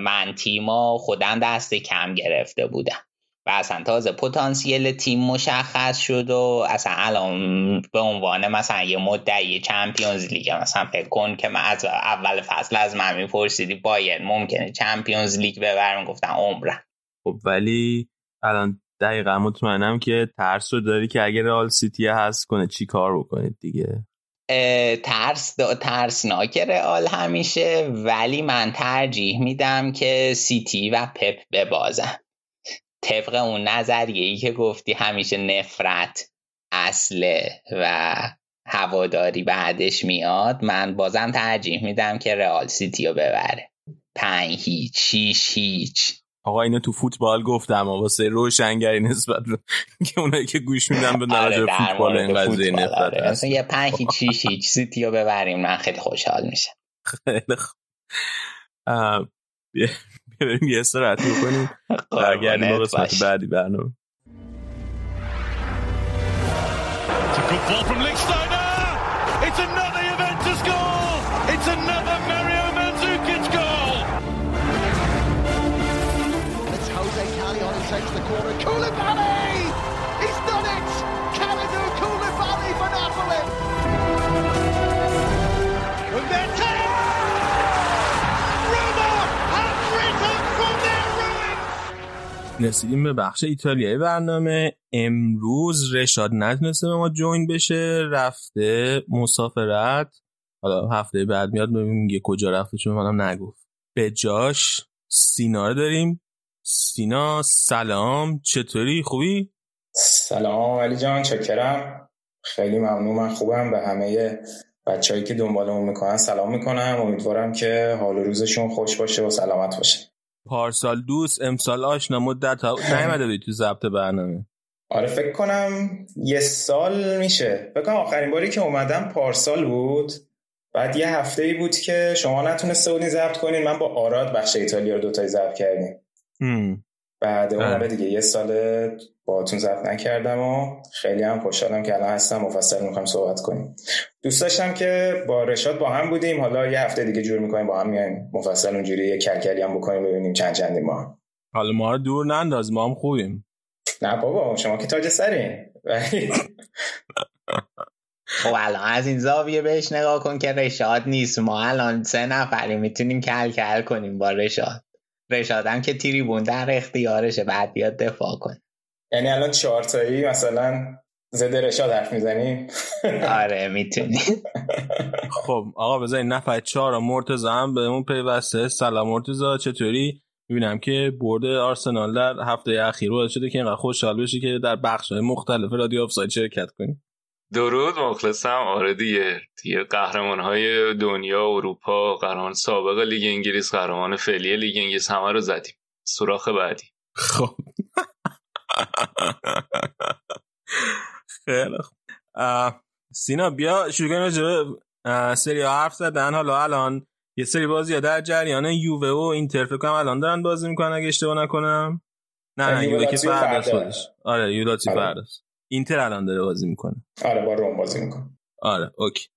من تیما خودم دست کم گرفته بودم. و اصلا تازه پتانسیل تیم مشخص شد و اصلا الان به عنوان مثلا یه مدعی چمپیونز لیگ مثلا فکر کن که من از اول فصل از من میپرسیدی باید ممکنه چمپیونز لیگ ببرم؟ گفتم عمرم. خب ولی الان دقیقا مطمئنم که ترس رو داری که اگر رئال سیتی هست کنه چی کار بکنید دیگه؟ ترس ترسناک رئال همیشه ولی من ترجیح میدم که سیتی و پپ ببازن. طبق اون نظریه ای که گفتی همیشه نفرت اصله و هواداری بعدش میاد من بازم ترجیح میدم که رئال سیتی رو ببره. پنج هیچ شیش هیچ. آقا اینو تو فوتبال گفتم واسه روشنگری نسبت که اونایی که گوش میدن به آره فوتبال این قضیه نفرت آره. یه پنج هیچ شیش هیچ سیتی رو ببریم من خیلی خوشحال میشم. خیلی بریم یه استراحتی بکنیم. برگردیم با قسمت بعدی برنامه. رسیدیم به بخش ایتالیایی برنامه. امروز رشاد نتونسته به ما جوین بشه رفته مسافرت. حالا هفته بعد میاد ببینیم یه کجا رفته چون منم نگفت. به جاش سینا رو داریم. سینا سلام چطوری؟ خوبی؟ سلام علی جان چکرم. خیلی ممنون من خوبم. به همه بچههایی که دنبالمون می‌کنن سلام می‌کنم. امیدوارم که حال روزشون خوش باشه و سلامت باشه. پارسال دوست امسال آشنا مدت ها نیومده بودی تو ضبط برنامه. آره فکر کنم یه سال میشه. فکر کنم آخرین باری که اومدم پارسال بود. بعد یه هفته ای بود که شما نتونسته بودین ضبط کنین. من با آراد بخش ایتالیا رو دوتایی ضبط کردیم. بعد اون بله. دیگه یه سال باهاتون ضبط نکردم و خیلی هم خوشحالم که الان هستم. مفصل می‌خوام صحبت کنیم. دوست داشتم که با رشاد با هم بودیم. حالا یه هفته دیگه جور می‌کنیم با هم میایم. مفصل اونجوری یه کلکلی هم بکنیم ببینیم چند چندی ما. حالا ما رو دور ننداز ما هم خوبیم. نه بابا شما که تاج سرین. خب الان از این زاویه بهش نگاه کن که رشاد نیست. ما الان سه نفری می‌تونیم کل کل کنیم با رشاد. رشادم که تریبون در اختیارشه بعد بیاد دفاع کن یعنی الان چهارتایی مثلا زده رشاد حرف می‌زنیم آره می‌تونی. خب آقا بذارین نفر چهار مرتزا هم به اون پیوسته. سلام مرتزا چطوری؟ می‌بینم که برد آرسنال در هفته اخیر باعث شده که اینقدر خوشحال بشی که در بخش مختلف رادیو آفساید شرکت کنی. درود مخلصم. آره دیگه. دیگه قهرمان های دنیا اروپا قهرمان سابق لیگ انگلیس قهرمان فعلی لیگ انگلیس همه رو زدیم. سوراخ بعدی. خب. خیلی خوب. سینا بیا شروع کنیم راجع سری حرف زدن. حالا الان یه سری بازی در جریان یووه و اینتر فکر کنم الان دارن بازی می‌کنن اگه اشتباه نکنم. نه نه یووه که فرداست خودش. آره یولاتی آره. فرداست اینتر الان داره بازی می‌کنه. آره با روم بازی می‌کنه. آره اوکی.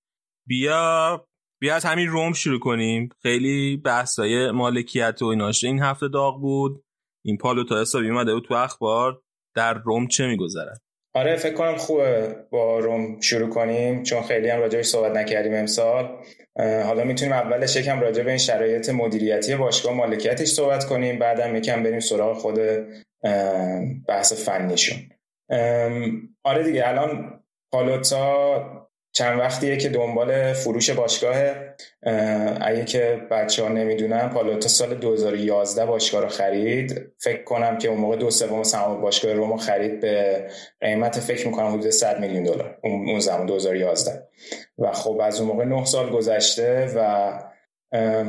بیا بیا از همین روم شروع کنیم. خیلی بحثای مالکیت و ایناش. این هفته داغ بود. این پالو تا حسابی اومده بود تو اخبار. در روم چه میگذرد؟ آره فکر کنم خوبه با روم شروع کنیم چون خیلی هم راجعش صحبت نکردیم امسال. حالا می‌تونیم اولش یکم راجع به این شرایط مدیریتی باشگاه مالکیتش صحبت کنیم بعدم یکم بریم سراغ خود بحث فنیشون. آره دیگه الان پالوتا چند وقتیه که دنبال فروش باشگاهه اگه که بچه ها نمی‌دونن پالوتا سال 2011 باشگاه رو خرید. فکر کنم که اون موقع دو سوم سهام باشگاه رومو خرید به قیمت فکر می‌کنم حدود 100 میلیون دلار. اون زمان 2011 و خب از اون موقع 9 سال گذشته و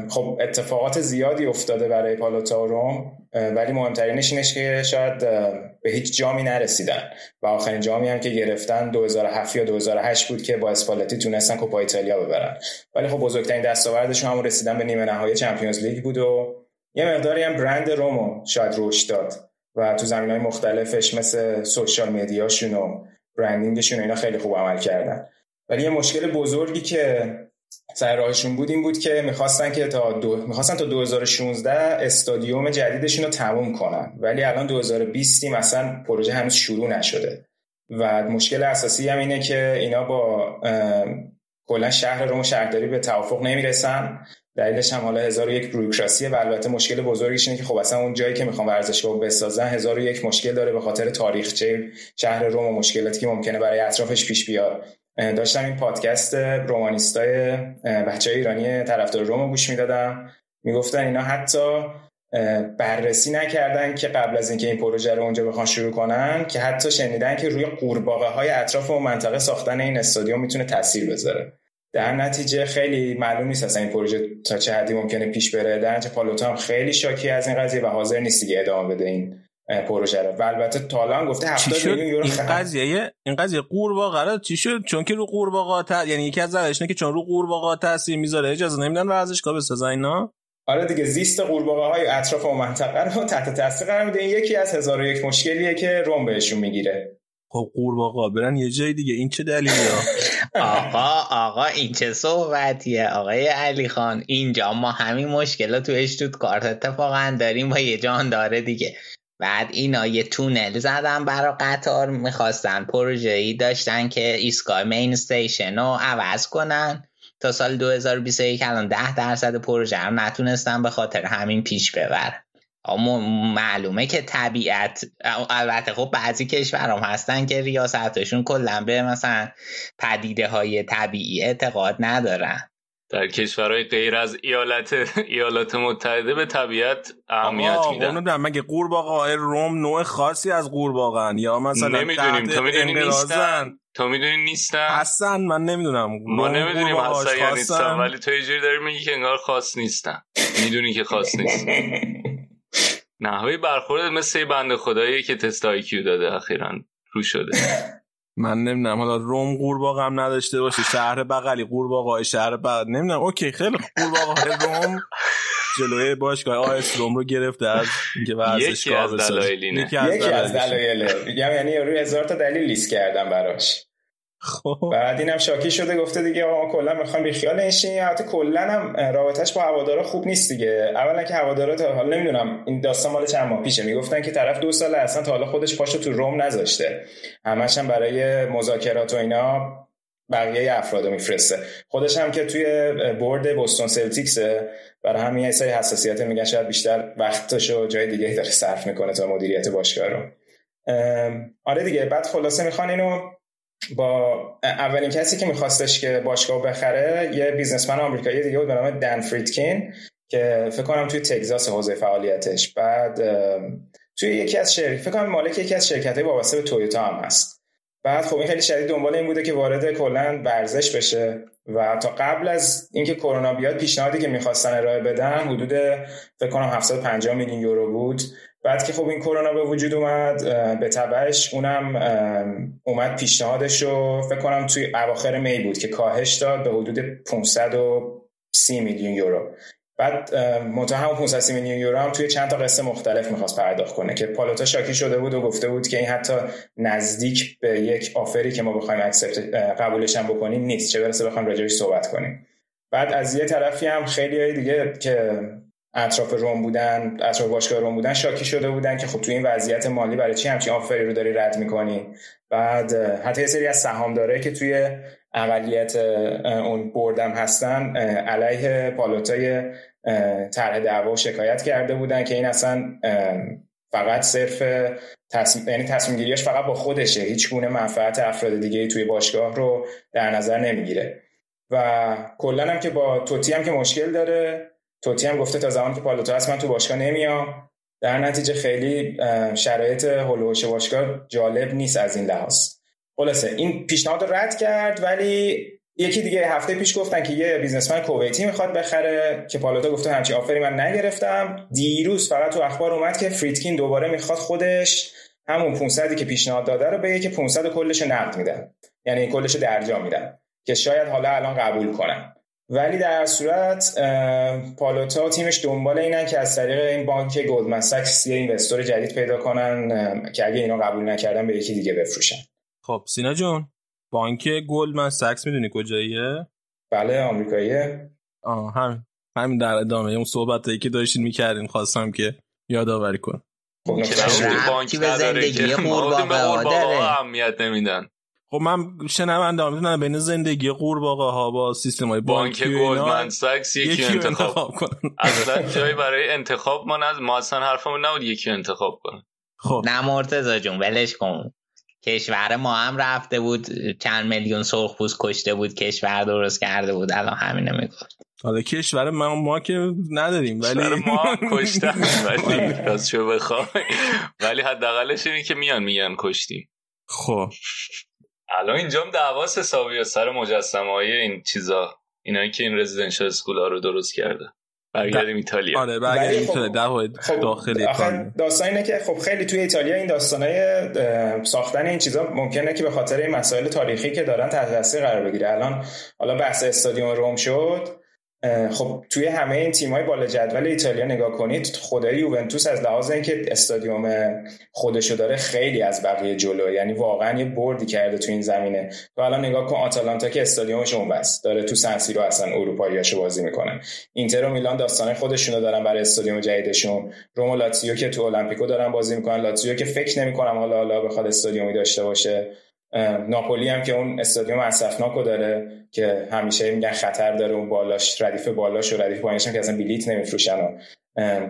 خب اتفاقات زیادی افتاده برای پالوتا و روم ولی مهمترینش اینش که شاید به هیچ جامی نرسیدن. و آخرین جامی هم که گرفتن 2007 یا 2008 بود که با اسپالتی تونستن کوپا ایتالیا ببرن. ولی خب بزرگترین دستاوردشون هم رسیدن به نیمه نهایی چمپیونز لیگ بود و یه مقداری هم برند رومو شاید رشد داد. و تو زمین های مختلفش مثل سوشال میدیاشون و برندینگشون اینا خیلی خوب عمل کردن. ولی یه مشکل بزرگی که سر راهشون بود این بود که می‌خواستن که تا دو... می‌خواستن تا 2016 استادیوم جدیدشون رو تموم کنن. ولی الان 2020 مثلا پروژه هنوز شروع نشده. و مشکل اساسی هم اینه که اینا با کلا شهر روم شهرداری به توافق نمی‌رسن. دلیلش هم حالا هزار یک بروکراسیه و البته مشکل بزرگش اینه که خب اصلا اون جایی که می‌خوان ورزشگاه بسازن هزار مشکل داره به خاطر تاریخچه شهر روم و مشکلاتی که ممکنه برای اطرافش پیش بیاد. داشتم این پادکست رومانیستای بچه ایرانی طرفدار روم گوش می‌دادم. می‌گفتن اینا حتی بررسی نکردن که قبل از اینکه این پروژه رو اونجا بخوان شروع کنن که حتی شنیدن که روی قورباغه های اطراف اون منطقه ساختن این استادیوم می‌تونه تاثیر بذاره. در نتیجه خیلی معلوم نیست اصلا این پروژه تا چه حدی ممکنه پیش بره. در نتیجه پالوتا هم خیلی شاکی از این قضیه و حاضر نیست دیگه ادامه بده این پروژه رو. و البته تالان گفته 70 میلیون یورو این قضیه این قضیه قورباغه قرار چی شد؟ چون که رو قورباغه یعنی یکی از دلایلش که چون رو قورباغه تاثیر می‌ذاره اجازه نمیدن ورزشگاه بسازن اینا؟ آره دیگه زیست قورباغه های اطراف اون منطقه رو تحت تاثیر قرار میده. این یکی از هزار و یک مشکلیه که روم بهشون می‌گیره. خب قورباغه برن یه جای دیگه. این چه دلیلیه؟ آقا آقا این چه صحبتیه؟ آقای علی خان اینجا ما همین مشکلات تو اشتوتگارت اتفاقا داریم با یه جان داره دیگه. بعد اینا یه تونل زدن برا قطار می‌خواستن پروژه ای داشتن که ایستگاه مین استیشن رو عوض کنن. تا سال 2021 الان 10 درصد پروژه رو نتونستن به خاطر همین پیش ببرن. اما معلومه که طبیعت البته خب بعضی کشورام هستن که ریاستشون کلا به مثلا پدیده های طبیعی اعتقاد ندارن. در کشورهای غیر از ایالت ایالات متحده به طبیعت اهمیت میدن. نمی‌دونم مگه قورباغه روم نوع خاصی از قورباغه‌ان یا مثلا نمی‌دونیم. تو می‌دونی نیستن؟ تو می‌دونی نیستن؟ اصلا من نمی‌دونم. ما نمی‌دونیم اصلا یا نیستن ولی تو یه جوری داری میگی که انگار خاص نیستن. می‌دونی که خاص نیستن. نحوه برخورد مثل بنده خدایی که تست آیکیو داده اخیرا. رو شده. من نمی‌دونم حالا روم قورباغه هم نداشته باشه شهر بغلی قورباغه شهر بغل نمی‌دونم. اوکی خیلی قورباغه روم جلوی باشگاه آیس روم رو گرفته از اینکه ورزشگاه یکی از دلایل یکی از دلایل میگم یعنی روی هزار تا دلیل لیست کردم براش. خب. بعد اینم شاکی شده گفته دیگه آقا کلا می‌خوام بی خیال این البته کلا هم رابطش با هوادارا خوب نیست دیگه. اولا که هوادارا تا حالا نمی‌دونم این داستان مال چند ماه پیشه. می‌گفتن که طرف دو سال اصلا تا حالا خودش پاشو تو روم نذاشته. همش هم برای مذاکرات و اینا بقیه افراد میفرسته. خودش هم که توی board بوستون سلتیکس برای همین یه سری حساسیت میگن شاید بیشتر وقتشو جای دیگه داره صرف می‌کنه تا مدیریت باشگاه رو. آره دیگه بعد خلاصه می‌خوان اینو با اولین کسی که میخواستش که باشگاه بخره یه businessman آمریکایی دیگه بود به نام دن فریدکین که فکر کنم توی تگزاس حوزه فعالیتش. بعد توی یکی از شرکت فکر کنم مالک یکی از شرکت های وابسته به تویوتا هم هست. بعد خب این خیلی شدید دنبال این بوده که وارد کلا ورزش بشه و تا قبل از اینکه کرونا بیاد پیشنهادی که می‌خواستن ارائه بدن حدود فکر کنم 750 میلیون یورو بود. بعد که خب این کرونا به وجود اومد به تبعش اونم اومد پیشنهادش رو فکر کنم توی اواخر می بود که کاهش داد به حدود 530 میلیون یورو. بعد منتها همون 530 میلیون یورو هم توی چند تا قصه مختلف می‌خواست پرداخت کنه که پالوتا شاکی شده بود و گفته بود که این حتی نزدیک به یک آفری که ما بخوایم اکسپت قبولش هم بکنیم نیست. چه برسه بخوایم راجعش صحبت کنیم. بعد از یه طرفی هم خیلی دیگه که اطراف روم بودن اطراف باشگاه روم بودن شاکی شده بودن که خب توی این وضعیت مالی برای چی همچین آفری رو داری رد می‌کنی؟ بعد حتی یه سری از سهامداره که توی اقلیت اون بردم هستن علیه پالوتای طرح دعوا شکایت کرده بودن که این اصلا فقط صرف تصمیم یعنی تصمیم گیریش فقط با خودشه. هیچ گونه منفعت افراد دیگه توی باشگاه رو در نظر نمی‌گیره. و کلا هم که با توتی هم که مشکل داره توتی هم گفته تا زمان که پالوتو هست من تو باشگاه نمیام. در نتیجه خیلی شرایط هلوش باشگاه جالب نیست از این لحاظ. خلاصه این پیشنهاد رو رد کرد ولی یکی دیگه هفته پیش گفتن که یه بیزنسمن کویتی می‌خواد بخره که پالوتا گفته همچی آفری من نگرفتم. دیروز فقط تو اخبار اومد که فریدکین دوباره می‌خواد خودش همون 500 که پیشنهاد داده رو بگه که 500 کلش نقد میدن. یعنی کلش درجا میدن که شاید حالا الان قبول کنن. ولی در صورت پالوتا و تیمش دنبال اینن که از طریق این بانک گلدمن ساکس یه investor جدید پیدا کنن که اگه اینا قبول نکردن به یکی دیگه بفروشن. خب سینا جون بانک گلدمن ساکس می‌دونی کجاییه؟ بله آمریکاییه. آه هم همین در ادامه اون صحبتایی که داشتین می‌کردین خواستم که یادآوری کنم. خب بانک به زندگی قورباغه اهمیت نمیدن. خب من شنونده می‌دونم بین زندگی قورباغه ها با سیستم های بانک گلدمن ساکس یکی, انتخاب, کنن. اصلا جایی برای انتخاب ما از ما اصلا حرفمون نبود یکی انتخاب کنه. خب. نه مرتضی جون ولش کن. کشور ما هم رفته بود چند میلیون سرخپوست کشته بود کشور درست کرده بود الان همینه می‌گفت. حالا کشور ما ما که نداریم ولی ما کشتن ولی راستشو بخوای. ولی حداقلش اینه که میان میگن کشتیم. خب. الان اینجا هم دعواست حسابی سر مجسمه های این چیزا اینایی که این رزیدنشال اسکول ها رو درست کرده. برگردیم ایتالیا. آره برگردیم ایتالیا. خب, خب داخلی داستان اینه که خب خیلی توی ایتالیا این داستانای ساختن این چیزا ممکنه که به خاطر این مسائل تاریخی که دارن تحت تاثیر قرار بگیره. الان حالا بحث استادیوم روم شد. خب توی همه این تیم‌های بالا جدول ایتالیا نگاه کنید خدای یوونتوس از لحاظ اینکه استادیوم خودشو داره خیلی از بقیه جلو یعنی واقعا یه بردی کرده تو این زمینه. تو الان نگاه کن آتالانتا که استادیومش اون بس داره تو سنسیرو اصلا اروپاییاشو بازی می‌کنن اینتر و میلان داستانه خودشونو دارن برای استادیوم جدیدشون. روم و لاتزیو که تو المپیکو دارن بازی می‌کنن. لاتزیو که فکر نمی‌کنم حالا حالا بخواد استادیومی داشته باشه. ناپولی هم که اون استادیوم اسفناکو داره که همیشه میگن خطر داره اون بالاش ردیف بالاش و ردیف پایینش که اصلا بلیت نمیفروشن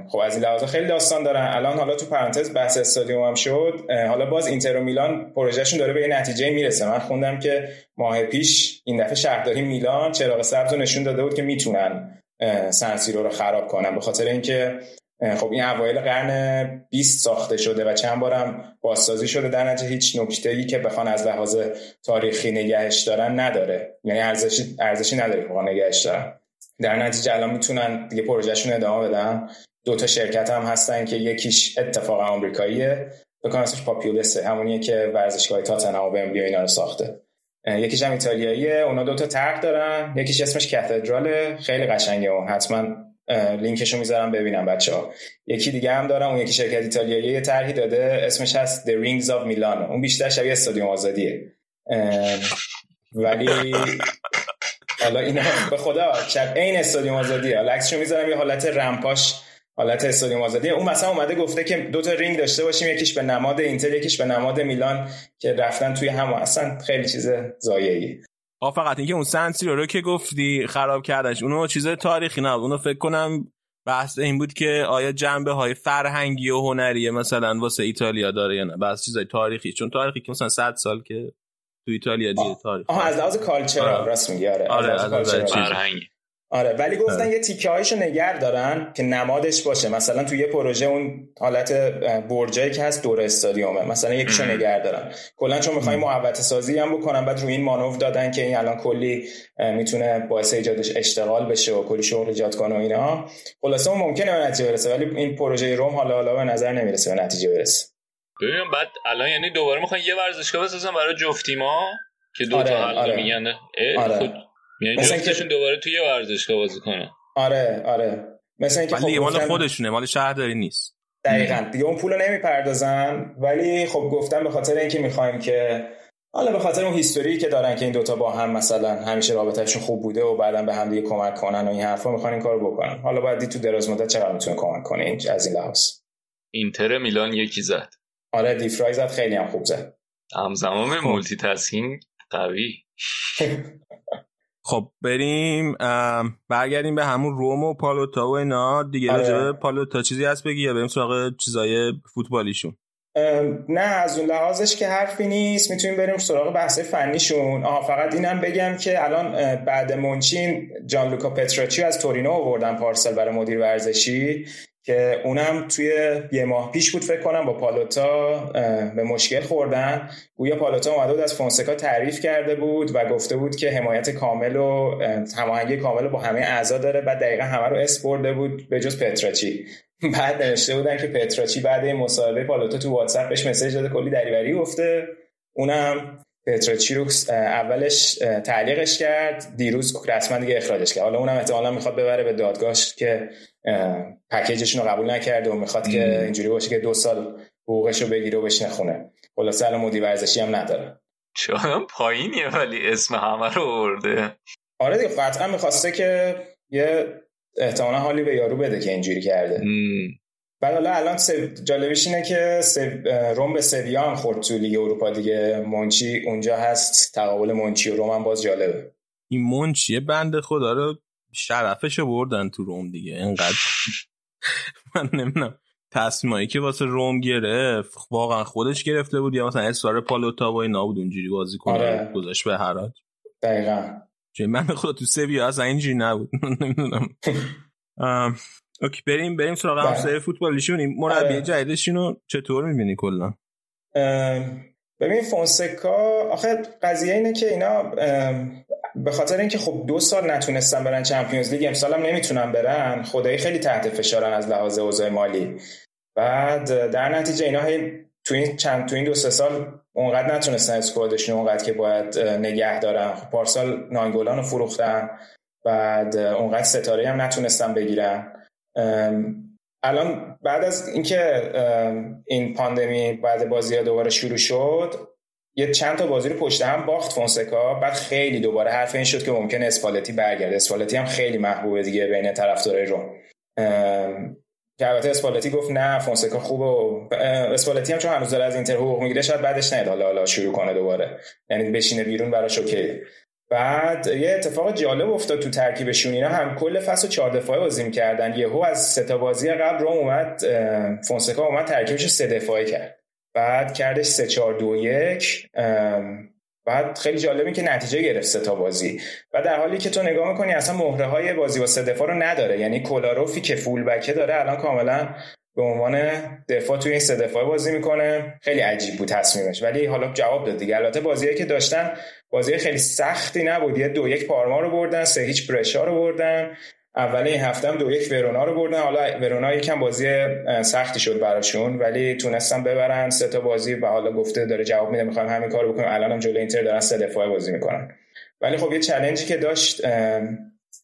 خب از این لحاظ خیلی داستان دارن الان حالا تو پرانتز بحث استادیوم هم شد. حالا باز اینتر و میلان پروژهشون داره به یه نتیجه می‌رسه. من خوندم که ماه پیش این دفعه شهرداری میلان چراغ سبز رو نشون داده بود که می‌تونن سنسیرو رو خراب کنن. به خاطر اینکه خب این اوایل قرن 20 ساخته شده و چند بارم بازسازی شده. در نتیجه هیچ نکته ای که بخوان از لحاظ تاریخی نگهش دارن نداره. یعنی ارزشی ارزشی نداره که نگهش دارن. در نتیجه الان می‌تونن دیگه پروژهشون ادامه بدن. دو تا شرکت هم هستن که یکیش اتفاقا آمریکاییه. بکنم اسمش پاپیولسه همونیه که ورزشگاه تاتنهام و بمبلی اینا رو ساخته. یکیش هم ایتالیاییه. اونا دو تا طرح دارن. یکیش اسمش کاتدرال خیلی قشنگه اون. حتما لینکشو می‌ذارم ببینم بچه ها یکی دیگه هم دارم اون یکی شرکت ایتالیایی یه طرحی داده. اسمش هست The Rings of Milan اون بیشتر شبیه استادیوم آزادیه. ولی حالا اینا به خدا شب این استادیوم آزادیه. حالا عکسشو می‌ذارم یه حالت رمپاش حالت استادیوم آزادی اون مثلا اومده گفته که دو تا رینگ داشته باشیم یکیش به نماد اینتر یکیش به نماد میلان که رفتن توی هم اصلا خیلی چیز زایه‌ای آ فقط اینکه اون سنسیرو رو که گفتی خراب کردش. اونو چیز تاریخی نه اونو فکر کنم بحث این بود که آیا جنبه های فرهنگی و هنری مثلا واسه ایتالیا داره یا نه. بحث چیزای تاریخی. چون تاریخی که مثلا 100 سال که تو ایتالیا دیگه تاریخ آها از لحاظ کالچر راست میگی. آره. آره از لحاظ آره ولی گفتن یه تیکه هایشو نگر دارن که نمادش باشه. مثلا تو یه پروژه اون حالت برجایی که هست دور استادیومه. مثلا یکیشو نگر دارن. کلا چون می‌خوایم محوطه سازی هم بکنن بعد روی این مانور دادن که این الان کلی می‌تونه باعث ایجادش اشتغال بشه و کلی شغل ایجاد کنه و اینا. خلاصه اون ممکنه به نتیجه برسه ولی این پروژه روم حالا حالا به نظر نمی‌رسه به نتیجه برسه. ببینم بعد الان یعنی دوباره می‌خوان یه ورزشگاه بسازن برای جفتی ما؟ که دو تا آره، آره. میگن. آره. خود یعنی جفتشون دوباره توی ورزشگاه بازی کنه آره آره. مثلا اینکه خب مال خودشونه مال شهرداری نیست. دقیقا. دیگه اون پولو نمی‌پردازن ولی خب گفتم به خاطر اینکه می‌خوایم که حالا به خاطر اون هیستوری که دارن که این دوتا با هم مثلا همیشه رابطهشون خوب بوده و بعدا به هم دیگه کمک کنن و این حرفا می‌خوان این کارو بکنن. حالا باید تو دراز مدت چقدر می‌تونه کمک کنه این از این لحاظ. اینتر میلان یکی زد. آره دیفرای زد خیلی هم خوب زد. همزمان خب. مولتی تاسکینگ قوی. خب بریم برگردیم به همون روم و پالوتا و اینا. دیگه آره. پالوتا چیزی هست بگی یا بریم سراغ چیزای فوتبالیشون؟ نه از اون لحاظش که حرفی نیست. می‌تونیم بریم سراغ بحث فنیشون. آها فقط اینم بگم که الان بعد منچین جان لوکا پتراچی از تورینو آوردن پارسل برای مدیر ورزشی. که اونم توی یه ماه پیش بود فکر کنم با پالوتا به مشکل خوردن. گویا پالوتا اومده بود از فونسکا تعریف کرده بود و گفته بود که حمایت کامل و هماهنگی کامل با همه اعضا داره. بعد دقیقا همه رو اسپرده بود به جز پتراچی. بعد نوشته بودن که پتراچی بعد این مصاحبه پالوتا تو واتساپ بهش مسیج داده کلی دریوری گفته. اونم پتراچی رو اولش تعلیقش کرد دیروز رسما دیگه اخراجش کرد. حالا اونم احتمالا می‌خواد ببره به دادگاهش که پکیجشون رو قبول نکرده و می‌خواد که اینجوری باشه که دو سال حقوقش رو بگیره و بشنه خونه خلاصه الان مدیر ورزشی هم نداره. چون پایینیه ولی اسم همه رو برده آره دیگه قطعا می‌خواسته که یه احتمالا حالی به یارو بده که اینجوری کرده. بعد حالا الان جالبش اینه که روم به سویا هم خورد تو لیگ اروپا دیگه. مونچی اونجا هست تقابل مونچی و روم هم باز جالبه. این مونچی بند خدا رو شرفش بردن تو روم دیگه. اینقدر من نمی‌دونم تصمیمایی که واسه روم گرفت واقعا خودش گرفته بود یا مثلا اصرار پالوتا و اینا بود اونجوری بازی کنه آره. گذاشت به هرات؟ دقیقا. من خود تو سویا اصلا اینجوری نبود. نمی‌دونم. okay بریم بریم سراغ بله. همسایه فوتبالیشون این مربی آره. جدیدشون رو چطور می‌بینی کلا؟ ببین فونسکا آخه قضیه اینه که اینا به خاطر اینکه خب دو سال نتونستن برن Champions League امسال هم نمی‌تونن برن. خدایی خیلی تحت فشارن از لحاظ اوضاع مالی. بعد در نتیجه اینا هی تو این چند تو این دو سه سال اونقدر نتونستن squad شون اونقدر که باید نگه دارن. خب پارسال نانگولان رو فروختن. بعد اونقدر ستاره هم نتونستن بگیرن. الان بعد از اینکه این پاندمی بعد بازی ها دوباره شروع شد یه چند تا بازی رو پشت هم باخت فونسکا. بعد خیلی دوباره حرف این شد که ممکن اسپالتی برگرده. اسپالتی هم خیلی محبوبه دیگه بین طرفدارای روم. که البته اسپالتی گفت نه فونسکا خوبه و اسپالتی هم چون هنوز داره از اینتر حقوق می‌گیره شاید بعدش نیاد. حالا حالا شروع کنه دوباره. یعنی بشینه بیرون براش اوکی. بعد یه اتفاق جالب افتاد تو ترکیبشون. اینا هم کل فصل چهار دفاعه بازی می‌کردن. یهو از سه تا بازی قبل روم اومد فونسکا اومد ترکیبش سه دفاعه کرد. بعد کردش سه چهار دو یک. بعد خیلی جالبه که نتیجه گرفت سه تا بازی. و در حالی که تو نگاه می‌کنی اصلا مهره های بازی با سه دفاع رو نداره. یعنی کولاروفی که فول بکه داره. الان کاملا به عنوان دفاع توی این سه دفاع بازی می‌کنه. خیلی عجیب بود تصمیمش. ولی حالا جواب داد دیگه. البته بازیایی که داشتن بازی خیلی سختی نبود. یه دو یک پارما رو بردن سه هیچ برشا رو بردن. اول این هفته هم دو یک ورونا رو بردن. حالا ورونا یکم بازی سختی شد براشون ولی تونستن ببرن. سه تا بازی و حالا گفته داره جواب میده می‌خوایم همین کارو بکنیم. الان هم جلوی اینتر دارن سه دفاعه بازی می‌کنن. ولی خب یه چلنجی که داشت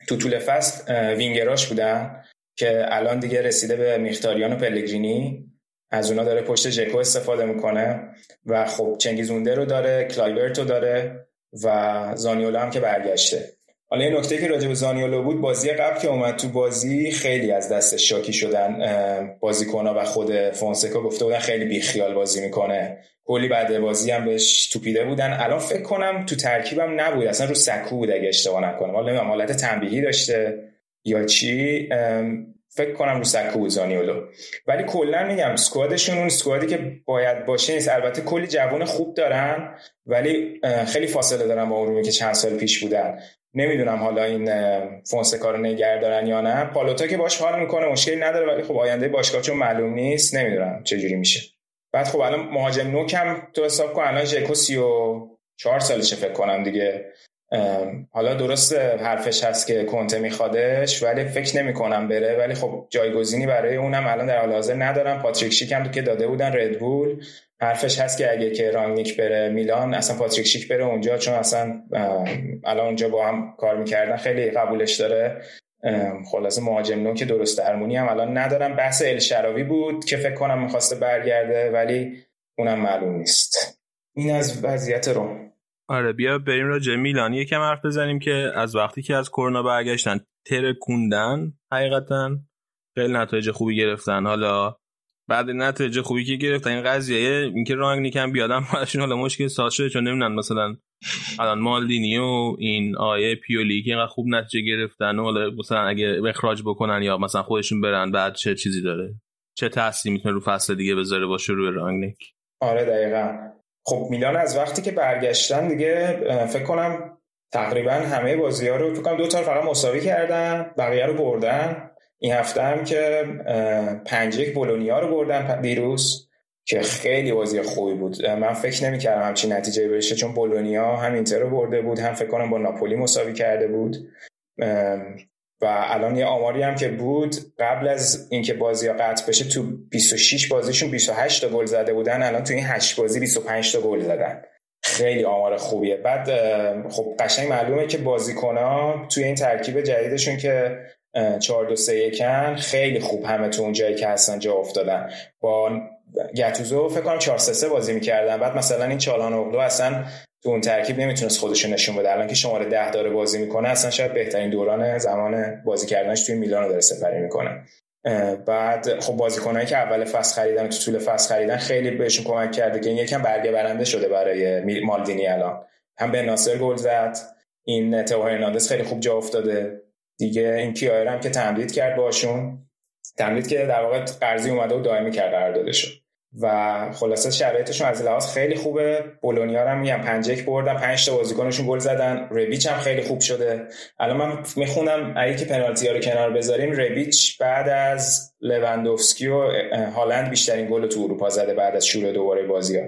تو طول فصل وینگراش بودن. که الان دیگه رسیده به میختاریان و پلگرینی. از اونا داره پشت جکو استفاده می‌کنه و خب چنگیزونده رو داره کلایبرتو داره و زانیولا هم که برگشته. حالا یه نکته که راجع به زانیولو بود بازی قبل که اومد تو بازی خیلی از دست شاکی شدن بازیکن‌ها و خود فونسکا گفته بودن خیلی بیخیال بازی می‌کنه. کلی بعد بازی هم بهش توپیده بودن. الان فکر کنم تو ترکیبم نبود اصلا رو سکو بود اگه اشتباه نکنم. حالا نمی‌دونم حالت تنبیهی داشته. یا چی؟ فکر کنم رو سکو بود زانیولو ولی کلا میگم سکوادشون اون سکوادی که باید باشه نیست. البته کلی جوان خوب دارن ولی خیلی فاصله دارن با اون که چند سال پیش بودن. نمی‌دونم حالا این فونسکا رو نگه دارن یا نه. پالوتا که باش حال می‌کنه مشکلی نداره ولی خب آینده باشگاه چون معلوم نیست نمی‌دونم چه میشه. بعد خب الان مهاجم نوکم تو حساب کن الان ژکو 34 سالشه فکر کنم دیگه. حالا درست حرفش هست که کنته میخوادش ولی فکر نمی کنم بره. ولی خب جایگزینی برای اونم الان در حال حاضر ندارم. پاتریک شیک هم که داده بودن ردبول حرفش هست که اگه که رانگنیک بره میلان اصلا پاتریک شیک بره اونجا چون اصلا الان اونجا با هم کار می‌کردن خیلی قبولش داره. خلاصه مهاجم نو که درست درمونی هم الان ندارم. بحث الشراوی بود که فکر کنم می‌خواسته برگرده ولی اونم معلوم نیست. این از وضعیت رو آره بیا بریم راجع میلان. یکم حرف بزنیم که از وقتی که از کرونا برگشتن ترکوندن حقیقتا خیلی نتایج خوبی گرفتن. حالا بعد نتایج خوبی که گرفتن این قضیه اینکه رانگ نیکم بیادم براشون حالا مشکل ساز شده چون نمی‌دونن مثلا الان مالدینی و این آیه پیولی که اینقدر خوب نتیجه گرفتن و حالا مثلا اگه اخراج بکنن یا مثلا خودشون برن بعد چه چیزی داره؟ چه تأثیری می‌تونه رو فصل دیگه بذاره باشه روی رانگنیک؟ آره دقیقا. خب میلان از وقتی که برگشتن دیگه فکر کنم تقریبا همه بازی ها رو فکر کنم دو تا فقط مساوی کردن بقیه رو بردن. این هفته هم که پنج یک بولونیا رو بردن دیروز که خیلی بازی خوبی بود. من فکر نمی‌کردم همچین نتیجه بشه چون بولونیا هم اینتر رو برده بود هم فکر کنم با ناپولی مساوی کرده بود. و الان یه آماری هم که بود قبل از اینکه بازی ها قطع بشه تو 26 بازیشون 28 تا گل زده بودن الان تو این 8 بازی 25 تا گل زدن. خیلی آمار خوبیه. بعد خب قشنگ معلومه که بازیکن ها توی این ترکیب جدیدشون که 4 2 3 1 خیلی خوب همه تو اون جایی که هستن جا افتادن. با گتوزو فکر کنم 4 3 3 بازی می‌کردن. بعد مثلا این چالان اغلو اصلا تو اون ترکیب نمی‌تونست خودش نشون بده. الان که شماره ده داره بازی می‌کنه اصلا شاید بهترین دوران زمان بازی کردنش توی میلان داره سپری می‌کنه. بعد خب بازیکنایی که اول فصل خریدن تو طول فصل خریدن خیلی بهشون کمک کرده که این یکم برگه برنده شده برای مالدینی الان. هم به ناصر گل زد. این تو هرناندز خیلی خوب جا افتاده. دیگه این کیایر هم که تمدید کرد باشون. تمدید که در واقع قرضی اومده و دائمی کرد قراردادشون و خلاصه شرایطشون از لحاظ خیلی خوبه. بولونیا هم میگم 5 1 بردن 5 تا بازیکنشون گل زدن. ربیچ هم خیلی خوب شده. الان من می‌خونم اگه که پنالتی ها رو کنار بذاریم ربیچ بعد از لواندوفسکی و هالند بیشترین گل تو اروپا زده بعد از شروع دوباره بازی ها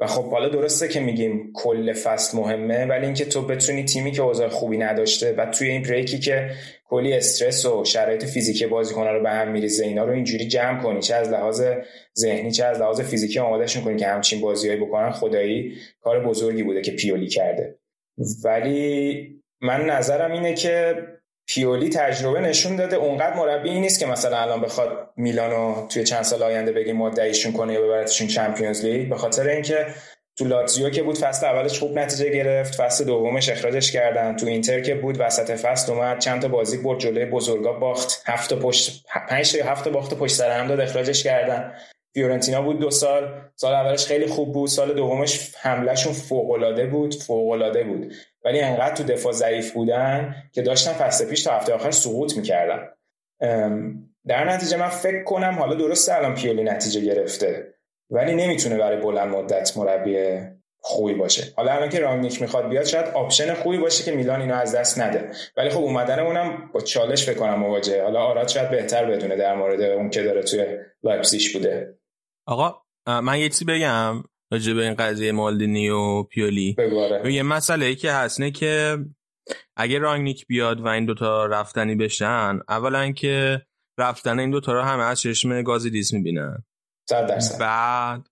و خب حالا درسته که میگیم کل فصل مهمه ولی اینکه تو بتونی تیمی که اوضاع خوبی نداشته و توی این بریکی که کلی استرس و شرایط فیزیکی بازیکن‌ها رو به هم میریزه اینا رو اینجوری جمع کنی چه از لحاظ ذهنی چه از لحاظ فیزیکی آمادهشون کنی که همچین بازیایی بکنن خدایی کار بزرگی بوده که پیولی کرده. ولی من نظرم اینه که پیولی تجربه نشون داده اونقدر مربی نیست که مثلا الان بخواد میلانو توی چند سال آینده بگیم مدعیشون کنه یا ببرتشون چمپیونز لیگ. به خاطر اینکه تو لاتزیو که بود فصل اولش خوب نتیجه گرفت فصل دومش اخراجش کردن. تو اینتر که بود وسط فصل اومد چند تا بازی برد جلوی بزرگا باخت. هفت پشت پنج تا هفت باخت پشت سر هم داد اخراجش کردن. فیورنتینا بود دو سال. سال اولش خیلی خوب بود. سال دومش حملهشون فوق العاده بود. فوق العاده بود. ولی انقدر تو دفاع ضعیف بودن که داشتن فصل پیش تا هفته آخر سقوط می‌کردن. در نتیجه من فکر کنم حالا درسته الان پیولی نتیجه گرفته ولی نمی‌تونه برای بلند مدت مربی خوبی باشه. حالا الان که رانگنیک می‌خواد بیاد شاید option خوبی باشه که میلان اینو از دست نده. ولی خب اومدن اونم با چالش فکر کنم مواجهه. حالا آراد شاید بهتر بدونه در مورد اون که داره توی لایپزیگ بوده. آقا من یه چیزی بگم. راجع به این قضیه مالدینی و پیولی. آره. یه مسئله ای که هست که اگه رانگنیک بیاد و این دوتا رفتنی بشن اولا که رفتن این دوتا رو همه از چشم گازیدیس می‌بینن بعد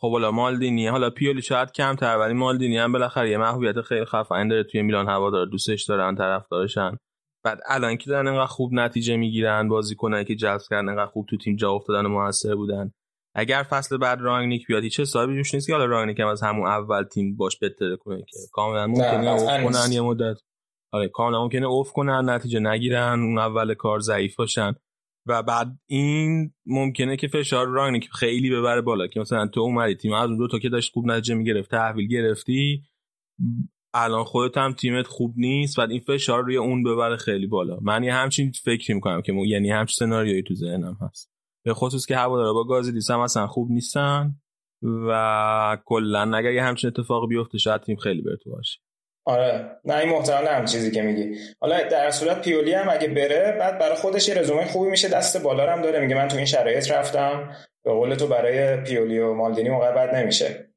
خب حالا مالدینی حالا پیولی شاید کمتر ولی مالدینی هم بالاخره یه محبوبیت خیلی خفن داره توی میلان هوا داره دوستش دارن طرفدارشن. بعد الان که دارن انقدر خوب نتیجه می‌گیرن بازی کنن که جذب کردن انقدر خوب تو تیم جا افتادن و موثر بودن. اگر فصل بعد رانگنیک بیاد هیچ حسابی روش نیست که حالا رانگنیک هم از همون اول تیم باش بهتره کنه که. کاملا ممکنه اوف کنن یه مدت. آره کاملا ممکنه اوف کنن نتیجه نگیرن اون اول کار ضعیف باشن. و بعد این ممکنه که فشار رانگنیک خیلی ببره بالا که مثلا تو اومدی تیم از اون دو تا که داشت خوب نتیجه می‌گرفت تحویل گرفتی الان خودت هم تیمت خوب نیست و این فشار روی اون ببره خیلی بالا. من یه همچین فکر می‌کنم که یعنی همچین سناریویی تو ذهنم هست. به خصوص که هوادارا با گازی هم اصلا خوب نیستن و کلا اگر یه همچین اتفاق بیفته شاید تیم خیلی برتو باشه. آره. نه این محتمل هم چیزی که میگی. حالا در صورت پیولی هم اگه بره بعد برای خودش یه رزومه خوبی میشه دست بالا هم داره. میگه من تو این شرایط رفتم. به قول تو برای پیولی و مالدینی موقع بد نمیشه.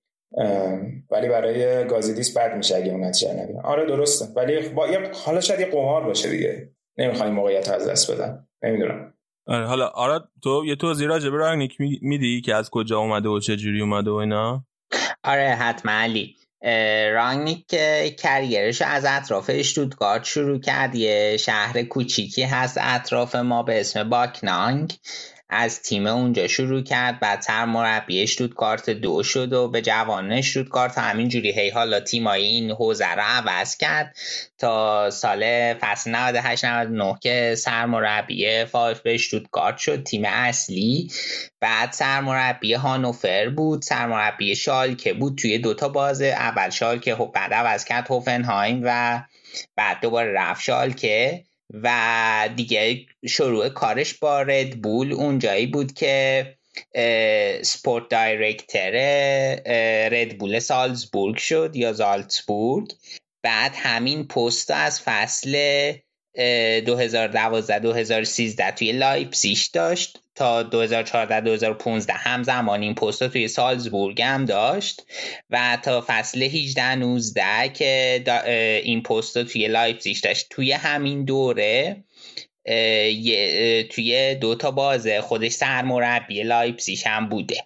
ولی برای گازیدیس بد میشه اگه اون نتیجه نگیره آره درسته. ولی با حالا شاید یه قمار باشه دیگه. نمی‌خوام موقعیت از دست بدم. نمی‌دونم. حالا آره تو یه توضیح راجع به رانگنیک میدی که از کجا اومده و چه جوری اومده و اینا؟ آره حتما علی. رانگنیک کریرش از اطراف اشتودگارد شروع کرد. یه شهر کوچیکی هست اطراف ما به اسم باکنانگ. از تیم اونجا شروع کرد بعد مربی کارت دو شد و به جوان کارت همینجوری هی حالا تیمای این حوزه رو عوض کرد تا سال فصل 98 99 که سرمربی فایف به کارت شد تیم اصلی. بعد سرمربی هانوفر بود سرمربی شالکه بود توی دوتا باز. اول شالکه بعد عوض کرد هوفنهایم و بعد دوباره رفت شالکه. و دیگه شروع کارش با ردبول اونجایی بود که سپورت دایرکتر ردبول سالزبورگ شد یا زالتسبورگ بعد همین پست از فصل 2012-2013 توی لایپسیش داشت. تا 2014-2015 همزمان این پست توی سالزبورگ هم داشت. و تا فصل 18-19 که این پست توی لایپزیگ داشت. توی همین دوره توی دو تا بازه خودش سرمربی لایپزیگ هم بوده.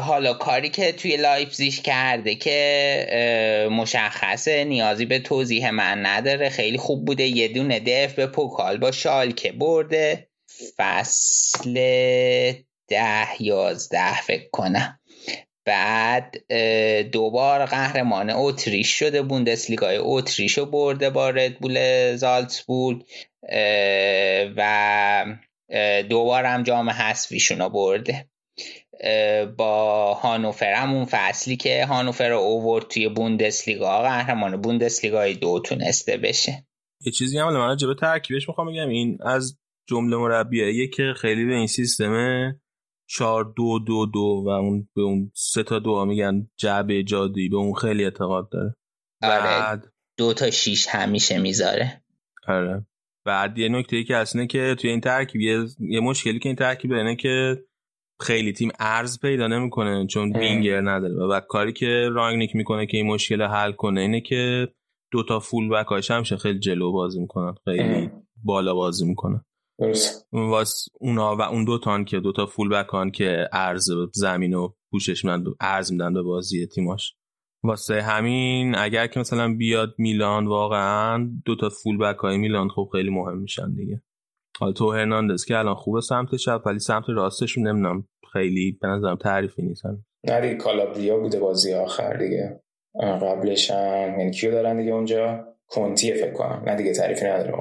حالا کاری که توی لایپزیش کرده که مشخصه نیازی به توضیح من نداره. خیلی خوب بوده. یه دونه DFB Pokal با شالکه برده. فصل ده یازده فکر کنم. بعد دوبار قهرمان اتریش شده. بوندسلیگای اتریش رو برده با ردبول زالتسبورگ. و دوبار هم جام حذفیشون رو برده. با هانوفر همون فصلی که هانوفر رو اوورد توی بوندسلیگا. قهرمان بوندسلیگای دو تونسته بشه. یه چیزی هم من جبه ترکیبش می‌خوام بگم. این از جمله مربیه که خیلی به این سیستم 4 دو دو دو و اون به اون سه تا دو میگن جعبه جادی به اون خیلی اعتقاد داره. آره بعد دو تا شیش همیشه می‌ذاره. آره. بعد یه نکته ای که اصلا که توی این ترکیب یه, مشکلی که این ترکیب اینه که خیلی تیم ارز پیدا نمی‌کنه چون وینگر نداره. و بعد کاری که رانگنیک می‌کنه که این مشکل حل کنه اینه که دو تا فول بک هاش خیلی جلو بازی می‌کنن خیلی بالا بازی می‌کنن. واس اونا و اون دو تان که دو تا فول بکان که ارز زمین و پوشش میدن ارز میدن به بازی تیماش واسه همین اگر که مثلا بیاد میلان واقعا دو تا فول بک های میلان خب خیلی مهم میشن دیگه. تو هرناندز که الان خوبه سمت چپ ولی سمت راستشون نمی‌دونم خیلی به نظرم تعریفی نیستن. نه دیگه کالابریا بوده بازی آخر دیگه. قبلش هم یعنی کیو دارن دیگه اونجا؟ کنتیه فکر کنم. نه دیگه تعریفی نداره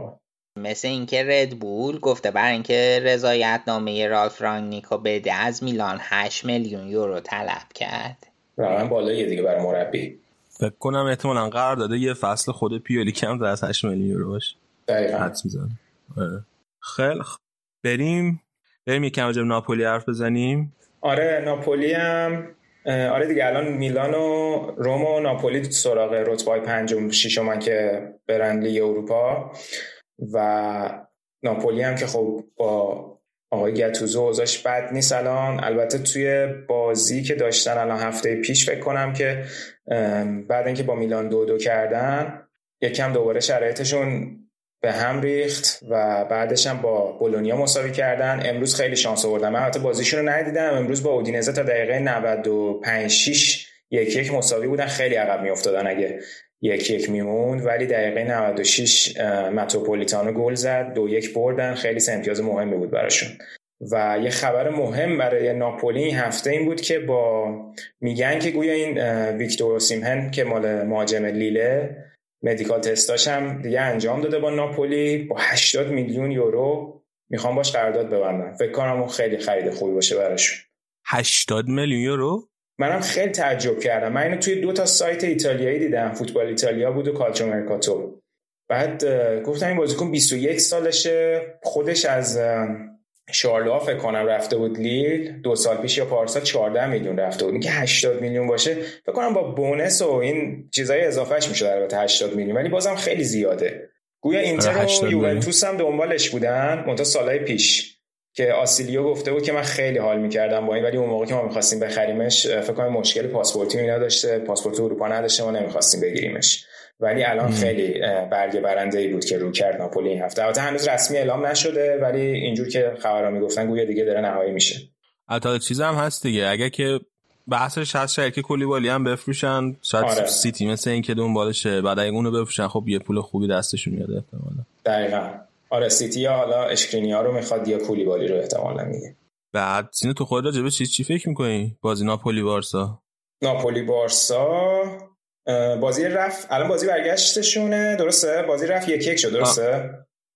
مثل اینکه ردبول گفته برای اینکه رضایت نامه رالف رانگنیکو بده از میلان 8 میلیون یورو طلب کرد. رقم بالاییه دیگه برای مربی. فکر کنم احتمالا قرار داده یه فصل خود پیولی کم از 8 میلیون یورو باشه. دقیقاً. خیلی بریم. بریم کم ناپولی حرف بزنیم. آره ناپولی هم آره دیگه الان میلان و روم و ناپولی سراغ رتبه پنجم ششم که برن لیگ اروپا. و ناپولی هم که خب با آقای گتوزو اوضاعش بد نیست الان. البته توی بازی که داشتن الان هفته پیش فکر کنم که بعد اینکه با میلان دو دو کردن یکم دوباره شرایطشون به هم ریخت و بعدش هم با بولونیا مساوی کردن. امروز خیلی شانس آوردن. من حتی بازیشون رو ندیدم. امروز با اودینزه تا دقیقه 95 6 یک یک مساوی بودن. خیلی عقب میافتادن اگه یک یک میموند. ولی دقیقه 96 متروپولیتانو گل زد. دو یک بردن. خیلی امتیاز مهمی بود براشون. و یه خبر مهم برای ناپولی این هفته این بود که با میگن که گویا این ویکتور سیمهن که مال مهاجم لیله مدیکال تستاش هم دیگه انجام داده با ناپولی با 80 میلیون یورو می‌خوام باش قرارداد ببندن فکر کنم اون خیلی خرید خوبی باشه براشون. 80 میلیون یورو؟ منم خیلی تعجب کردم. من اینو توی دو تا سایت ایتالیایی دیدم. فوتبال ایتالیا بود و کالچو مرکاتو. بعد گفتم این بازیکن 21 سالشه. خودش از شارلوا فکر کنم رفته بود لیل دو سال پیش یا پارسال 14 میلیون رفته بود. اینکه 80 میلیون باشه. فکر کنم با بونس و این چیزای اضافهش میشه البته 80 میلیون ولی بازم خیلی زیاده. گویا اینتر و یوونتوس هم دنبالش بودن منتها سالهای پیش که آسیلیو گفته بود که من خیلی حال می‌کردم با این ولی اون موقع که ما می‌خواستیم بخریمش فکر کنم مشکل پاسپورتی اینا داشته پاسپورت اروپا نداشته ما نمی‌خواستیم بگیریمش. ولی الان خیلی برگ برنده ای بود که رو کرد ناپولی این هفته. البته هنوز رسمی اعلام نشده ولی اینجور که خبرها می‌گفتن گویا دیگه داره نهایی میشه. البته چیز هم هست دیگه. اگه که بحثش هست شاید که کلی هم بفروشن. شاید آره. سیتی مثل این که دنبالشه بعد اگه اونو بفروشن خب یه پول خوبی دستشون میاد احتمالا. دقیقا. آره سیتی یا حالا اشکرینیا رو می‌خواد یا کولیبالی رو احتمالا میگه. بعد سینه تو خود راجبه چی چی فکر می‌کنی؟ بازی ناپولی بارسا. ناپولی بارسا بازی رفت. الان بازی برگشتشونه. درسته؟ بازی رفت یک یک شد درسته؟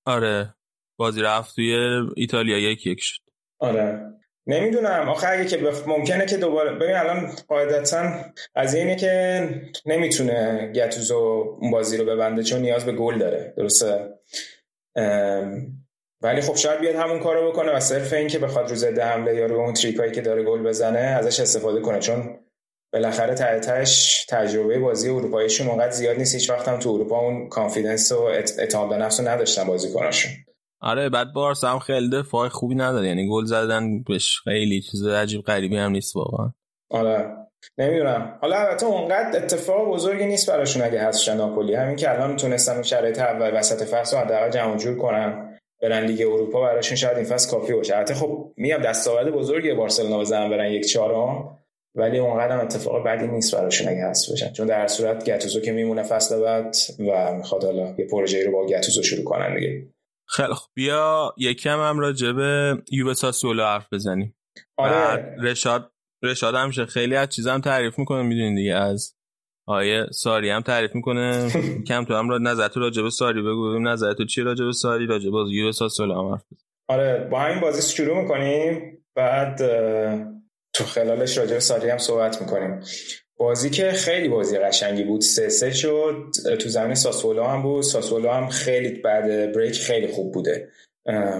آره. بازی رفت توی ایتالیا یک یک شد. آره. نمی‌دونم. آخه اگه که بف... ممکنه که دوباره ببین الان قاعدتا از اینه که نمی‌تونه گتوزو اون بازی رو ببنده چون نیاز به گل داره. درسته؟ ولی خب شاید بیاد همون کارو بکنه و صرف این که بخواد رو ضد حمله یا رو اون تریکایی که داره گل بزنه ازش استفاده کنه. چون بالاخره تحتش تجربه بازی اروپاییشون اونقدر زیاد نیست هیچ وقت هم تو اروپا اون کانفیدنس و اعتماد به نفس رو نداشتن بازیکناشون. آره بعد بارسا هم خیلی دفاع خوبی نداره یعنی گل زدن بهش خیلی چیز عجیب غریبی هم نیست واقعا. آره نمی‌دونم. حالا البته اونقدر اتفاق بزرگی نیست براشون اگه هست ناپولی. همین که الان تونستن شرایط اول وسط فصل رو حداقل جمع جور کنن برن لیگ اروپا براشون شاید این فصل کافی باشه. البته خب میام دستاورد بزرگی بارسلونا بزنن برن یک چهارم. ولی اونقدر اتفاق بدی نیست براشون اگه هست بشن چون در صورت گتوزو که میمونه فصل بعد و می‌خواد حالا یه پروژه رو با گتوزو شروع کنن دیگه. خیلی خب بیا یکم هم راجع به یووه ساسولو حرف بزنیم. آره. رشاد رشاد هم خیلی از چیزا تعریف می‌کنه می‌دونین دیگه. از آیه ساری هم تعریف می‌کنه. کم تو هم را نظرت راجع به ساری بگو. ببینیم نظرت تو چی راجع به ساری؟ راجع به یووه ساسولو هم حرف آره با همین بازی شروع می‌کنیم. بعد تو خلالش راجع به ساری هم صحبت می‌کنیم. بازی که خیلی بازی قشنگی بود سه سه شد. تو زمین ساسولو هم بود. ساسولو هم خیلی بعد بریک خیلی خوب بوده.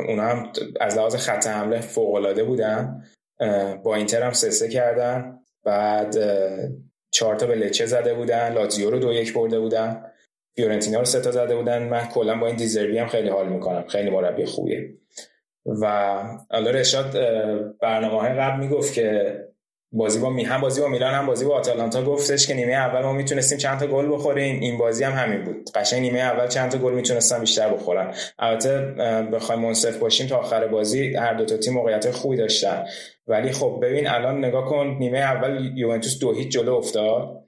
اونا هم از لحاظ خط حمله فوق العاده بودن با اینتر هم سه سه کردن. بعد چهار تا به لچه زده بودن. لاتزیو رو دو یک برده بودن. فیورنتینا رو سه تا زده بودن. من کلا با این دیزربی هم خیلی حال می‌کنم. خیلی مربی خوبیه. و حالا رشاد برنامه های قبل می‌گفت که بازی با می هم بازی با میلان هم بازی با آتالانتا گفتش که نیمه اول ما می‌تونستیم چند تا گل بخوریم. این بازی هم همین بود. قشنگ نیمه اول چند تا گل می‌تونستن بیشتر بخورن. البته بخوایم منصف باشیم تا آخر بازی هر دو تا تیم موقعیت خوبی داشتن. ولی خب ببین الان نگاه کن نیمه اول یوونتوس دو هیچ جلو افتاد.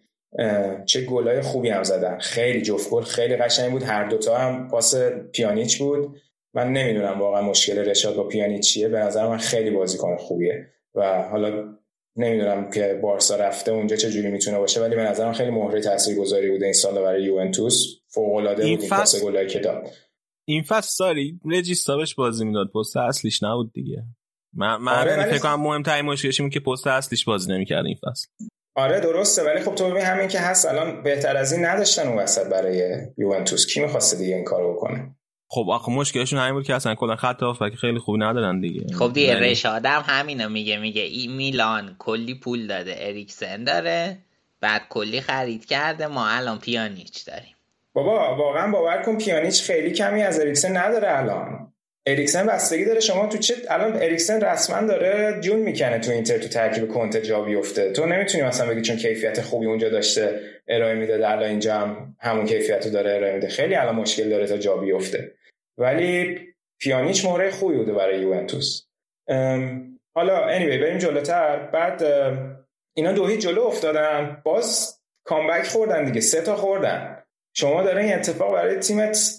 چه گلای خوبی هم زدن. خیلی جفت گل خیلی قشنگ بود. هر دوتا هم پاس پیانیچ بود. من نمی‌دونم واقعا مشکل رشاد با پیانیچ چیه. به نظر من خیلی بازیکن خوبیه و حالا نمی‌دونم که بارسا رفته اونجا چه جوری می‌تونه باشه ولی به نظرم خیلی مهره تاثیرگذاری بوده این سال برای یوونتوس. فوق العاده بود این پاس گلایی که داد این فصل ساری رجیستا بهش بازی می‌داد. پست اصلیش نبود دیگه. من من آره فکر کنم مهمترین مشکلش این که پست اصلیش بازی نمی‌کرد این فصل. آره درسته. ولی خب تو ببین همین که هست الان بهتر از این نداشتن اون وسط برای یوونتوس. کی می‌خواسته دیگه این کارو بکنه؟ خب آخه مشکلشون همین بود که اصلا کلا خط هافبک خیلی خوبی ندارن دیگه. خب دیگه یعنی رشاد هم همینو میگه میگه این میلان کلی پول داده اریکسن داره بعد کلی خرید کرده ما الان پیانیچ داریم. بابا واقعا باور کن پیانیچ خیلی کمی از اریکسن نداره الان. اریکسن بستگی داره شما تو چه الان اریکسن رسما داره جون می‌کنه تو اینتر تو ترکیب کنته جا بیفته. تو نمی‌تونی مثلا بگی چون کیفیت خوبی اونجا داشته ارائه میده الان اینجا هم همون کیفیت رو داره ارائه میده. خیلی الان مشکل داره تا جا بیفته. ولی پیانیچ مهره خوبی بوده برای یوونتوس. حالا anyway بریم جلوتر. بعد اینا دو جلو افتادن. باز کامبک خوردن دیگه. سه تا خوردن. شما داره این اتفاق برای تیمت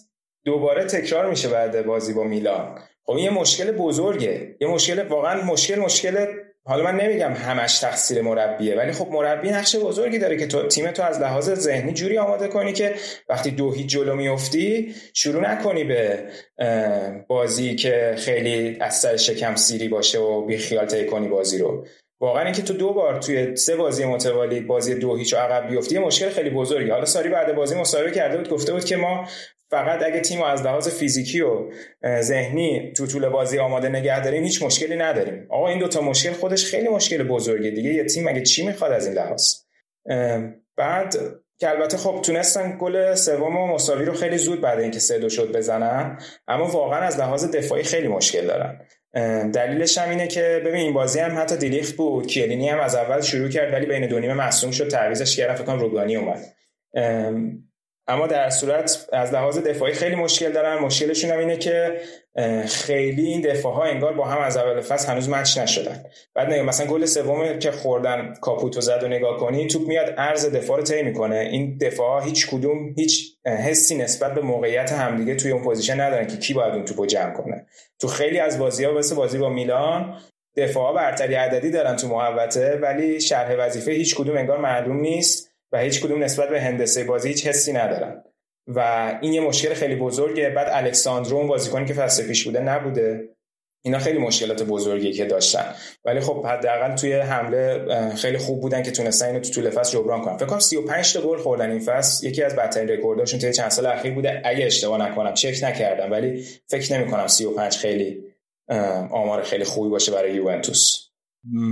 دوباره تکرار میشه بعد بازی با میلان. خب این یه مشکل بزرگه. یه مشکل واقعا مشکل مشکل حالا من نمیگم همش تقصیر مربیه ولی خب مربی نقش بزرگی داره که تو تیم تو از لحاظ ذهنی جوری آماده کنی که وقتی دو هیچ جلو میفتی شروع نکنی به بازی که خیلی از سر شکم سیری باشه و بی خیال کنی بازی رو. واقعا اینکه تو دو بار توی سه بازی متوالی بازی دو هیچ عقب بیفتی مشکل خیلی بزرگی. حالا ساری بعد بازی مصاحبه کرده بود گفته بود که ما فقط اگه تیم از لحاظ فیزیکی و ذهنی تو طول بازی آماده نگه داریم هیچ مشکلی نداریم. آقا این دوتا مشکل خودش خیلی مشکل بزرگه دیگه. یه تیم اگه چی می‌خواد از این لحاظ؟ بعد که البته خب تونستن گل سوم و مساوی رو خیلی زود بعد اینکه سه دو شد بزنن اما واقعا از لحاظ دفاعی خیلی مشکل دارن. دلیلش هم اینه که ببین این بازی هم حتی دلیخت بود کیلینی هم از اول شروع کرد ولی بین دو نیمه مصدوم شد تعویضش کردن فکر روگانی اومد. اما در صورت از لحاظ دفاعی خیلی مشکل دارن. مشکلشون هم اینه که خیلی این دفاع ها انگار با هم از اول فصل هنوز match نشدن. بعد نگاه مثلا گل سوم که خوردن کاپوتو زد و نگاه کنی توپ میاد عرض دفاع رو طی می‌کنه. این دفاع ها هیچ کدوم هیچ حسی نسبت به موقعیت همدیگه توی اون position ندارن که کی باید اون توپو جمع کنه. تو خیلی از بازی ها مثل بازی با میلان دفاع برتری عددی دارن تو محوطه ولی شرح وظیفه هیچ کدوم انگار معلوم نیست. و هیچ کدوم نسبت به هندسه بازی هیچ حسی ندارن. و این یه مشکل خیلی بزرگه. بعد الکساندرو اون بازیکنی که فصل پیش بوده نبوده. اینا خیلی مشکلات بزرگی که داشتن. ولی خب حداقل توی حمله خیلی خوب بودن که تونستن اینو تو طول فصل جبران کنن. فکر کنم 35 تا گل خوردن این فصل. یکی از بدترین رکورداشون توی چند سال اخیر بوده. اگه اشتباه نکنم چک نکردم. ولی فکر نمی کنم 35 خیلی آمار خیلی خوبی باشه برای یوونتوس.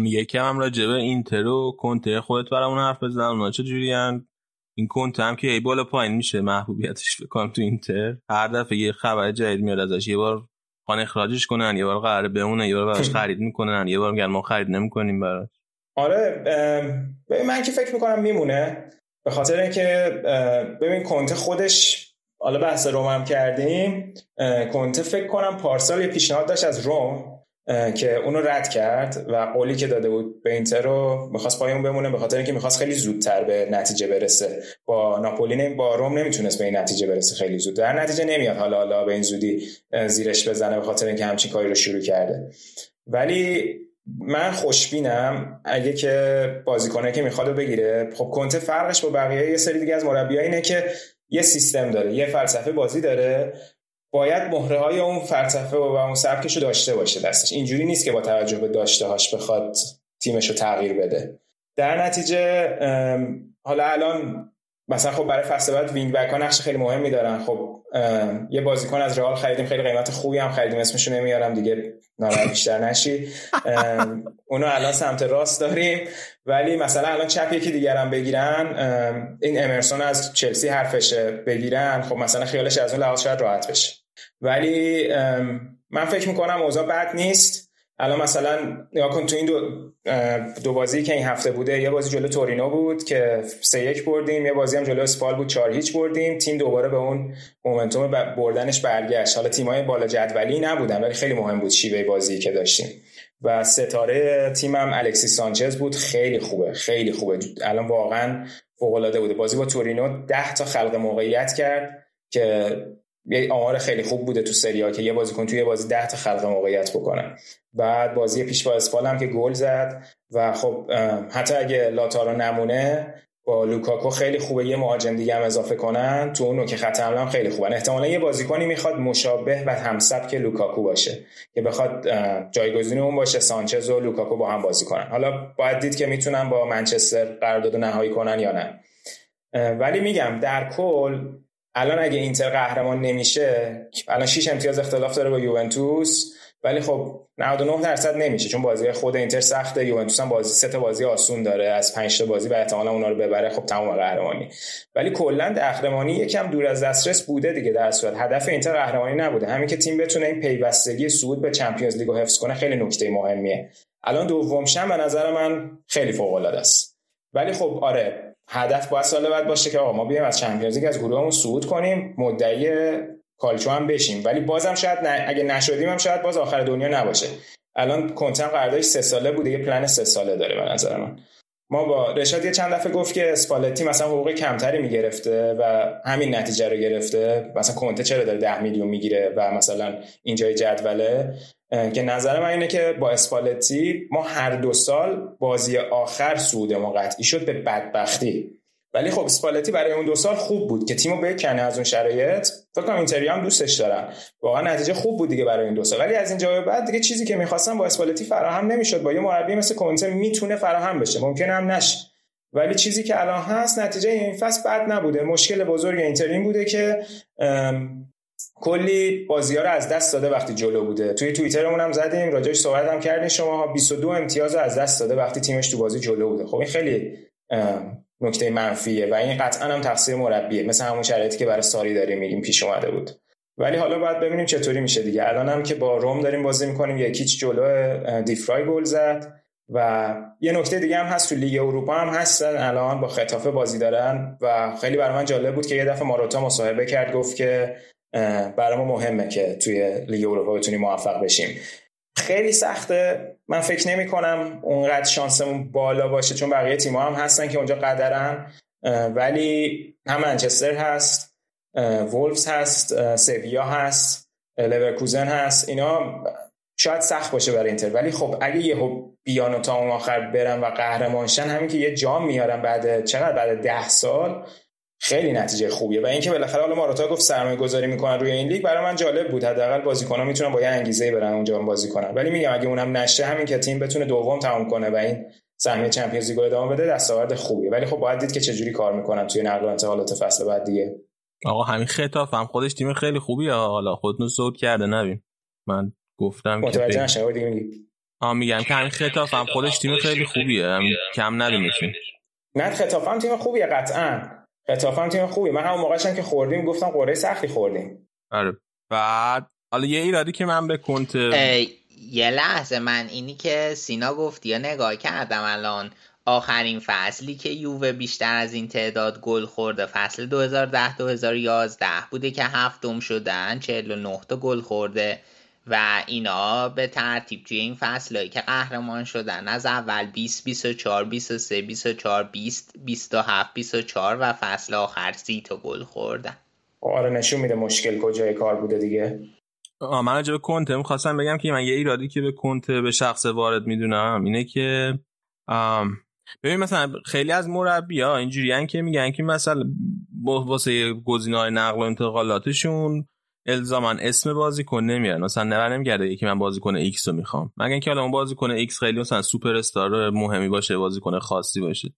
یکم هم راجبه اینتر و کنته خودت برامون حرف بزن اونا چه جوریان این کنته هم که ای بالا پایین میشه محبوبیتش بکنم تو اینتر. هر دفعه یه خبر جدید میاد ازش یه بار خان اخراجش کنن یه بار قراره بمونه یه بار براش خرید می‌کنن یه بار میگن ما خرید نمی‌کنیم براش. آره ببین من که فکر می‌کنم میمونه. به خاطر اینکه ببین کنته خودش حالا بحث روم هم کردیم کنته فکر کنم پارسال یه پیشنهاد داشت از روم. که اونو رد کرد و قولی که داده بود به اینتر رو می‌خواست پای اون بمونه به خاطر اینکه می‌خواست خیلی زودتر به نتیجه برسه. با ناپولی با روم نمی‌تونست به این نتیجه برسه خیلی زود. در نتیجه نمیاد حالا حالا به این زودی زیرش بزنه به خاطر اینکه همچین کاری رو شروع کرده. ولی من خوشبینم اگه که بازیکنه که می‌خواد بگیره. خب کنته فرقش با بقیه یه سری دیگه از مربیایی اینه که یه سیستم داره یه فلسفه بازی داره باید مهره های اون فلسفه و اون سبکش رو داشته باشه دستش. اینجوری نیست که با توجه به داشته هاش بخواد تیمش رو تغییر بده. در نتیجه حالا الان مثلا خب برای فصل بعد وینگ بک ها نقش خیلی مهمی دارن. خب یه بازیکن از رئال خریدیم خیلی قیمت خوبی هم خریدیم. اسمش نمیارم دیگه ناراحت بیشتر نشی. اونو الان سمت راست داریم. ولی مثلا الان چپ یکی دیگر هم بگیرن این امرسون از چلسی حرفشه بگیرن. خب مثلا خیالش از اون لحاظ شاید راحت بشه. ولی من فکر می‌کنم اوضاع بد نیست. الان مثلا نگاه کن تو این دو, دو بازی که این هفته بوده یه بازی جلو تورینو بود که سه یک بردیم یه بازی هم جلو اسپال بود چهار هیچ بردیم. تیم دوباره به اون مومنتوم بردنش برگشت. حالا تیمای بالا جدولی نبودن ولی خیلی مهم بود شیوه بازی که داشتیم. و ستاره تیمم الکسی سانچز بود. خیلی خوبه خیلی خوبه. الان واقعا فوق العاده بوده. بازی با تورینو 10 تا خلق موقعیت کرد که یه آمار خیلی خوب بوده تو سری که یه بازیکن توی بازی 10 تا خلق موقعیت بکنه. بعد بازی پیش با اسپال هم که گل زد و خب حتی اگه لاتارو نمونه با لوکاکو خیلی خوبه یه مهاجم دیگه هم اضافه کنن. تو اونو که خط هم خیلی خوبه احتمالا یه بازیکنی می‌خواد مشابه و همسبک لوکاکو باشه که بخواد جایگزین اون باشه سانچز و لوکاکو با هم بازی کنن. حالا باید دید که می‌تونن با منچستر قرارداد نهایی کنن یا نه. ولی میگم در کل الان اگه اینتر قهرمان نمیشه الان 6 امتیاز اختلاف داره با یوونتوس ولی خب 99 درصد نمیشه چون بازی خود اینتر سخته یوونتوس هم بازی سه تا بازی آسون داره از 5 تا بازی و احتمالاً اونا رو ببره خب تمام قهرمانی. ولی کلا قهرمانی یکم دور از دسترس بوده دیگه در صورت. هدف اینتر قهرمانی نبوده. همین که تیم بتونه این پیوستگی صعود به Champions League رو حفظ کنه خیلی نکته مهمیه. الان دوم شم به نظر من خیلی فوق العاده است. ولی خب آره هدف باید سال بعد باشه که آقا ما بیایم از چمپیونز لیگ از گروهمون صعود کنیم مدعی کالچو هم بشیم. ولی بازم شاید اگه نشدیم هم شاید باز آخر دنیا نباشه. الان کنتم قراردادش سه ساله بوده یه پلن سه ساله داره به نظر من. ما با رشاد یه چند دفعه گفت که اسپالتی مثلا حقوق کمتری می‌گرفته و همین نتیجه رو گرفته. مثلا کنته چرا داره 10 میلیون می‌گیره و مثلا اینجای جدوله؟ که نظر من اینه که با اسپالتی ما هر دو سال بازی آخر ما قطعی شد به بدبختی. ولی خب اسپالتی برای اون دو سال خوب بود که تیمو بکنه از اون شرایط. فکر کنم اینتری هم دوستش دارن. واقعا نتیجه خوب بود دیگه برای این دو سال. ولی از اینجا به بعد دیگه چیزی که می‌خواستم با اسپالتی فراهم نمی‌شد. با یه مربی مثل کنته می‌تونه فراهم بشه. ممکنه هم نشه. ولی چیزی که الان هست نتیجه این فصل بد نبوده. مشکل بزرگ اینتر این بوده که کلی بازی ها رو از دست داده وقتی جلو بوده. توی توییترمون هم زدیم راجعش صحبت هم کردیم. شما 22 امتیاز از دست داده وقتی تیمش تو بازی جلو بوده. خب این خیلی نکته منفیه و این قطعا هم تقصیر مربیه. مثل همون شرایطی که برای ساری داریم میگیم پیش اومده بود. ولی حالا باید ببینیم چطوری میشه دیگه. الان هم که با روم داریم بازی می‌کنیم یکیچ جلو دیفرای گل زد و یه نکته دیگه هم هست تو لیگ اروپا هم هستن الان با خطافه بازی دارن و خیلی برای من جالب بود که یه دفعه ماروتا مصاحبه کرد گفت که برای ما مهمه که توی لیگ اروپا بتونیم موفق بشیم. خیلی سخته. من فکر نمی کنم اونقدر شانسمون بالا باشه چون بقیه تیم هم هستن که اونجا قدرن. ولی هم منچستر هست وولفز هست سویا هست لورکوزن هست. اینا شاید سخت باشه برای اینتر. ولی خب اگه یهو بیان و تا اون آخر برن و قهرمانشن همین که یه جام میارن بعد چقدر؟ بعد ده سال؟ خیلی نتیجه خوبیه. و اینکه بالاخره حالا ماراتا گفت سرمایه گذاری می‌کنن روی این لیگ برای من جالب بود. حداقل بازیکن‌ها می‌تونن با یه انگیزه برن اونجا بازی کنن. ولی میگم اگه اونم نشه همین که تیم بتونه دوم تمام کنه و این سهمیه چمپیونز لیگ ادامه بده دستاورد خوبیه. ولی خب باید دید که چجوری کار می‌کنن توی نقل و انتقالات فصل بعد دیگه. آقا همین خطاف هم. خودش تیم خیلی خوبیه. حالا خودتون صعود کرده نبین من گفتم متوجه نشم دیگه آ میگم که همین خطاف هم. خودش تیم خیلی خوبیه. هم کم ندیمشون نه خطاف هم تیم خوبیه قطعا. هم تیم خوبیه من همون موقعشم که خوردیم گفتم قرعه سختی خوردیم. آره. بعد حالا یه ایرادی که من به کنت یه لحظه من اینی که سینا گفت یا نگاه کردم الان آخرین فصلی که یووه بیشتر از این تعداد گل خورده فصل 2010-2011 بوده که هفتم شدن 49 تا گل خورده. و اینا به ترتیب توی این فصلهایی که قهرمان شدن از اول 20 24 23 24 20 27 24 و فصل آخر 30 تا گل خوردن. آره نشون میده مشکل کجای کار بوده دیگه. من راجع به کنته می‌خواستم بگم که من یه ایرادی که به کنته به شخص وارد می‌دونم اینه که ببین مثلا خیلی از مربی ها اینجوری که میگن که مثلا واسه گزینه‌های نقل و انتقالاتشون الزاما اسم بازیکن نمیارن. مثلا نبر نمیگرده یکی من بازیکن ایکس رو می‌خوام. مگه اینکه حالا اون بازیکن ایکس خیلی مثلا سوپر استار مهمی باشه بازیکن خاصی باشه.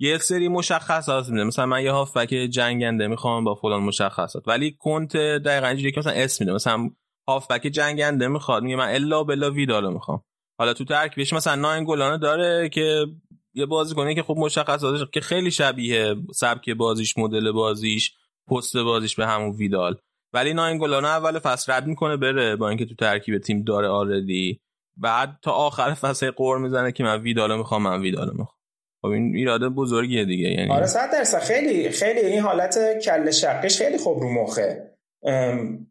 یه سری مشخصات میده. مثلا من یه هافبک جنگنده می‌خوام با فلان مشخصات. ولی کنت دقیقاً اینجوری که مثلا اسم میده. مثلا هافبک جنگنده می‌خواد. میگه من الا بلا ویدالو می‌خوام. حالا تو ترکیبش مثلا ناین داره که یه بازیکنی که خب مشخصاتش که خیلی شبیه سبک بازیش مدل بازیش پست بازیش به همون ویدال. ولی ناینگولانو اول فصل رد می‌کنه بره با اینکه تو ترکیب تیم داره آردی بعد تا آخر فصل قور می‌زنه که من ویدالو می‌خوام من ویدالو می‌خوام. خب این ایراده بزرگیه دیگه یعنی آره صد درصد. خیلی خیلی این حالت کل شقش خیلی خوب رو مخه.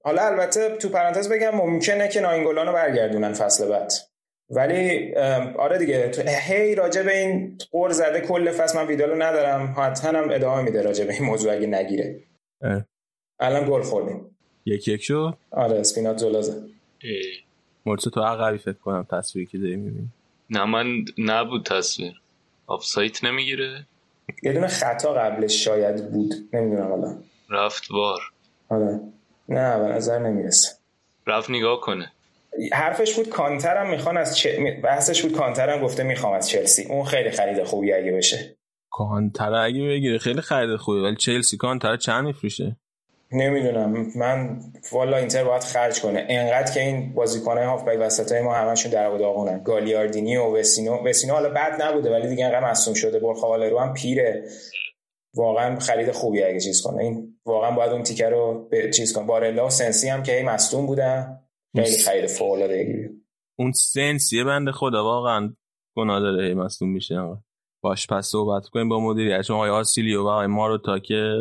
حالا البته تو پرانتز بگم ممکنه که ناینگولانو برگردونن فصل بعد. ولی آره دیگه تو هی راجع به این قور زده کل فصل من ویدالو ندارم. حتما هم ادامه میده راجع به این موضوع اگه نگیره. الان گل خوردیم. یک یک شو آره اسپینات جلازه مرسو تو عقبی فکر کنم تصویری که داری می‌بینی. نه من نبود تصویر. سایت نمی‌گیره؟ یه دونه خطا قبلش شاید بود. نمی‌دونم حالا. رفت وار آره. نه به نظر نمی‌رسه. رفت نگاه کنه. حرفش بود کانترم می‌خوان از چ... بحثش بود کانترم گفته می‌خوام از چلسی. اون خیلی خرید خوبی اگه بشه. کانتر اگه بگیره خیلی خرید خوبی ولی چلسی کانتر چند میفروشه؟ نمی‌دونم. من والا اینتر باید خرج کنه. انقدر که این بازیکن‌های هافبک وسطای ما همشون در داغونن گالیاردینی و وسینو وسینو حالا بد نبوده ولی دیگه انقدر مصدوم شده. رو هم پیره. واقعا خرید خوبی اگه چیز کنه. این واقعا باید اون تیکه رو به چیز کنه. بارلا و سنسی هم که هی مصدوم بودن. خیلی خرید فوق العاده اون سنسی بنده خدا. واقعا گناه داره هی مصدوم میشه. باش پس صحبت کنیم با مدیریت. چون آقای آسیلیو و آقای مارو تا که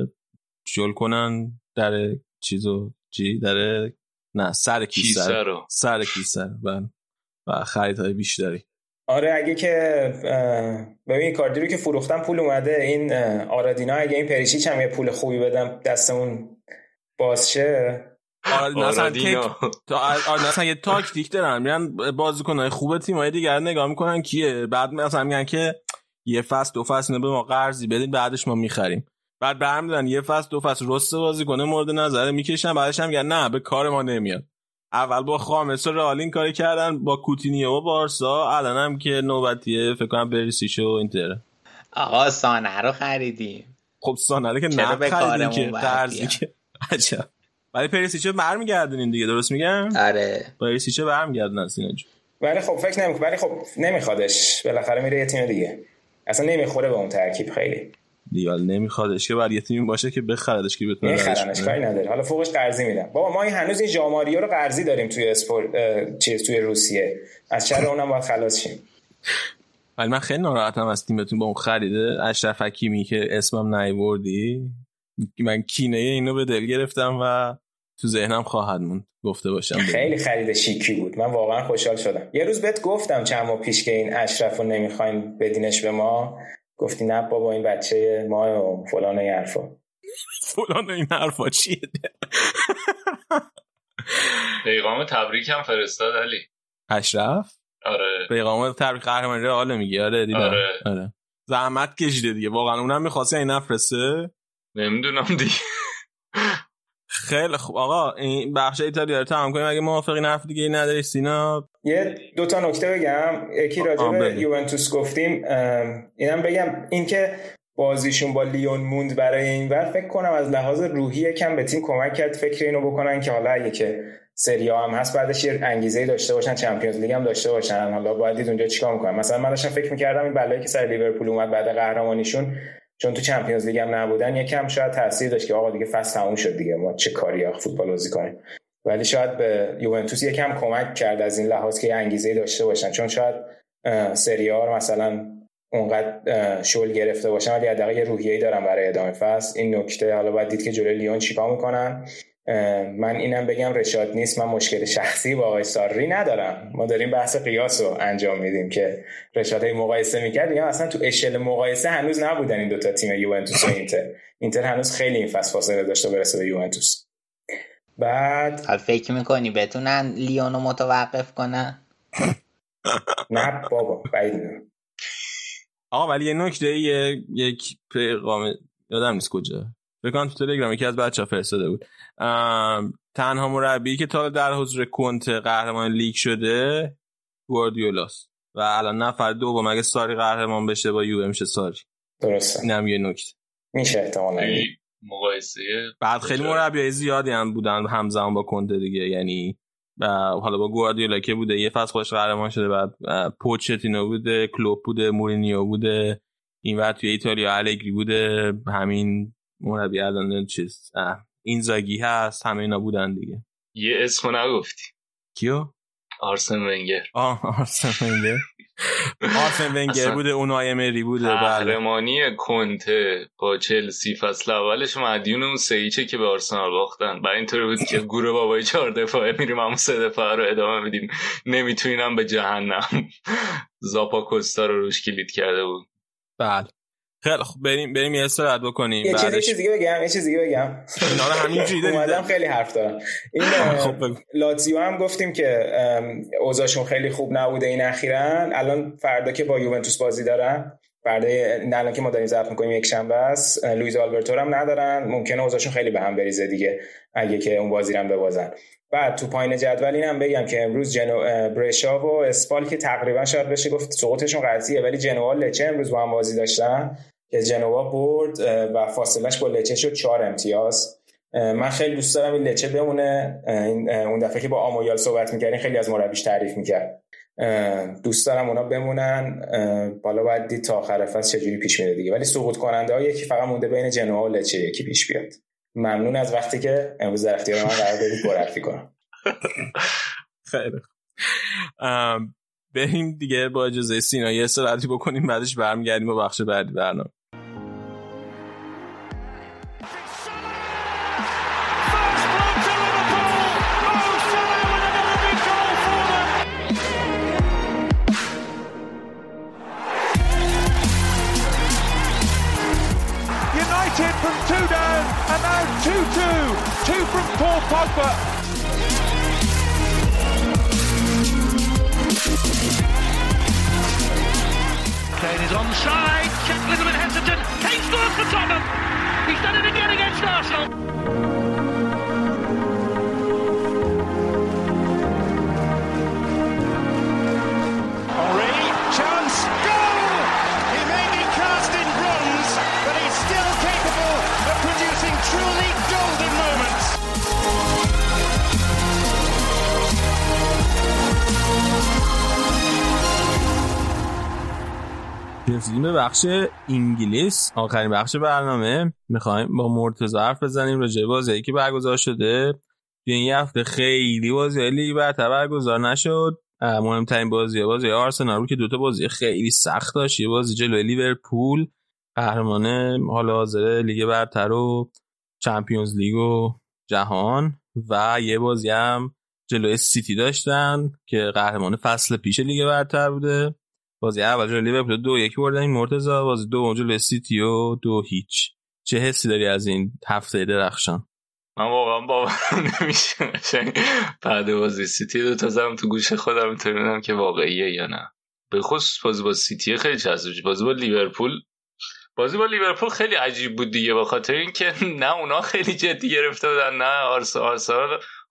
جل کنن. در چیزو چی؟ در نه سر کیسه. رو. سر کیسه بله. و خریدهای بیشتری. آره اگه که ببین کاردی رو که فروختن پول اومده. این آرادینا اگه این پریشیچ هم یه پول خوبی بدم دستمون بازشه آرادینا مثلا یه تاکتیک دارن میرن بازیکنهای خوب تیمای دیگر نگاه می‌کنن. کیه؟ بعد مثلا میگن که یه فصل دو فصل به ما قرضی بدین بعدش ما می‌خریم. بعد برمیدارن یه فصل دو فصل رس بازیکنه مورد نظره می‌کشن. بعدش هم میگن نه به کار ما نمیاد. اول با خامس و رئال این کاری کردن با کوتینیو و بارسا. الان هم که نوبتیه فکر کنم پریسیچ و اینتره. آقا سانه رو خریدیم. خب سانه رو که نه خریدیم که قرضی که. عجب. ولی پریسیچو برمیگردونین دیگه درست میگم؟ آره. پریسیچو برمیگردون از اینا ولی خب فکر نمی‌کنم ولی خب نمیخوادش. بالاخره میره یه تیم دیگه. اصلا نمی‌خوره به اون ترکیب خیلی. دیال نمیخوادش که بعد یه تیمی باشه که بخردش که بتونه میخرنش کاری نداره. حالا فوقش قرضی میدن بابا ما این هنوز این جاماریو رو قرضی داریم توی اسپور چیز توی روسیه. از شر اونم باید خلاص شیم. ولی من خیلی ناراحتم از تیمتون با اون خریده. اشرف حکیمی که اسمم نیوردی. من کینه اینو به دل گرفتم و تو ذهنم خواهد موند. گفته باشم خیلی خرید شیکی بود. من واقعا خوشحال شدم. یه روز بهت گفتم چند ماه پیش که این اشرف رو نمی‌خواین بدینش به ما. گفتی نه بابا این بچه ما و فلان این حرفا. فلان این حرفا چیه؟ پیغام تبریک هم فرستاد علی. اشرف؟ آره. پیغام تبریک قهرمانی حاله میگی؟ آره دیدم. آره. آره. زحمت کشیده دیگه. واقعا اونم می‌خواستی این نفرسته نمی‌دونم دیگه. خیلی خوب. آقا این بخش ایتالیا رو تمام کنیم. اگه موافقی نفر دیگه نداری سینا. یه دو تا نکته بگم. یکی راجع به یوونتوس گفتیم اینم بگم اینکه بازیشون با لیون موند برای این ور فکر کنم از لحاظ روحی کم به تیم کمک کرد فکر اینو بکنن که حالا اگه که سری هم هست بعدش یه انگیزه داشته باشن چمپیونز لیگ هم داشته باشن. حالا باید دید اونجا چیکار می‌کنن. مثلا من داشتم فکر می‌کردم این بلایی که سر لیورپول اومد بعد قهرمانیشون چون تو چمپیونز لیگ هم نبودن یکم شاید تاثیر داشت که آقا دیگه فصل تموم شد دیگه ما چه کاری فوتبال بازی کنیم. ولی شاید به یوونتوس یکم کمک کرد از این لحاظ که انگیزه داشته باشن. چون شاید سری آر مثلا اونقدر شل گرفته باشن ولی حداقل یه روحیه‌ای دارن برای ادامه فصل. این نکته حالا باید دید که جلوی لیون چیکار می‌کنن. من اینم بگم رشاد نیست. من مشکل شخصی با آقای ساری ندارم. ما داریم بحث قیاس رو انجام میدیم که رشاد مقایسه می‌کرد. یا اصلا تو اشل مقایسه هنوز نبودن این دوتا تیم یوونتوس و اینتر. اینتر هنوز خیلی این فصل فاصله داشته برسه به یوونتوس. بعد حال فکر می‌کنی بتونن لیونو متوقف کنن؟ نه بابا بعید آقا ولی یه نکته یک پیغام یادم نیست کجا. بکنم تو تلگرام یکی از بچه ها فرستاده بود. تنها مربی که تا در حضور کنت قهرمان لیگ شده گواردیولاس و الان نفر دوم اگه ساری قهرمان بشه با یووه میشه ساری. درسته. اینم یه نکته. میشه احتمالاً. مقایسه بعد خیلی مربی زیادی هم بودن همزمان با کنته دیگه. یعنی حالا با گواردیولا که بوده یه فصل خوش قهرمان شده بعد پوچتینو بوده کلوب بوده مورینیو بوده این وقت توی ایتالیا الگری بوده همین مربی الان چیز این زاگی هست همه اینا بودن دیگه. یه اسم نگفتی. کیو؟ آرسن ونگر. آه آرسن ونگر. آرسن ونگر بوده اونای مری بوده بله. قهرمانی کنته با چلسی. فصل اولش مدیون اون سیچه که به آرسنال باختن. با اینطور بود که گروه بابای چهار دفاعه میریم همون سه دفاعه رو ادامه میدیم. نمی‌تونیم به جهنم. زاپا کوستا رو روش کلید کرده بود. بله. خیلی خب بریم بریم یه استراحت بکنیم. یه بعدش... چیز دیگه بگم یه چیز دیگه بگم اینا رو همینجوری اومدم خیلی حرف دارم. این خب لاتزیو هم گفتیم که اوضاعشون خیلی خوب نبوده این اخیرا. الان فردا که با یوونتوس بازی دارن فردا الان که ما داریم ضبط می‌کنیم یک شنبه است. لوئیز آلبرتو هم ندارن. ممکنه اوضاعشون خیلی به هم بریزه دیگه اگه که اون بازی رو ببازن. بعد تو پایین جدول اینم بگم که امروز جنو برشا و اسپال که تقریبا شاید بشه گفت سقوطشون قطعیه ولی جنوا لچه امروز با هم بازی داشتن. که جنوا برد و فاصلش با لچه شد چهار امتیاز. من خیلی دوست دارم این لچه بمونه. اون دفعه که با آمویال صحبت می‌کردیم خیلی از مربیش تعریف می‌کرد. دوست دارم اونا بمونن. بالا باید دید تا آخر فصل چجوری پیش میره دیگه. ولی سقوط کننده ها یکی فقط مونده بین جنوا و لچه یکی پیش بیاد. ممنون از وقتی که امروز در اختیار من قرار دادید بررفی کنم. خیلی بریم دیگه با اجازه سینا. یه استراحتی بکنیم بعدش برمیگردیم با بخش بعدی برنامه. 2-2. Two from Paul Pogba. Kane is onside. Check little bit hesitant. Kane scores for Tottenham. He's done it again against Arsenal. رسیدیم به بخش انگلیس. آخرین بخش برنامه. می‌خوایم با مرتضی حرف بزنیم راجع به بازی که برگزار شده. توی این هفته خیلی بازی لیگ برتر برگزار نشد. مهمترین بازی بازی آرسنال بود که دوتا بازی خیلی سخت داشت. یه بازی جلوی لیورپول. قهرمان حال حاضر لیگ برتر و Champions League و جهان. و یه بازی هم جلوی سیتی داشتن که قهرمان فصل پیش لیگ برتر بوده. بازی اول جلوی لیورپول دو یکی بردن این مرتضی بازی دو جلوی سیتی و دو هیچ. چه حسی داری از این هفته درخشان؟ من واقعا باورم نمیشه. بعد بازی سیتی دو تا زدم تو گوش خودم می‌تونم که واقعیه یا نه. به خصوص بازی با سیتی خیلی جذاب. بازی با لیورپول بازی با لیورپول خیلی عجیب بود دیگه. به خاطر اینکه نه اونا خیلی جدی گرفته بودن نه آرسنال.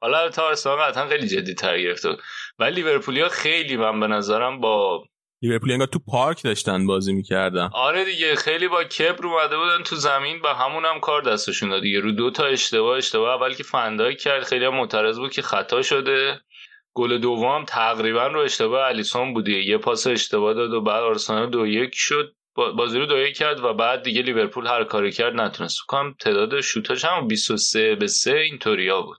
حالا تا آرسنال قطعا خیلی جدی تر گرفته ولی لیورپولیا خیلی من به نظرم با لیورپول انگار تو پارک داشتن بازی می‌کردن. آره دیگه خیلی با کبر اومده بودن تو زمین با همون هم کار دستشون داد دیگه. رو دو تا اشتباه اشتباه اول که فندای کرد خیلی هم معترض بود که خطا شده. گل دوم تقریبا رو اشتباه الیسون بود یه پاس اشتباه داد و بعد آرسنال دو یک شد. بازی رو دو یک کرد و بعد دیگه لیورپول هر کاری کرد نتونست. کنم تعداد شوتاش هم 23 به 3 اینطوریا بود.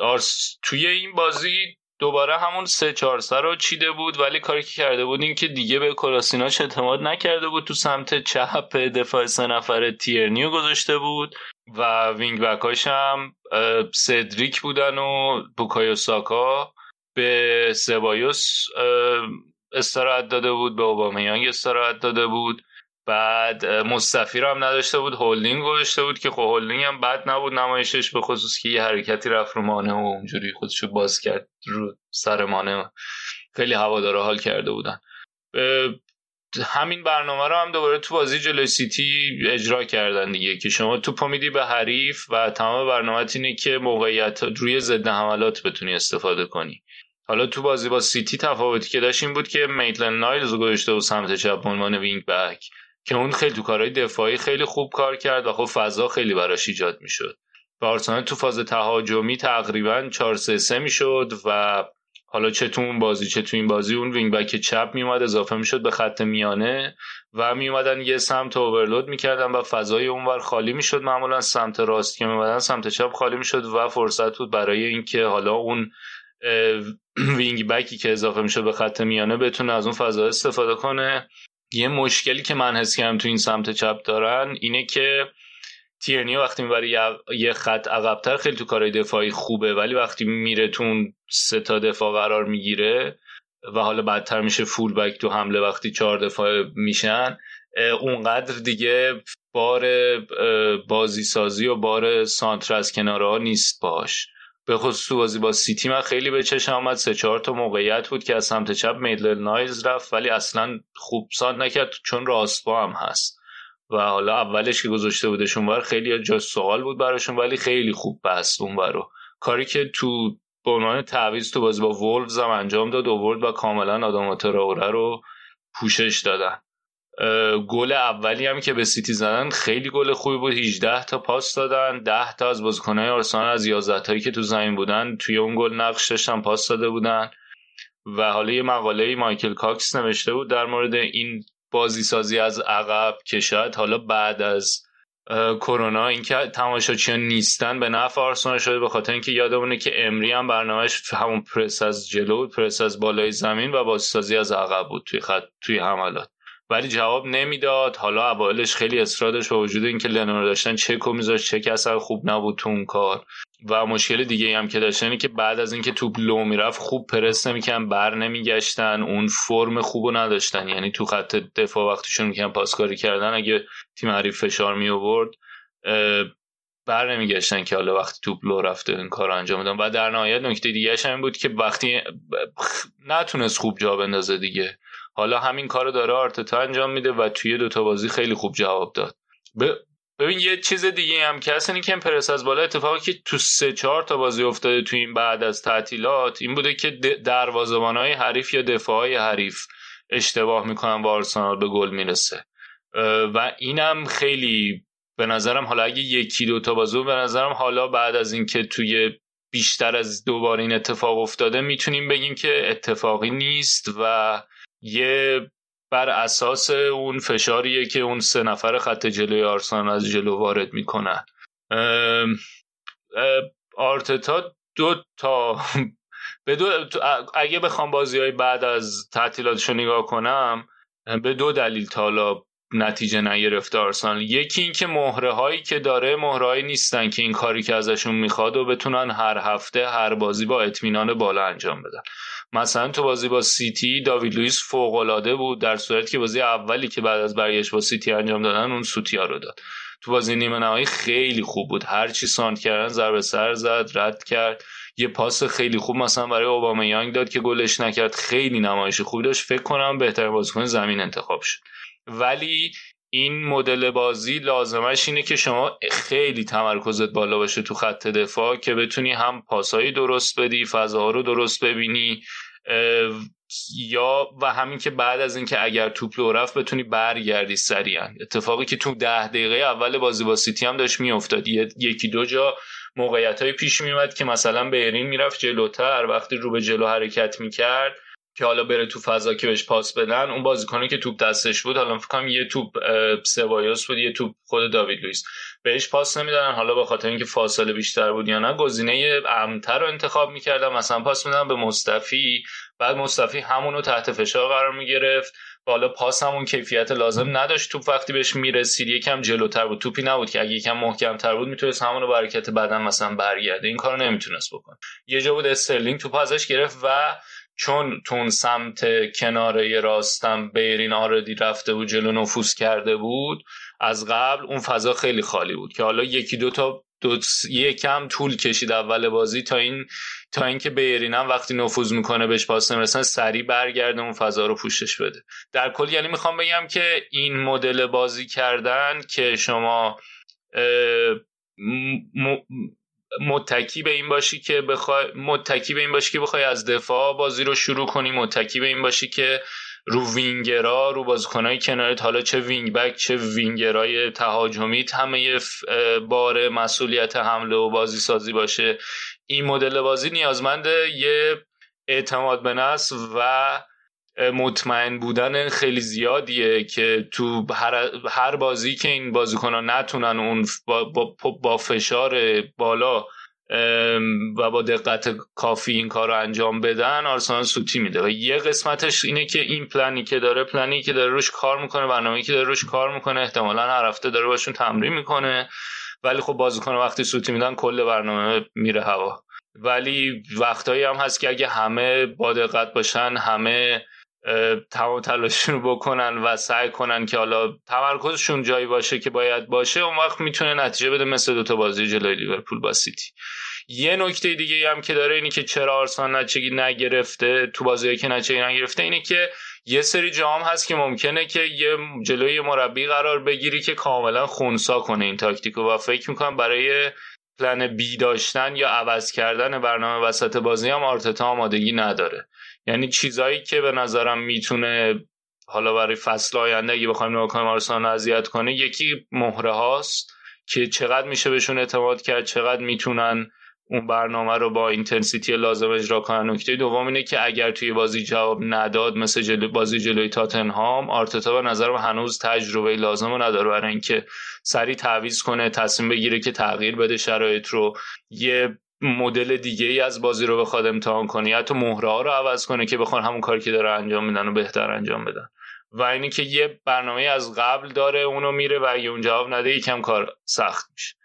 آرتتا توی این بازی دوباره همون سه چهار رو چیده بود ولی کاری که کرده بود این که دیگه به کولاشیناچ اعتماد نکرده بود تو سمت چپ دفاع سه نفره تیرنیو گذاشته بود و wing back اش هم سدریک بودن و بوکایو ساکا به سبایوس استراحت داده بود به اوبامیانگ استراحت داده بود. بعد مصطفی رو هم نداشته بود هولدینگ گذاشته بود که خب هولدینگ هم بد نبود نمایشش به خصوص که یه حرکتی رفت رو مانه و اونجوری خودشو باز کرد رو سر مانه. خیلی هوادارا حال کرده بودن. همین برنامه رو هم دوباره تو بازی جلوی سیتی اجرا کردن دیگه که شما توپو میدی به حریف و تمام برنامه اینه که موقعیت روی ضد حملات بتونی استفاده کنی. حالا تو بازی با سیتی تفاوتی که داشت این بود که میتلند نایلز گذاشته و سمت چپ عنوان wing back. که اون خیلی تو کارهای دفاعی خیلی خوب کار کرد و خب فضا خیلی براش ایجاد می‌شد. و آرسنال تو فاز تهاجمی تقریبا 4 3 3 می‌شد و حالا چه تو اون بازی چه تو این بازی اون wing back چپ میومد اضافه می‌شد به خط میانه و میومدن یه سمت overload می‌کردن و فضای اونور خالی می‌شد. معمولا سمت راست که میومدن سمت چپ خالی می‌شد و فرصت بود برای اینکه حالا اون wing back ی که اضافه میشه به خط میانه بتونه از اون فضا استفاده کنه. یه مشکلی که من حس کردم تو این سمت چپ دارن اینه که تیرنی وقتی می‌بره یه خط عقبتر خیلی تو کارهای دفاعی خوبه ولی وقتی میره تو سه تا دفاع قرار می‌گیره و حالا بدتر میشه فول بک تو حمله وقتی چهار دفاع میشن اونقدر دیگه بار بازی سازی و بار سانتر از کناره ها نیست باش. به خصوص تو بازی با سیتی من خیلی به چشم آمد سه چهار تا موقعیت بود که از سمت چپ میدل نایز رفت ولی اصلا خوب سانت نکرد چون راستبا هم هست. و حالا اولش که گذاشته بودش اونور خیلی جا سوال بود براشون ولی خیلی خوب بست اونور رو. کاری که تو به عنوان تعویض تو بازی با وولفز هم انجام داد اوورد و کاملا آداما تراوره رو پوشش دادن. گل اولی هم که به سیتی زدن خیلی گل خوبی بود. 18 تا پاس دادن 10 تا از بازیکن‌های آرسنال از 11 تایی که تو زمین بودن توی اون گل نقش داشتن پاس داده بودن. و حالا یه مقاله مایکل کاکس نوشته بود در مورد این بازی سازی از عقب که شاید حالا بعد از کرونا اینکه تماشاچیان نیستن به نفع آرسنال شده به خاطر اینکه یادمونه که امری هم برنامهش همون پرس از جلو پرس از بالای زمین و بازی سازی از عقب بود توی خط توی حملات. ولی جواب نمی‌داد. حالا اوایلش خیلی اصرار داشت با وجود اینکه لنور داشتن چک و میذاشت چک خوب نبود تو اون کار. و مشکل دیگه هم که داشتن اینه که بعد از اینکه توپ لو می‌رفت خوب پرس نمیکن بر نمیگشتن. اون فرم خوبو نداشتن. یعنی تو خط دفاع وقتشون میکن پاسکاری کردن اگه تیم حریف فشار می آورد بر نمیگشتن که حالا وقتی توپ لو رفته این کار انجام دادن و در نهایت نکته دیگه هم بود که وقتی نتونست خوب جا بندازه دیگه. حالا همین کار داره آرتتا انجام میده و توی دوتا بازی خیلی خوب جواب داد. ببین یه چیز دیگه هم که هست که پرس از بالا اتفاقی که تو سه چهار تا بازی افتاده تو این بعد از تعطیلات این بوده که دروازه‌بان های حریف یا دفاع های حریف اشتباه می‌کنن و آرسنال به گل می‌رسه. و اینم خیلی به نظرم حالا اگه یکی دو تا بازی به نظرم حالا بعد از اینکه توی بیشتر از دوباره این اتفاق افتاده می‌تونیم بگیم که اتفاقی نیست و یه بر اساس اون فشاریه که اون سه نفر خط جلوی آرسنال از جلو وارد می‌کنن. آرتتا دو تا به دو اگه بخوام بازی های بعد از تعطیلاتش نگاه کنم به دو دلیل تا نتیجه نگرفته آرسنال. یکی اینکه مهره هایی که داره مهره نیستن که این کاری که ازشون می‌خواد و بتونن هر هفته هر بازی با اطمینان بالا انجام بدن. مثلا تو بازی با سیتی داوید لوئیس فوق العاده بود در صورتی که بازی اولی که بعد از برگشت با سیتی انجام دادن اون سوتیا رو داد. تو بازی نیمه نهایی خیلی خوب بود. هر چی سانتر کردن ضربه سر زد رد کرد. یه پاس خیلی خوب مثلا برای اوباما یانگ داد که گلش نکرد. خیلی نمایش خوبی داشت. فکر کنم بهترین بازیکن زمین انتخاب شد. ولی این مدل بازی لازمش اینه که شما خیلی تمرکزت بالا باشه تو خط دفاع که بتونی هم پاسایی درست بدی فضاها رو درست ببینی. یا و همین که بعد از اینکه اگر توپ لو رفت بتونی برگردی سریعا. اتفاقی که تو ده دقیقه اول بازی با سیتی هم داشت میافتاد. یکی دو جا موقعیت های پیش میومد که مثلا بیرین می‌رفت جلوتر وقتی رو به جلو حرکت می‌کرد که حالا بره تو فضا که بهش پاس بدن اون بازیکنی که توپ دستش بود حالا فکر یه توپ سوایوس بود یه توپ خود داوید لوئیس. بهش پاس نمی‌دادن حالا به خاطر اینکه فاصله بیشتر بود یا نه گزینه امتر رو انتخاب می‌کردن مثلا پاس میدن به مصطفی. بعد مصطفی همون رو تحت فشار قرار می‌گرفت. حالا پاس همون کیفیت لازم نداشت. توپ وقتی بهش می‌رسید یکم جلوتر بود. توپی نبود که اگه یکم محکمتر بود می‌تونست همون رو برکت بدن مثلا برگرده. این کارو نمی‌تونست بکنه. یه جا بود استرلینگ توپ ازش گرفت و چون تون سمت کناره راستم بیرین آردی رفته بود جلو نفوذ کرده بود از قبل اون فضا خیلی خالی بود که حالا یکی دو تا دو یکم طول کشید اول بازی تا این تا اینکه بیرینم وقتی نفوذ می‌کنه بهش پاس نمی‌رسن سریع برگرده اون فضا رو پوشش بده. در کل یعنی می‌خوام بگم که این مدل بازی کردن که شما متکی به این باشی که بخوای متکی به این باشی که بخوای از دفاع بازی رو شروع کنی متکی به این باشی که رو وینگرا رو بازیکنهای کنارت حالا چه wing back چه وینگرای تهاجمیت همه بار مسئولیت حمله و بازی سازی باشه. این مدل بازی نیازمند یه اعتماد به نفس و مطمئن بودن خیلی زیادیه که تو هر, هر بازی که این بازیکنان نتونن اون با, با, با فشار بالا و با دقت کافی این کار رو انجام بدن آرسنال سوتی میده. و یه قسمتش اینه که این پلنی که داره پلنی که داره روش کار می‌کنه برنامه‌ای که داره روش کار می‌کنه احتمالا هر هفته داره باشون تمرین می‌کنه. ولی خب بازیکن وقتی سوتی میدن کل برنامه میره هوا. ولی وقتایی هم هست که اگه همه با دقت باشن همه تمام تلاششون رو بکنن و سعی کنن که حالا تمرکزشون جایی باشه که باید باشه اون وقت می‌تونه نتیجه بده مثل دوتا بازی جلوی لیورپول با سیتی. یه نکته دیگه هم که داره اینی که چرا آرسنال نچگی نگرفته تو بازی که نچگی نگرفته اینه که یه سری جام هست که ممکنه که یه جلوی مربی قرار بگیری که کاملا خونسا کنه این تاکتیکو و فکر می‌کنم برای پلن بی داشتن یا عوض کردن برنامه وسط بازی هم آرتتا آمادگی نداره. یعنی چیزایی که به نظرم می‌تونه حالا برای فصل آینده اگه بخوایم نگاه کنیم آرسنال اذیت کنه یکی مهره هاست که چقدر میشه بهشون اعتماد کرد چقدر می‌تونن اون برنامه رو با intensity لازم اجرا کنن. نکته دوم اینه که اگر توی بازی جواب نداد مثل جلو بازی جلوی تاتنهام آرتتا به نظرم هنوز تجربه لازم رو نداره برای اینکه سریع تعویض کنه تصمیم بگیره که تغییر بده شرایط رو. یه مدل دیگه ای از بازی رو بخواد امتحان کنه. یا تو مهره ها رو عوض کنه که بخوان همون کاری که داره انجام میدن و بهتر انجام بدن. و اینی که یه برنامه از قبل داره اونو میره و اگه اون جواب نده یکم کار سخت میشه.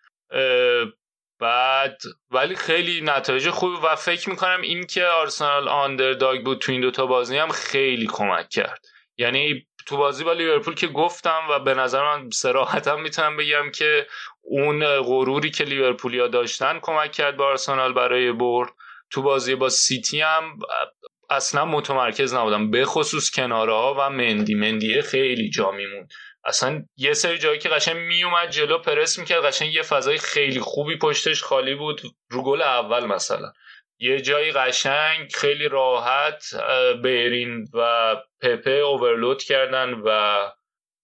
بعد ولی خیلی نتایج خوبی و فکر می‌کنم این که آرسنال آندرداگ بود تو این دوتا بازی هم خیلی کمک کرد. یعنی تو بازی با لیورپول که گفتم و به نظر من سراحتم می‌تونم بگم که اون غروری که لیورپولیا داشتن کمک کرد به برای برد. تو بازی با سیتی هم اصلا متمرکز نبودن به خصوص کنارها و مندی. مندیه خیلی جا میموند. اصلا یه سری جایی که قشنگ میومد جلو پرس می‌کرد قشنگ یه فضای خیلی خوبی پشتش خالی بود رو گل اول مثلا. یه جایی قشنگ خیلی راحت بیرین و پپه اوورلود کردن و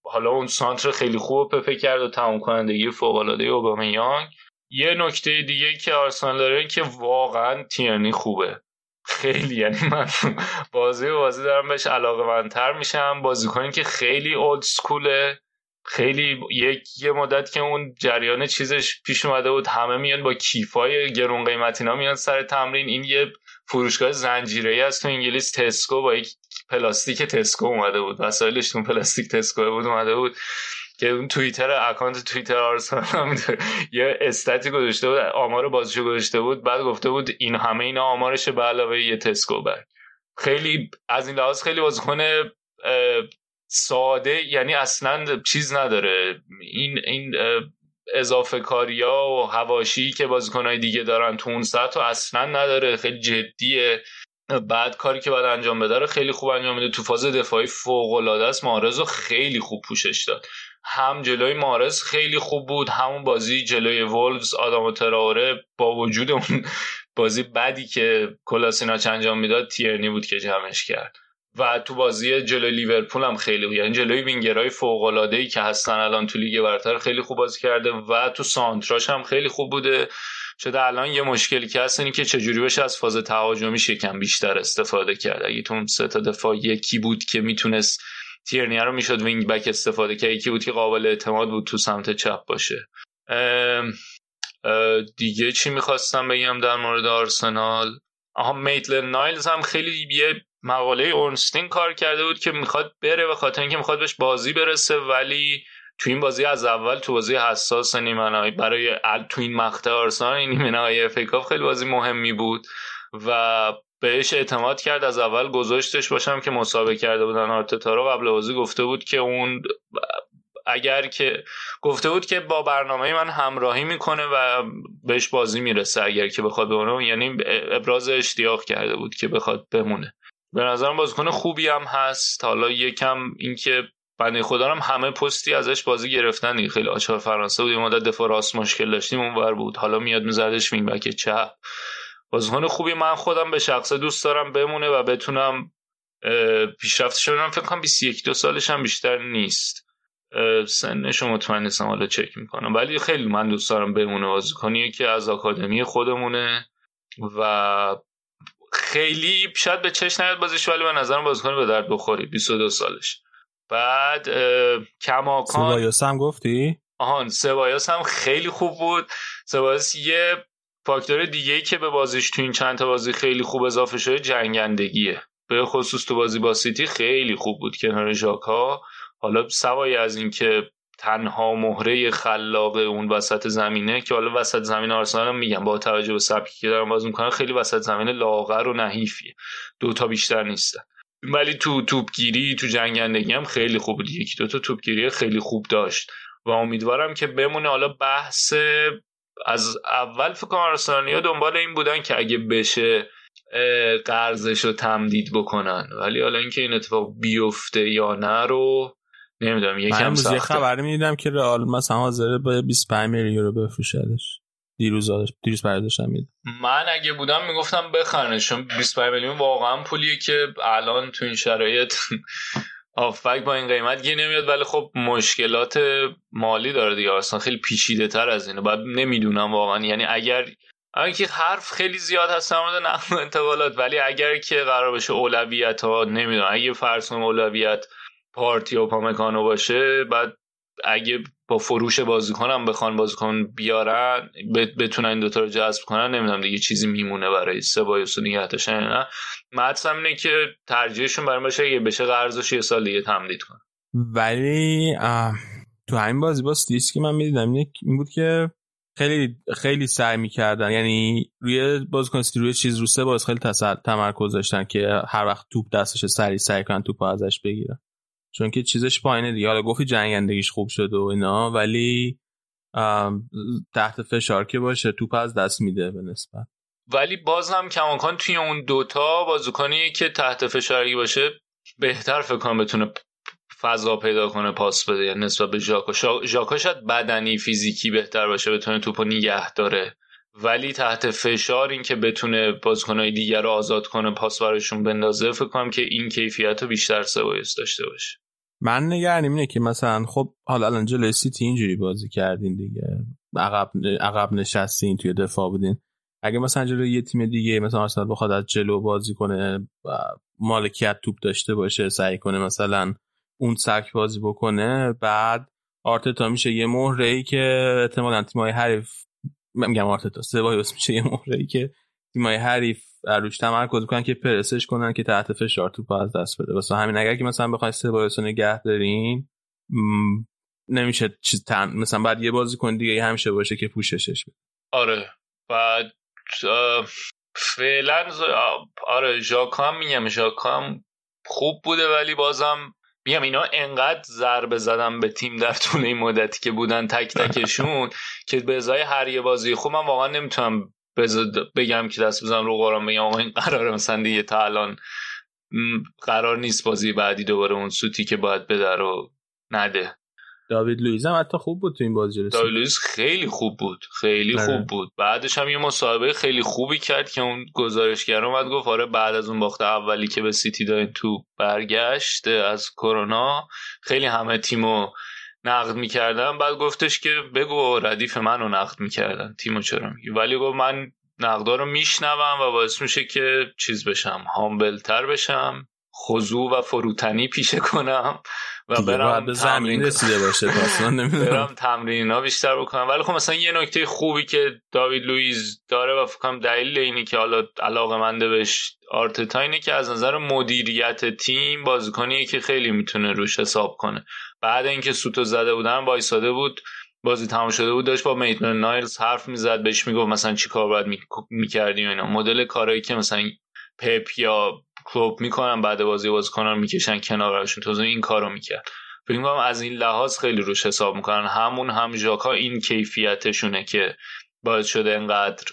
حالا اون سانتر خیلی خوب پپه کرد و تمام کنندگی فوق العاده اوبامیانگ. یه نکته دیگه که آرسنال داره که واقعا تیرنی خوبه. خیلی یعنی من بازی بازی دارم بهش علاقه مندتر میشم. بازیکنی که خیلی old school ه خیلی یک یه مدت که اون جریان چیزش پیش اومده بود همه میان با کیفای گرون قیمتینا میان سر تمرین. این یه فروشگاه زنجیره ای است تو انگلیس Tesco با یک پلاستیک Tesco اومده بود. وسایلش پلاستیک Tesco بود اومده بود که اون توییتر اکانت توییتر آرسنال یه stat ی گذاشته بود آمار بازیشو گذاشته بود. بعد گفته بود این همه اینا آمارش به علاوه یه Tesco bag. خیلی از این لحاظ خیلی بازیکن ساده یعنی اصلا چیز نداره. این این اضافه کاریا و هواشی که بازیکنهای دیگه دارن تو اون سطح اصلا نداره. خیلی جدیه. بعد کاری که باید انجام بده خیلی خوب انجام میده. تو فاز دفاعی فوق العاده است. مارز خیلی خوب پوشش داد. هم جلوی مارز خیلی خوب بود همون بازی جلوی وولفز آدم و تراوره با وجود اون بازی بدی که کولاشیناچ انجام می‌داد تیرنی بود که جمعش کرد. و تو بازی جلوی لیورپول هم خیلی بود یعنی جلوی وینگرهای فوق العاده ای که هستن الان تو لیگ برتر خیلی خوب بازی کرده و تو سانتراش هم خیلی خوب بوده. شده الان یه مشکلی که هست اینه که چجوری بشه از فاز تهاجمی یکم بیشتر استفاده کرد. اگه تو سه تا دفاع یکی بود که می‌تونست تیرنی رو می‌شد وینگ بک استفاده کرد یکی بود که قابل اعتماد بود تو سمت چپ باشه. دیگه چی می‌خواستم بگم در مورد آرسنال؟ آها میتل نایلز هم خیلی یه مقاله اورنستین کار کرده بود که می‌خواد بره به خاطر اینکه می‌خواد بهش بازی برسه ولی تو این بازی از اول تو بازی حساس نیمه برای تو این مقطع آرسنال نیمه نهایی خیلی بازی مهمی بود و بهش اعتماد کرد. از اول گذاشتش باشم که مسابقه کرده بودن آرتتا رو. قبل بازی گفته بود که اون اگر که گفته بود که با برنامه من همراهی می‌کنه و بهش بازی می‌رسه اگر که بخواد بمونه. یعنی ابراز اشتیاق کرده بود که بخواد بمونه. به نظرم بازیکن خوبی هم هست. حالا یکم اینکه بنده خدا هم همه پستی ازش بازی گرفتن خیلی آچار فرانسه بود. یه مدت دفاع راست مشکل داشتیم اونور بود. حالا میاد میزدش وینگ چپ. بازیکن خوبی. من خودم به شخصه دوست دارم بمونه و بتونم پیشرفتش ببینم. فکر کنم 21 دو سالش هم بیشتر نیست. سنش مطمئن نیستم. حالا چک می‌کنم. ولی خیلی من دوست دارم بمونه. بازیکنیه که از آکادمی خودمونه و خیلی شاید به چشم نیاد بازیش ولی به نظرم بازیکن به درد بخوری 22 سالش. بعد کماکان سبایاس هم گفتی؟ آهان سبایاس هم خیلی خوب بود. سبایاس یه فاکتور دیگه که به بازیش تو این چند تا بازی خیلی خوب اضافه شده جنگندگیه. به خصوص تو بازی با سیتی خیلی خوب بود کنار ژاکا. حالا سوای از اینکه تنها مهره خلاق اون وسط زمینه که حالا وسط زمین آرسنال هم میگم با توجه به سبکی که دارم باز می‌کنن خیلی وسط زمین لاغر و نحیفیه. دو تا بیشتر نیستن. ولی تو توپگیری تو جنگندگی هم خیلی خوب بود. یکی دو تا توپگیری خیلی خوب داشت. و امیدوارم که بمونه. حالا بحث از اول فکر کنم دنبال این بودن که اگه بشه قرضش رو تمدید بکنن. ولی حالا اینکه این اتفاق بیفته یا نه رو نمی‌دونم. یکم سخته. من خبر می‌دیدم که رئال مثلا حاضره با 25 میلیون یورو بفروشدش. دیروز دیروز برداشتم میده من اگه بودم می‌گفتم بخرنش چون 25 میلیون واقعا پولیه که الان تو این شرایط آفک با این قیمت گیر نمیاد ولی خب مشکلات مالی داره دیگه. اصلا خیلی پیچیده تر از اینه. بعد نمی‌دونم واقعا. یعنی اگر که حرف خیلی زیاد هست در نقل انتقالات ولی اگر که قرار بشه اولویت ها نمی‌دونم اگه فرض اولویت پارتی و پامکانو باشه بعد اگه با فروش بازیکنم بخوان بازیکن بیارن بتونن این دوتا رو جذب کنن نمی‌دونم دیگه چیزی میمونه برای سبایوس و نگهتشن نه. مطلب اینه که ترجیحشون برای باشه اگه بشه قرضش یه سال دیگه تمدید کن ولی تو همین بازی با که من می‌دیدم این بود که خیلی خیلی سعی می‌کردن. یعنی روی بازیکن روی چیز رو سه باز خیلی تمرکز داشتن که هر وقت توپ دستش سری سعی کنن توپ ازش بگیرن. چون که چیزش پایینه دیگه. حالا گفتی جنگندگیش خوب شده و اینا ولی تحت فشار که باشه توپ از دست میده به نسبت. ولی باز هم کماکان توی اون دوتا بازیکنی که تحت فشارگی باشه بهتر فکر کنم بتونه فضا پیدا کنه پاس بده. یعنی نسبت به ژاکا ژاکا شاید بدنی فیزیکی بهتر باشه بتونه توپو نگه داره. ولی تحت فشار این که بتونه بازیکنهای دیگر رو آزاد کنه پاس براشون بندازه فکر کنم که این کیفیت رو بیشتر سبایس داشته باشه. من نگرانم. اینه که مثلا خب حالا الان جلوی سیتی اینجوری بازی کردین دیگه. عقب عقب نشستین توی دفاع بودین. اگه مثلا جلوی یه تیم دیگه مثلا آرسنال بخواد از جلو بازی کنه و مالکیت توپ داشته باشه سعی کنه مثلا اون سک بازی بکنه بعد آرتتا میشه یه مهره ای که احتمالاً تیمای حریف میگم آرتتا سبایوس میشه یه مهره ای که تیمای حریف روش تمرکز کنن که پرسش کنن که تحت فشار توپ از دست بده. واسه همین اگر که مثلا بخواید سبایوس نگه دارین نمیشه چیز تن... مثلا بعد یه بازی کن دیگه همیشه باشه که پوششش بده. آره. بعد فعلا آره ژاکام میگم ژاکام خوب بوده ولی بازم میگم اینا انقدر ضربه زدم به تیم در طول این مدتی که بودن تک تکشون که به ازای هر یه بازی خوب من واقعا نمی‌تونم بگم که دست بزنم رو قرآن بگم آقا این قراره. مثلا دیگه تا الان قرار نیست بازی بعدی دوباره اون سوتی که باید بده رو نده. داوید لویز هم حتی خوب بود تو این بازی رسید داوید لویز خیلی خوب بود خیلی خوب بود. بعدش هم یه مصاحبه خیلی خوبی کرد که اون گزارشگر اومد گفت آره بعد از اون باخت اولی که به سیتی دادن تو برگشت از کرونا خیلی همه تیمو نقد می‌کردن. بعد گفتش که بگو ردیف منو نقد می‌کردن تیمو چرا میگی؟ ولی گفت من نقدا رو میشنوم و باعث میشه که چیز بشم humble تر بشم خضوع و فروتنی پیشه کنم. و برم به زمین رسیده باشه برم تمرین ها بیشتر بکنم. ولی خب مثلا یه نکته خوبی که داوید لویز داره و فکرم دلیل اینی که حالا علاقه منده بهش آرتتا اینه که از نظر مدیریت تیم بازیکنیه که خیلی می‌تونه روش حساب کنه. بعد اینکه سوتو زده بودن وایساده بود بازی تمام شده بود داشت با میتون نایلز حرف می‌زد بهش می‌گفت مثلا چی کار باید می‌کردیم اینا. مدل کارهایی که مثلا پپ یا کلوب می‌کنن بعد بازی بازیکنان می‌کشن کنارشون تو این کارو می‌کرد. فکر می‌کنم از این لحاظ خیلی روش حساب می‌کنن. همون هم ژاکا این کیفیتشونه که باعث شده انقدر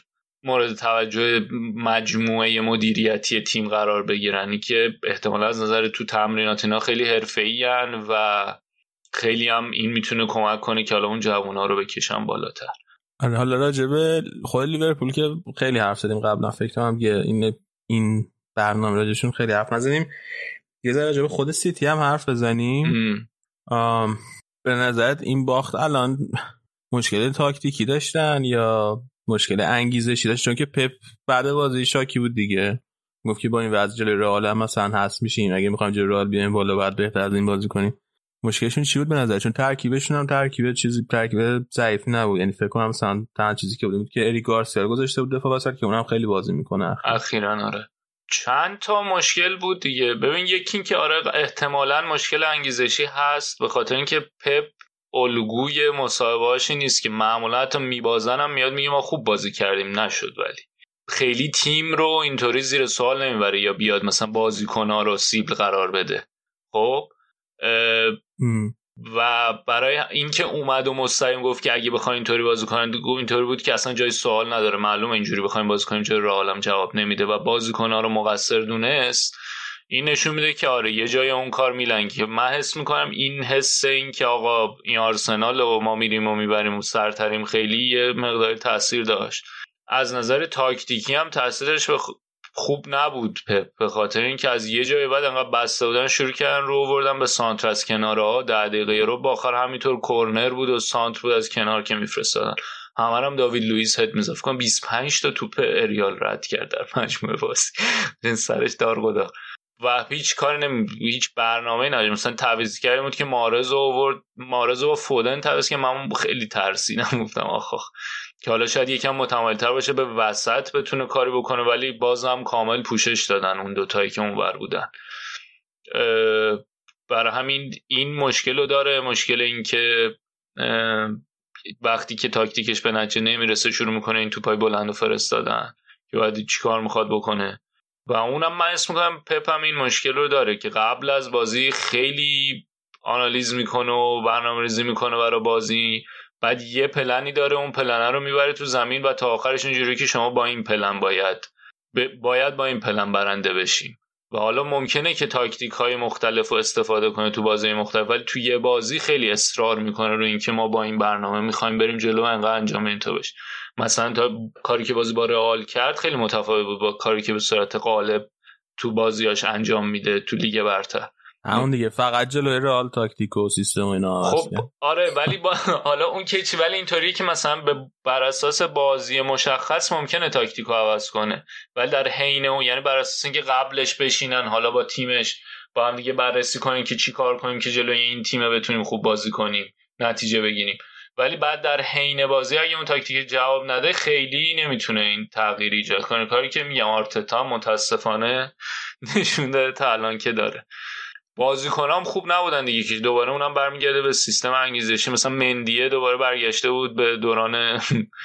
مورد توجه مجموعه مدیریتی تیم قرار بگیرن. که احتمالا از نظر تو تمرینات اینا خیلی حرفه‌ای و خیلی هم این می‌تونه کمک کنه که حالا اون جوونا رو بکشن بالاتر. آره، حالا راجبه خود لیورپول که خیلی حرف زدیم قبلا فکر کنم این این برنامه راجشون خیلی حرف نزنیم. یه ذره راجب خود سیتی هم حرف بزنیم. به نظرت این باخت الان مشکل تاکتیکی داشتن یا مشکل انگیزشی داشت؟ چون که پپ بعد بازی شاکی بود دیگه. گفت که با این وضع جلوی رئال هم مثلا هست میشیم. اگه می‌خوایم جلوی رئال بیایم بالا بعد بهتر از این بازی کنیم. مشکلشون چی بود به نظر؟ چون ترکیبشون هم ترکیب چیزی ترکیب ضعیفی نبود. یعنی فکر کنم مثلا تنها چیزی که بود که اری گارسیا گذاشته بود دفاع وسط که اونم خیلی بازی می‌کنه. اخیرا آره. چند تا مشکل بود دیگه. ببین یکی این که آره احتمالا مشکل انگیزشی هست به خاطر اینکه پپ الگوی مصاحبه‌هاش نیست که معمولا حتی میبازن هم میاد میگه ما خوب بازی کردیم نشد ولی. خیلی تیم رو اینطوری زیر سوال نمی‌بره یا بیاد مثلا بازیکن‌ها رو سیبل قرار بده. خب؟ و برای اینکه اومد و مستقیم گفت که اگه بخواین اینطوری بازی کنن اینطوری بود که اصلا جای سوال نداره. معلومه اینجوری بخوایم بازی کنیم چرا رئالم جواب نمیده. و بازیکن‌ها رو مقصر دونست. این نشون میده که آره یه جای اون کار میلنگه. من حس می‌کنم این حس این که آقا این آرسنال و ما میریم و می‌بریم و سرتریم خیلی یه مقدار تاثیر داشت. از نظر تاکتیکی هم تاثیرش خوب نبود پپ به خاطر اینکه از یه جای بعد انقدر بسته بودن شروع کردن رو آوردن به سانتر از کناره ها ده دقیقه رو باخر همینطور کرنر بود و سانتر بود از کنار که میفرستادن. همه هم داوید لوئیس هد می‌زد. فکر 25 تا توپ اریال رد کرد در مجموعه بازی این سرش دار گدا. و هیچ کاری نمی هیچ برنامه نداشت. مثلا تعویض کردیم بود که مارز آورد. مارز و فودن تعویض که من خیلی ترسیدم. گفتم آخ. که حالا شاید یکم متمایلتر باشه به وسط بتونه کاری بکنه ولی بازم کامل پوشش دادن اون دوتایی که اونور بودن. برای همین این مشکل رو داره. مشکل این که وقتی که تاکتیکش به نتیجه نمی‌رسه شروع می‌کنه این توپای بلند و فرستادن. که باید چیکار می‌خواد بکنه؟ و اونم من اسم می‌کنم پپ هم این مشکل رو داره که قبل از بازی خیلی آنالیز می‌کنه و برنامه ریزی می‌کنه برای بازی. بعد یه پلنی داره اون پلنه رو می‌بره تو زمین و تا آخرش اینجوری که شما با این پلن باید باید با این پلن برنده بشیم و حالا ممکنه که تاکتیک های مختلف رو استفاده کنه تو بازی مختلف ولی تو یه بازی خیلی اصرار می‌کنه رو اینکه ما با این برنامه می‌خوایم بریم جلو انقدر انجام این تو بشه. مثلا تا کاری که بازی با رئال کرد خیلی متفاوت بود با کاری که به صورت غالب تو بازیاش انجام میده تو لیگ برتر. همون دیگه فقط جلوی رئال تاکتیک و سیستم و اینا خب آره ولی با... حالا اون که چی ولی اینطوری که مثلا به بر اساس بازی مشخص ممکنه تاکتیک رو عوض کنه. ولی در حین اون یعنی بر اساس اینکه قبلش بشینن حالا با تیمش با هم دیگه بررسی کنیم که چی کار کنیم که جلوی این تیم بتونیم خوب بازی کنیم نتیجه بگیریم. ولی بعد در حین بازی اگه اون تاکتیک جواب نده خیلی نمی‌تونه این تغییر ایجاد کنه. کاری که میگم آرتتا متاسفانه نشون داده تا الان که داره. بازیکنام خوب نبودن دیگه که دوباره اونم برمیگرده به سیستم انگیزشی. مثلا مندیه دوباره برگشته بود به دوران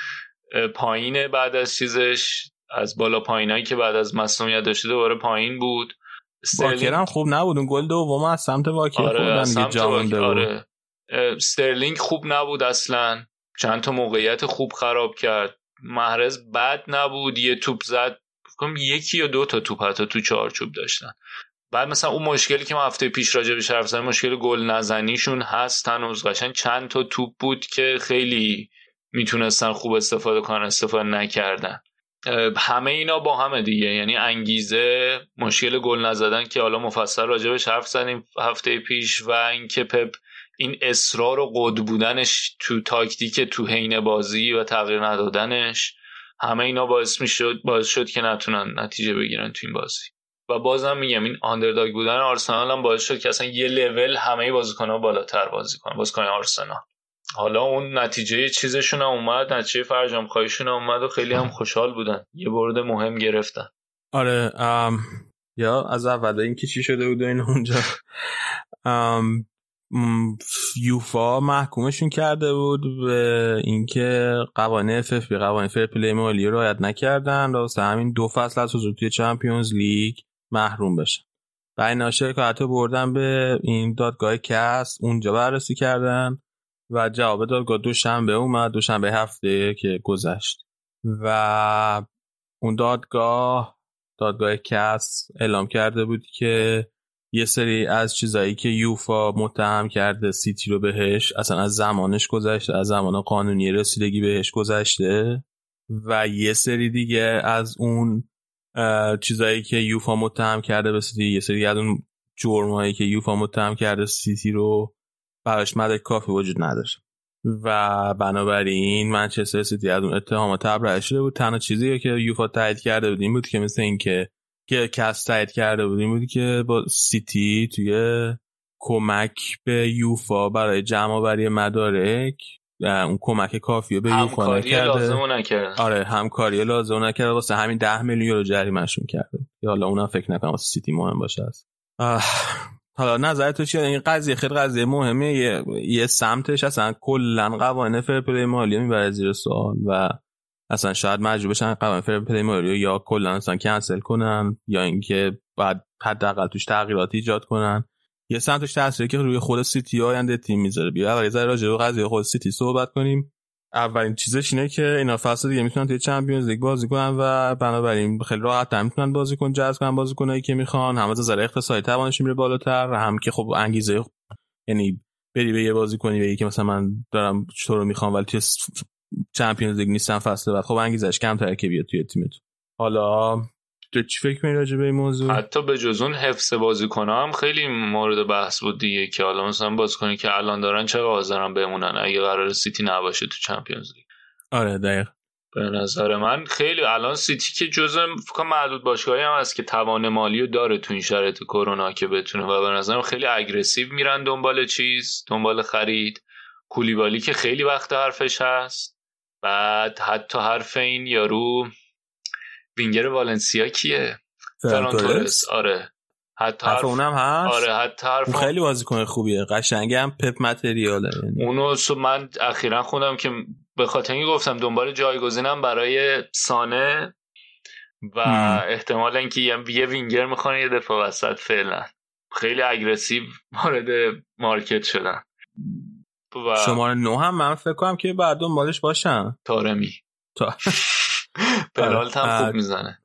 پایین بعد از چیزش از بالا پایینایی که بعد از مصدومیت داشته دوباره پایین بود. واکر هم خوب نبود اون گل دوم از سمت واکر آره سمت واکر آره. سترلینگ خوب نبود اصلا. چند تا موقعیت خوب خراب کرد. محرز بد نبود یه توپ زد. یکی یا دو تا توپ حتی تو چارچوب داشتن. بعد مثلا اون مشکلی که ما هفته پیش راجع به حرف مشکل گل نزنیشون هست هنوز قشنگ. چند تا توپ بود که خیلی می‌تونستن خوب استفاده کنن استفاده نکردن. همه اینا با همه دیگه. یعنی انگیزه مشکل گل نزدن که حالا مفصل راجبش حرف زدیم هفته پیش و اینکه پپ این اصرار و قد بودنش تو تاکتیک تو حین بازی و تغییر ندادنش همه اینا باعث می‌شد باعث شد که نتونن نتیجه بگیرن تو این بازی. و بازم میگم این آندرداگ بودن آرسنال هم باعث شد که اصلا یه لول همه بازیکن‌ها بالاتر بازی کنن بازیکن آرسنال. حالا اون نتیجه چیزشون هم اومد نتیجه فرجام خواهیشون هم اومد و خیلی هم خوشحال بودن. یه برد مهم گرفتن. آره یا از اول اینکه چی شده بود این اونجا. یوفا محکومشون کرده بود به اینکه قوانین FFP قوانین فیرپلی مالی رو رعایت نکردن. واسه همین دو فصل از حضور توی Champions League محروم بشن. و این شکایت رو بردن به این دادگاه CAS اونجا بررسی کردن و جواب دادگاه دوشنبه اومد دوشنبه هفته که گذشت. و اون دادگاه دادگاه CAS اعلام کرده بود که یه سری از چیزایی که یوفا متهم کرده سیتی رو بهش اصلا از زمانش گذشته از زمان قانونی رسیدگی بهش گذشته و یه سری دیگه از اون چیزایی که یوفا متهم کرده به سیتی یه سری از اون جرمایی که یوفا متهم کرده سیتی رو براش مدرک کافی وجود نداره و بنابراین منچستر سیتی از اون اتهامات تبرئه شده بود. تنها چیزی که یوفا تایید کرده بود این بود که مثل اینکه که CAS تایید کرده بود این بود که با سیتی توی کمک به یوفا برای جمع آوری مدارک اون کمک کافی به یوفا نکرده. آره همکاری لازم نکرده. واسه همین ده میلیون یورو جریمهشون کرده. یا حالا اونم فکر نکنم واسه سیتی مهم باشه است. حالا نظر تو چیه؟ این قضیه خیلی قضیه مهمه یه, یه سمتش اصلا کلا قوانین فیرپلی مالی می‌بره زیر سوال و اصلا شاید مجبور بشن قوانین فیرپلی مالی یا کلا اصلا کنسل کنن یا اینکه بعد حداقل توش تغییرات ایجاد کنن. یه سمتش تاثیری که روی خود سیتی آینده تیم می‌ذاره. بیا اول یه ذره راجع به قضیه خود سیتی صحبت کنیم. اولین چیزش اینه که اینا فصل دیگه می‌تونن توی Champions League بازی کنن و بنابراین خیلی راحت هم می‌تونن بازی کن جذب کنن بازیکنایی که می‌خوان. هم از نظر اقتصادی توانش میره بالاتر. هم که خب انگیزه یعنی بری به یه بازی کنی بگی که مثلا من دارم تو رو می‌خوام ولی توی Champions League نیستم فصل بعد. خب انگیزش کمتره که بیاد توی تیمت حالا چی فکر می‌کنی راجع به این موضوع؟ حتی به جز اون حفظ بازیکن هم خیلی مورد بحث بود دیگه که حالا مثلا بازیکنی که الان دارن چه حاضرن بمونن؟ اگه قرار سیتی نباشه تو Champions League. آره دقیق به نظر من خیلی الان سیتی که جزء فکر معدود باشگاهی هم هست که توان مالی رو داره تو این شرایط کرونا که بتونه و به نظرم خیلی aggressive میرن دنبال چیز دنبال خرید. کولیبالی که خیلی وقت حرفش هست. بعد حتی حرف این یارو وینگر والنسیا کیه؟ فران آره. حتی حرف اونم هست؟ آره حتی حرف اون خیلی بازیکن خوبیه. قشنگ هم پپ material ه یعنی. اونو من اخیرا خوندم که به خاطر اینکه گفتم دنبال جایگزینم برای سانه و احتمال اینکه یه وینگر می‌خوان یه دفاع وسط فعلا. خیلی aggressive وارد market شدن. و شماره نو هم من فکر کنم که بعد دنبالش باشم تارمی. تا پرالت هم خوب می‌زنه.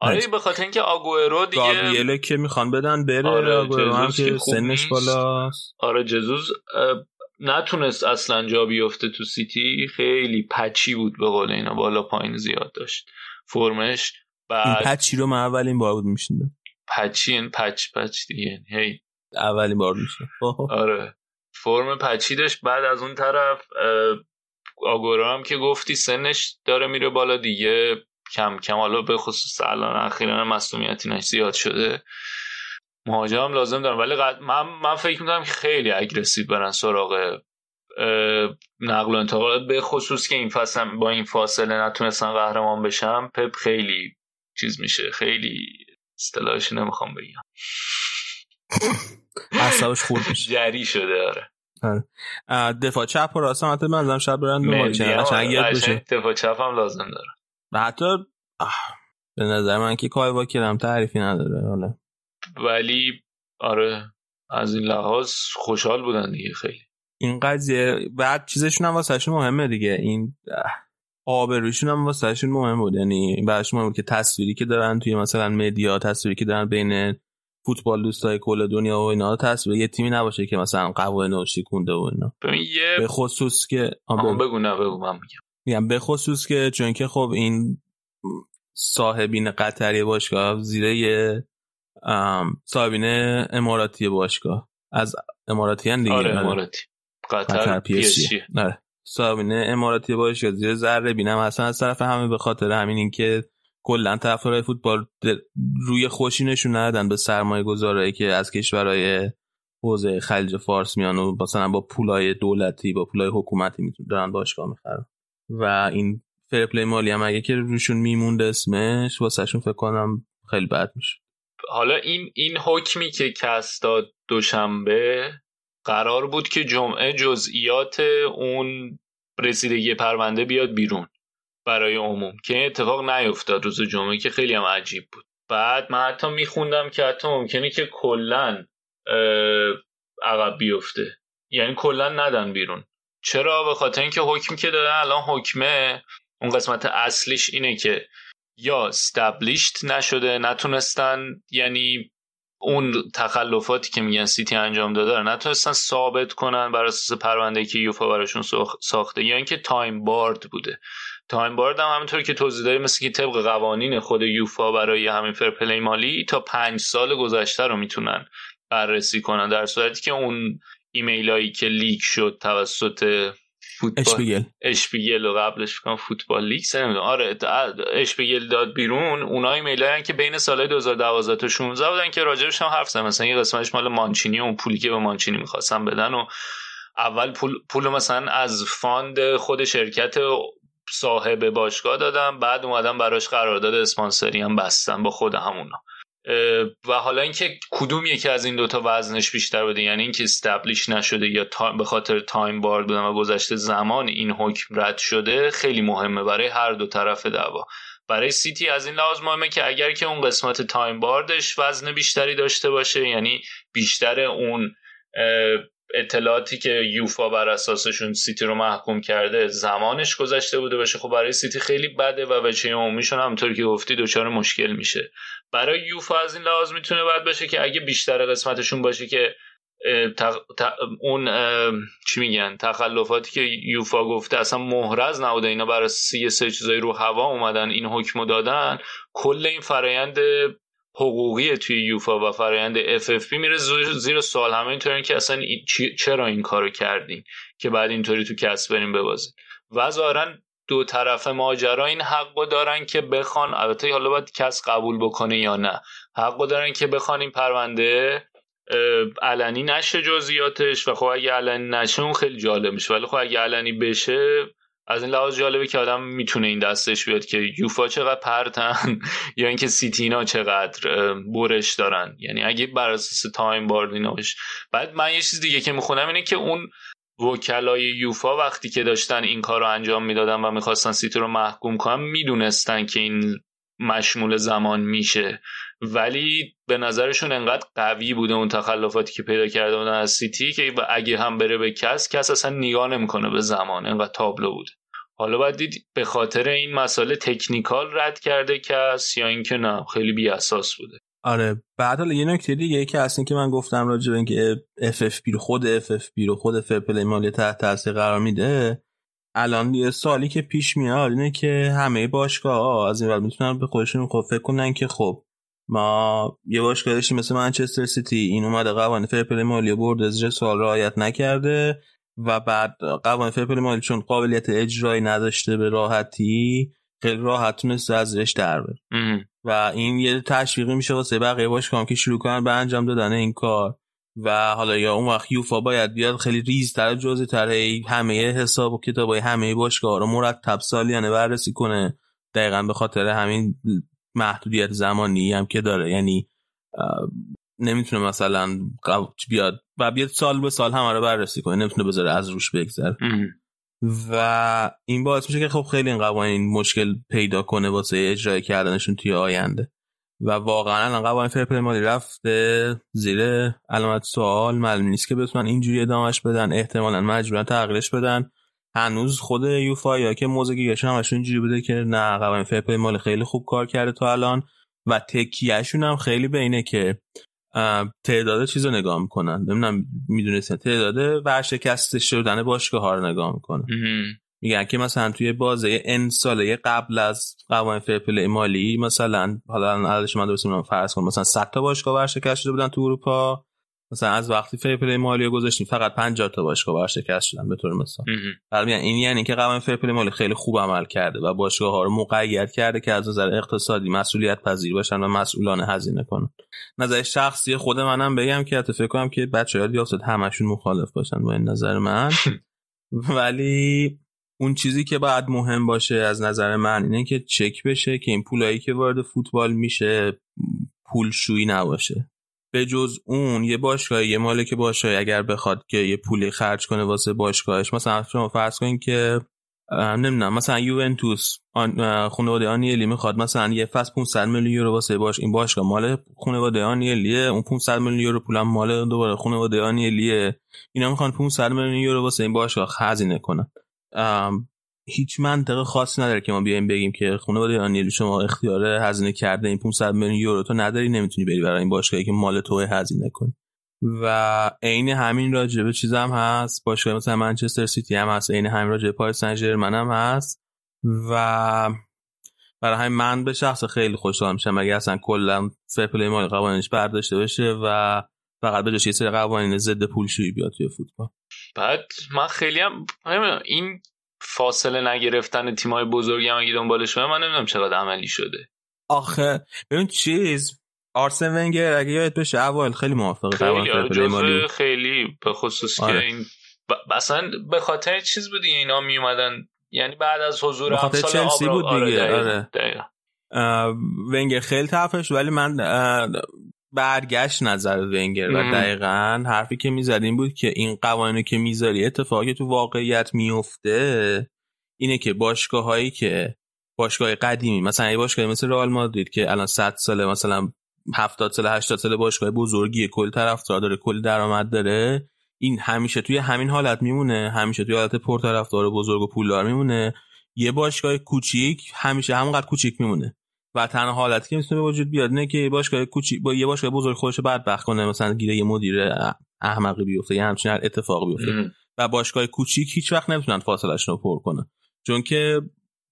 آره به خاطر اینکه آگوئرو دیگه گابریله که می‌خوان بدن بره آره آگوئرو هم که سنش بالاست. آره جزوز نتونست اصلا جا بیفته تو سیتی. خیلی پچی بود به قول اینا. بالا پایین زیاد داشت. فرمش بعد این پچی رو من اولین بار بود میشیندم پچی این پچ پچ دیگه. هی. اولین بار میشه آره. فرم پچی داشت. بعد از اون طرف آگورو هم که گفتی سنش داره میره بالا دیگه. کم کم حالا به خصوص الان اخیرا مسئولیتی نش زیاد شده. مهاجم لازم دارم. ولی من من فکر می‌کنم که خیلی اگریسیو برن سراغ نقل و انتقالات به خصوص که این فصل با این فاصله نتونستن قهرمان بشم پپ خیلی چیز میشه. خیلی اصطلاحش نمی‌خوام بگم. اعصابش خورد میشه. جری شده آره. دفاع چپ و راست هم من شب برن بشه دفاع چپ هم لازم داره. و حتی به نظر من که کای واکر تعریفی نداره حالا. ولی آره از این لحاظ خوشحال بودن دیگه خیلی. این قضیه بعد چیزشون هم واسه مهمه دیگه. این آبرویشون هم واسه مهم بود. یعنی براش مهم بود که تصویری که دارن توی مثلا مدیا تصویری که دارن بین فوتبال دوستای کل دنیا و اینا تصویر یه تیمی نباشه که مثلا قوانین و شیکونده و اینا. به خصوص که بگو. نه بگو من میگم. میگم به خصوص که چون که خب این صاحبین قطری باشگاه زیر یه صاحبین اماراتی باشگاه. از اماراتی هم دیگه آره اماراتی. قطر, قطر PSG. آره. صاحبین اماراتی باشگاه زیر ذره بینن. اصلا از طرف همه به خاطر همین اینکه کلا طرفدارای فوتبال روی خوشی نشون ندادن به سرمایه گذارایی که از کشورهای حوزه خلیج فارس میان و مثلا با پولای دولتی با پولای حکومتی می‌تونن باشگاه می‌خرن. و این فیرپلی مالی هم اگه که روشون میموند اسمش واسهشون فکر کنم خیلی بد میشه حالا این این حکمی که CAS داد دوشنبه قرار بود که جمعه جزئیات اون رسیدگی پرونده بیاد بیرون. برای عموم که اتفاق نیفتاد روز جمعه که خیلی هم عجیب بود. بعد من حتی میخوندم که حتی ممکنه که کلا عقب بیفته. یعنی کلا ندن بیرون. چرا؟ به خاطر اینکه حکمی که دادن الان حکمه اون قسمت اصلیش اینه که یا استبلیشت نشده نتونستن یعنی اون تخلفاتی که میگن سیتی انجام داده رو نتونستن ثابت کنن بر اساس پرونده که یوفا براشون ساخته. یا اینکه time-barred بوده. time-barred هم همونطور که توضیح دادی مثل که طبق قوانین خود یوفا برای همین fair play مالی تا پنج سال گذشته رو می‌تونن بررسی کنن. در صورتی که اون ایمیل هایی که leak شد توسط football اشپیگل. اشپیگل و قبلش Football Leaks نمی‌دونم. آره اشپیگل داد بیرون. اونها ایمیل که بین سالهای 2012 تا 16 بودن که راجبش هم حرف زدن. مثلا یه قسمتش مال مانچینی و اون پولی که به مانچینی می‌خواستن بدن و اول پول, پول مثلا از fund خود شرکت صاحب باشگاه دادن. بعد اومدن براش قرارداد sponsorی هم بستن با خود همونا. و حالا اینکه کدوم یکی از این دوتا وزنش بیشتر بوده یعنی اینکه establish نشده یا به خاطر time-barred بودن و گذشت زمان این حکم رد شده خیلی مهمه برای هر دو طرف دعوا. برای سیتی از این لحاظ مهمه که اگر که اون قسمت time-barred ش وزن بیشتری داشته باشه یعنی بیشتر اون اطلاعاتی که یوفا بر اساسشون سیتی رو محکوم کرده زمانش گذشته بوده باشه. خب برای سیتی خیلی بده وجهه عمومیشون همونطور که گفتی دچار مشکل میشه. برای یوفا از این لحاظ می‌تونه بد باشه که اگه بیشتر قسمتشون باشه که اون چی میگن تخلفاتی که یوفا گفته اصلا محرز نبوده. اینا بر اساس یه چیزایی رو هوا اومدن این حکم دادن. کل این فرایند حقوقی توی یوفا و فرایند اف میره زیر سوال. همه اینطوری که اصلا چرا این کارو کردین که بعد اینطوری تو کسب بریم ببازین؟ و ظاهرا دو طرف ماجرا این حقو دارن که بخوان البته حالا باید کس قبول بکنه یا نه. حقو دارن که بخوان این پرونده علنی نشه جزئیاتش و خب اگه علنی نشه اون خیلی جالب میشه. ولی خب اگه علنی بشه از این لحاظ جالبه که آدم می‌تونه این دستش بیاد که یوفا چقدر پرتن یا اینکه سیتی اینا چقدر برش دارن. یعنی اگه بر اساس time اینا بعد من یه چیز دیگه که می‌خونم اینه که اون وکلای یوفا وقتی که داشتن این کار رو انجام می‌دادن و می‌خواستن سیتی رو محکوم کنن می‌دونستن که این مشمول زمان میشه. ولی به نظرشون انقدر قوی بوده اون تخلفاتی که پیدا کرده بودن از سیتی که اگه هم بره به CAS، CAS اصلا نگاه نمی‌کنه به زمان. انقدر تابلو بوده. حالا باید دید به خاطر این مسئله technical رد کرده CAS یا اینکه نه خیلی بی اساس بوده. آره بعد حالا یه نکته دیگه که اصلا که من گفتم راجع به اینکه FFP رو خود FFP رو خود fair play مالی تحت تاثیر قرار میده الان یه سوالی که پیش میاد اینه که همه باشگاه از این می‌تونن به خودشون خب فکر کنن که خب ما یه باشگاه مثل منچستر سیتی این اومده قوانین fair play مالی برد از سال رعایت نکرده. و بعد قوانین فرپل مالی چون قابلیت اجرایی نداشته به راحتی خیلی راحت تونسته ازش در بره. و این یه تشویقی میشه واسه بقیه باشگاه که شروع کنن به انجام دادن این کار. و حالا یا اون وقت یوفا باید بیاد خیلی ریزتر جزئی تر همه حساب و کتابای همه باشگاه رو مرتب سالیانه بررسی کنه. دقیقا به خاطر همین محدودیت زمانی هم که داره. یعنی نمی‌تونه مثلا بیاد و بیاد سال به سال همه رو بررسی کنه نمی‌تونه بذاره از روش بگذره. و این باعث میشه که خب خیلی این قوانین مشکل پیدا کنه واسه اجرای کردنشون توی آینده. و واقعا الان قوانین فرپل مالی رفته زیر علامت سوال. معلوم نیست که بتونن اینجوری ادامهش بدن. احتمالا مجبورن تغییرش بدن. هنوز خود یوفا یا که موزگیشون همشون اینجوری بوده که نه قوانین فرپل مالی خیلی خوب کار کرده تا الان. و تکیهشون هم خیلی بینه که تعداد چیز رو نگاه می‌کنن. نمی‌دونم می‌دونستن تعداد ورشکسته شدن باشگاه ها رو نگاه می‌کنن. میگن که مثلا توی بازه ان ساله قبل از قوانین فرپل مالی مثلا حالا عددش من درست فرض کنم مثلا 100 تا باشگاه ورشکست شده بودن تو اروپا. مثلا از وقتی فرپل مالی رو گذاشتیم فقط 50 تا باشگاه ورشکست شدن به طور مثال. برای این یعنی که قوانین فرپل مالی خیلی خوب عمل کرده و باشگاه ها رو مقید کرده که از نظر اقتصادی مسئولیت پذیر باشن و مسئولانه هزینه کنن. نظر شخصی خود منم بگم که فکر کنم که بچه‌ها دیافتاد همشون مخالف باشن با این نظر من. ولی اون چیزی که باید مهم باشه از نظر من اینه که چک بشه که این پولایی که وارد فوتبال میشه پولشویی نباشه. به جز اون یه باشگاه یه مالک باشگاه اگر بخواد که یه پولی خرج کنه واسه باشگاهش. مثلا شما فرض کنین که نمی‌دونم مثلا یوونتوس خانواده آنیلی می‌خواد مثلا یه فصل 500 میلیون یورو واسه باش این باشگاه مال خانواده آنیلیه اون 500 میلیون یورو پولم مال دوباره خانواده آنیلیه. اینا می‌خوان 500 میلیون یورو واسه این باشگاه خزینه کنن. هیچ منطقه خاصی نداره که ما بیایم بگیم که خانواده آنیلی شما اختیار هزینه کرده این 500 میلیون یورو تو نداری نمی‌تونی بری برای این باشگاهی که مال تو هزینه کنی. و عین همین راجبه چیز هم هست. باشگاه مثلا منچستر سیتی هم هست. عین همین راجبه پاریس سن ژرمن هم هست. و برای همین من به شخص خیلی خوشحال میشم اگه اصلا کلا فرپلی مال قوانینش برداشته بشه و فقط به یه سری قوانین ضد پولشویی بیاد توی فوتبال. بعد من خیلی هم این فاصله نگرفتن تیمای بزرگی هم اگه دنبالش من نمی‌دونم چقدر عملی شده. آخه ببین چیز آرسن ونگر اگه یادت بشه اول خیلی موافقه خیلی آره، خیلی به خصوص آره. که این ب... اصلا به خاطر چیز بود اینا می اومدن یعنی بعد از حضور خاطر چلسی بود دیگه آره, آره. ونگر خیلی طرفش ولی من برگشت نظر ونگر و دقیقا حرفی که می‌زد این بود که این قوانینی که می‌ذاری اتفاقی تو واقعیت میفته اینه که باشگاه هایی که باشگاه قدیمی مثلا یه باشگاه مثل رئال مادرید که الان 100 ساله مثلا 70 ساله 80 ساله باشگاه بزرگی کل طرفدار داره کل درآمد داره این همیشه توی همین حالت میمونه همیشه توی حالت پرطرفدار بزرگ و پولدار میمونه. یه باشگاه کوچیک همیشه همونقدر کوچیک میمونه. و تنها حالتی که می‌تونه به وجود بیاد نه که باشگاه کوچیک با یه باشگاه بزرگ خودش بدبخت کنه مثلا گیره یه مدیر احمقی بیفته یه همچین اتفاق بیفته. و باشگاه کوچیک هیچ وقت نمی‌تونن فاصلش رو پر کنن. چون که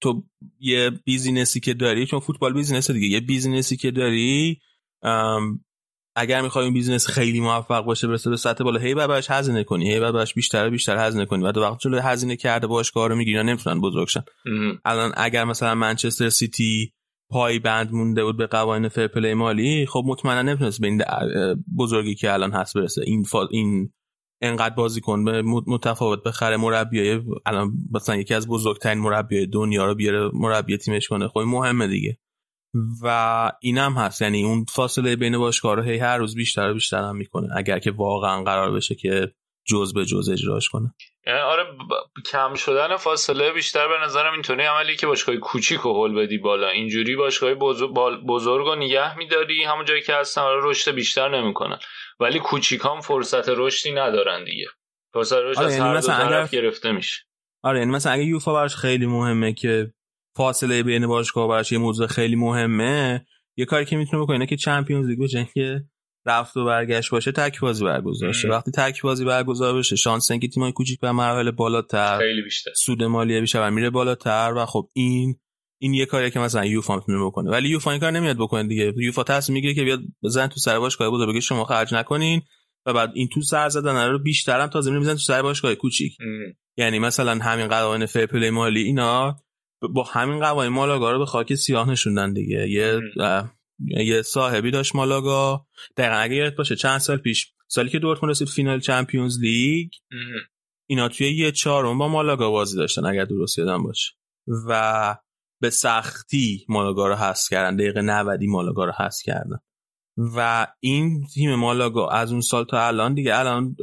تو یه businessی که داری چون فوتبال business دیگه یه businessی که داری اگر می‌خوای این business خیلی موفق باشه برسه به سطح بالا هی باید هزینه کنی هی باید بیشتر و بیشتر هزینه کنی بعد وقت جلوی هزینه کرد باشگاه رو می‌گیرن نمی‌تونن بزرگ شن الان اگر مثلا منچستر سیتی پای بند مونده بود به قوانین fair play مالی خب مطمئنا نمی‌تونست به این بزرگی که الان هست برسه. این فا... این انقدر بازیکن به متفاوت بخره مربیای الان مثلا یکی از بزرگترین مربیای دنیا رو بیاره مربی تیمش کنه. خب مهمه دیگه. و اینم هست. یعنی اون فاصله بین باشگاه رو هی هر روز بیشتر و بیشتر هم می‌کنه. اگر که واقعا قرار بشه که جز به جز اجراش کنه. یعنی آره کم شدن فاصله بیشتر به نظرم اینطوری عملی که باشگاه کوچیک و هول بدی بالا. اینجوری باشگاه بزرگ, بزرگ و نگه میداری همون جایی که هستن آره رشد بیشتر نمی‌کنن. ولی کوچیکام فرصت رشدی ندارن دیگه. فرصت رشد آره از یعنی هر دو طرف گرفته میشه. آره یعنی مثلا اگه یوفا براش خیلی مهمه که فاصله بین باشگاه براش یه موضوع خیلی مهمه یه کاری که می‌تونه بکنه که چمپیونز لیگ بشه رفت و برگشت باشه تک بازی برگزار شه. وقتی تک بازی برگزار بشه شانس اینکه تیمای کوچیک به مراحل بالاتر خیلی بیشتر. سود مالی بیشتر میره بالاتر و خب این این یه کاریه که مثلا یوفا می‌تونه بکنه. ولی یوفا این کار نمیاد بکنه دیگه. یوفا تصمیم می‌گیره که بیاد بزن تو سر باشگاه بزرگ بگه شما خرج نکنین و بعد این تو سر زدن رو بیشتر هم تازه می‌زنن تو سر باشگاه کوچیک. یعنی مثلا همین قوانین fair play مالی اینا با همین قوانین مالاگا رو به خاک سیاه نشوندن دیگه. یه یه صاحبی داشت مالاگا. دقیقا اگه یادت باشه چند سال پیش سالی که دورتموند رسید فینال Champions League اینا توی یه چهارم با مالاگا بازی داشتن اگر درست یادم باشه. و به سختی مالاگا رو حذف کردن دقیقه 90 مالاگا رو حذف کردن. و این تیم مالاگا از اون سال تا الان دیگه الان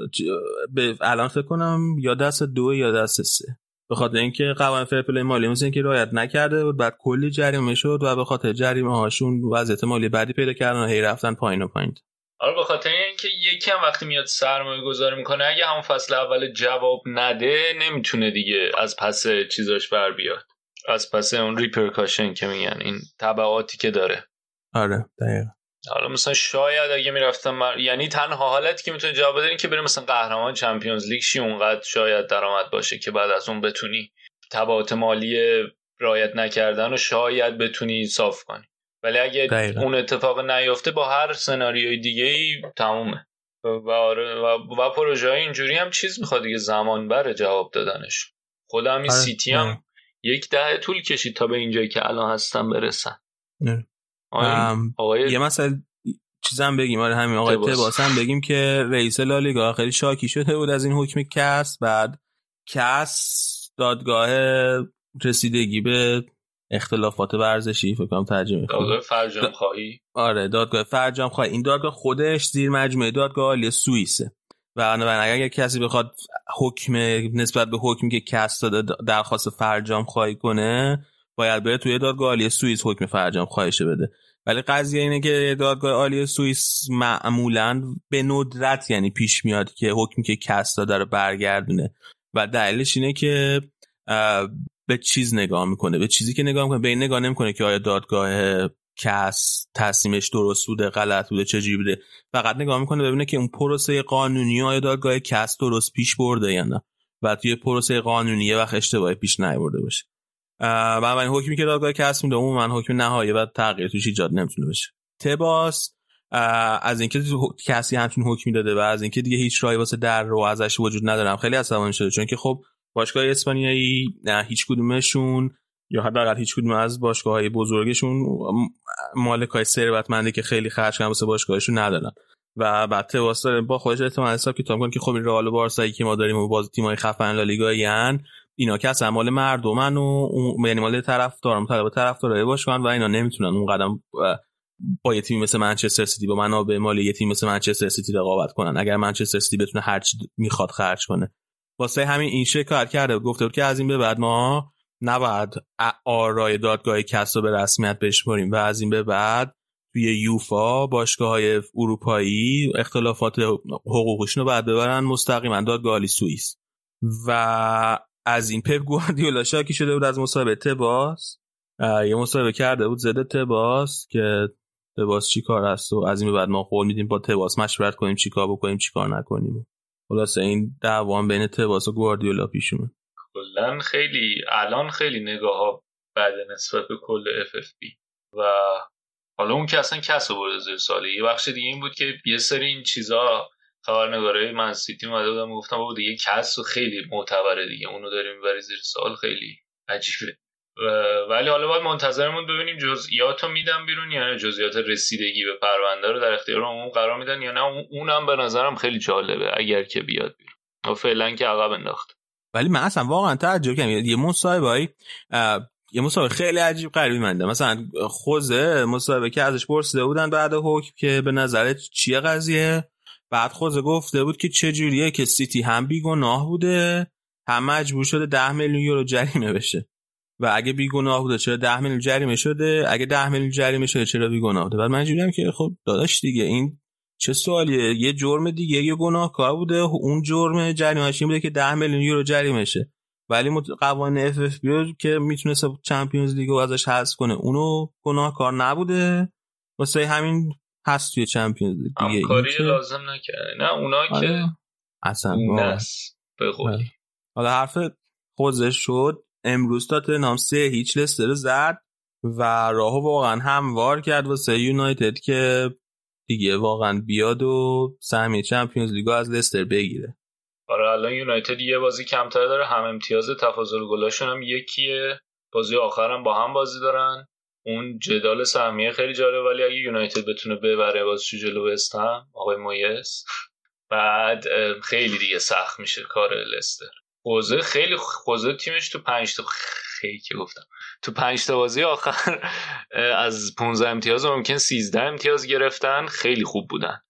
یه الان فکر کنم یا دست دو یا دست سه. به خاطر اینکه قوانین fair play مالی مثل اینکه رعایت نکرده بود بعد کلی جریمه شد و به خاطر جریمه هاشون وضعیت مالی بدی پیدا کردن و هی رفتن پایین و پایین. آره به خاطر اینکه یکی هم وقتی میاد سرمایه گذاری می‌کنه اگه همون فصل اول جواب نده نمی‌تونه دیگه از پس چیزاش بر بیاد. از پس اون repercussion که میگن این تبعاتی که داره. آره دقیقا. حالا مثلا شاید اگه می‌رفتم مر... یعنی تنها حالتی که می‌تونه جواب بده که بره مثلا قهرمان چمپیونز لیگ شی اونقدر شاید درآمد باشه که بعد از اون بتونی تبعات مالی رایت نکردن و شاید بتونی صاف کنی. ولی اگه. اون اتفاق نیفته با هر سناریوی دیگه ای تمومه. و, آره، و, و پروژه های اینجوری هم چیز می‌خواد دیگه زمان بره جواب دادنش. خودم این آره. سیتی هم یک دهه طول کشید تا به اینجایی که الان هستم برسن. آقای... یه مثلا چیزم بگیم. آره همین. آقای تباس. هم بگیم که رئیس لالیگا خیلی شاکی شده بود از این حکم کس. بعد کس دادگاه رسیدگی به اختلافات ورزشی فکر کنم ترجمه دادگاه فرجام خواهی آره دادگاه فرجام خواهی این دادگاه خودش زیر مجموعه دادگاه عالی سوئیسه. و اگر کسی بخواد حکم نسبت به حکمی که کس داده درخواست فرجام خواهی کنه باید بره توی دادگاه عالی سوئیس حکم فرجام خواهشه بده. ولی قضیه اینه که دادگاه عالی سوئیس معمولا به ندرت یعنی پیش میاد که حکمی که کس داده رو برگردونه. و دلیلش اینه که به چیز نگاه می‌کنه. به چیزی که نگاه می‌کنه به این نگاه نمی‌کنه که آیا دادگاه کس تصمیمش درست بوده غلط بوده چجوری بوده. فقط نگاه می‌کنه ببینه که اون پروسه قانونی آیا دادگاه کس درست پیش برده یا نه. و توی پروسه قانونی وقت اشتباهی پیش نیورده باشه. بنابراین حکمی که دادگاه کسب میده من حکم نهایی و تغییر توش ایجاد نمی‌تونه بشه. تباس از اینکه کسی همچین حکمی داده و از اینکه دیگه هیچ راهی واسه در رو ازش وجود ندارم خیلی عصبانی شده. چون که خب باشگاه اسپانیایی هیچ کدومشون یا حداقل هیچ کدوم از باشگاه های بزرگشون مالک های که خیلی خرج کردن واسه باشگاهشون ندارن. و بعد تباس با خودش احتمال حساب کتاب کنه که خب این رئال و بارسایی که ما داریم و باز تیمای خفن لالیگا اینا که اصلا مال مردمن و یعنی مال طرفدارم طلب طرفدارای باشن و اینا نمی‌تونن اون قدم با یه تیم مثل منچستر سیتی با منابع مالی یه تیم مثل منچستر سیتی رقابت کنن. اگر منچستر سیتی بتونه هر چی می‌خواد خرج کنه. واسه همین این کار کرده گفته بود که از این به بعد ما نباید آرای دادگاه کس رو به رسمیت بشماریم و از این به بعد توی یوفا باشگاه های اروپایی اختلافات حقوقشون رو بعد ببرن. مستقیما دادگاه سوئیس. و از این پپ گواردیولا شاکی شده بود از مصاحبه تباس. یه مصاحبه کرده بود زده تباس که تباس چی کار هست و از این بعد ما قول میدیم با تباس مشورت کنیم چی کار بکنیم چی کار نکنیم. خلاصه این دعوان بین تباس و گواردیولا پیش اومد. کلا خیلی الان خیلی نگاه ها بعد نسبت به کل اف اف بی و حالا اون که اصلا کس برده زیر ساله یه بخش دیگه این بود که یه سری این چیزا خبرنگاره من سیتی اومده بودم گفتم بابا دیگه کس خیلی معتبره دیگه. اونو داریم بری زیر سال خیلی عجیبه. ولی حالا باید منتظرمون ببینیم جزئیات رو میدن بیرون یا نه. جزئیات رسیدگی به پرونده رو در اختیار عموم قرار میدن یا نه. اونم به نظرم خیلی جالبه اگر که بیاد بیرون. و فعلا که عقب انداخت. ولی من اصلا واقعا تعجب کردم. یه مصاحبه یه مصاحبه خیلی عجیب غریبی منده مثلا خوزه مصاحبه که ازش پرسیده بودن بعد حکم که به نظرت چیه قضیه؟ بعد خوزه گفته بود که چه جوریه که سیتی هم بیگناه بوده هم مجبور شده ده میلیون یورو جریمه بشه. و اگه بیگناه بوده چرا ده میلیون جریمه شده؟ اگه ده میلیون جریمه شده چرا بیگناه بوده؟ بعد من جوریم که خب داداش دیگه این چه سوالیه؟ یه جرم دیگه یه گناهکار بوده اون جرم جریمهش این بوده که ده میلیون یورو جریمه شه. ولی قوانین FFP که می‌تونست Champions League و ازش حذف کنه اونو گناهکار نبوده. واسه همین هست توی Champions League دیگه کاری لازم نکرده. نه اونا آره. که اصلا به آره. حالا حرف خودش شد. امروز تاتنهام سه هیچ لستر زد و راهو واقعا هموار کرد واسه یونایتد که دیگه واقعا بیاد و سهمیه Champions League و از لستر بگیره. آره الان یونایتد یه بازی کمتر داره. هم امتیاز تفاضل گلاشون هم یکیه. بازی آخرم با هم بازی دارن. اون جدال سهمیه خیلی جالب ولی اگه یونایتد بتونه ببره بازی جلو استم آقای مایس بعد خیلی دیگه سخت میشه کار لستر. خوزه خیلی خوزه تیمش تو پنج تا خیلی که گفتم. تو پنج تا بازی آخر از 15 امتیاز ممکن 13 امتیاز گرفتن. خیلی خوب بودن.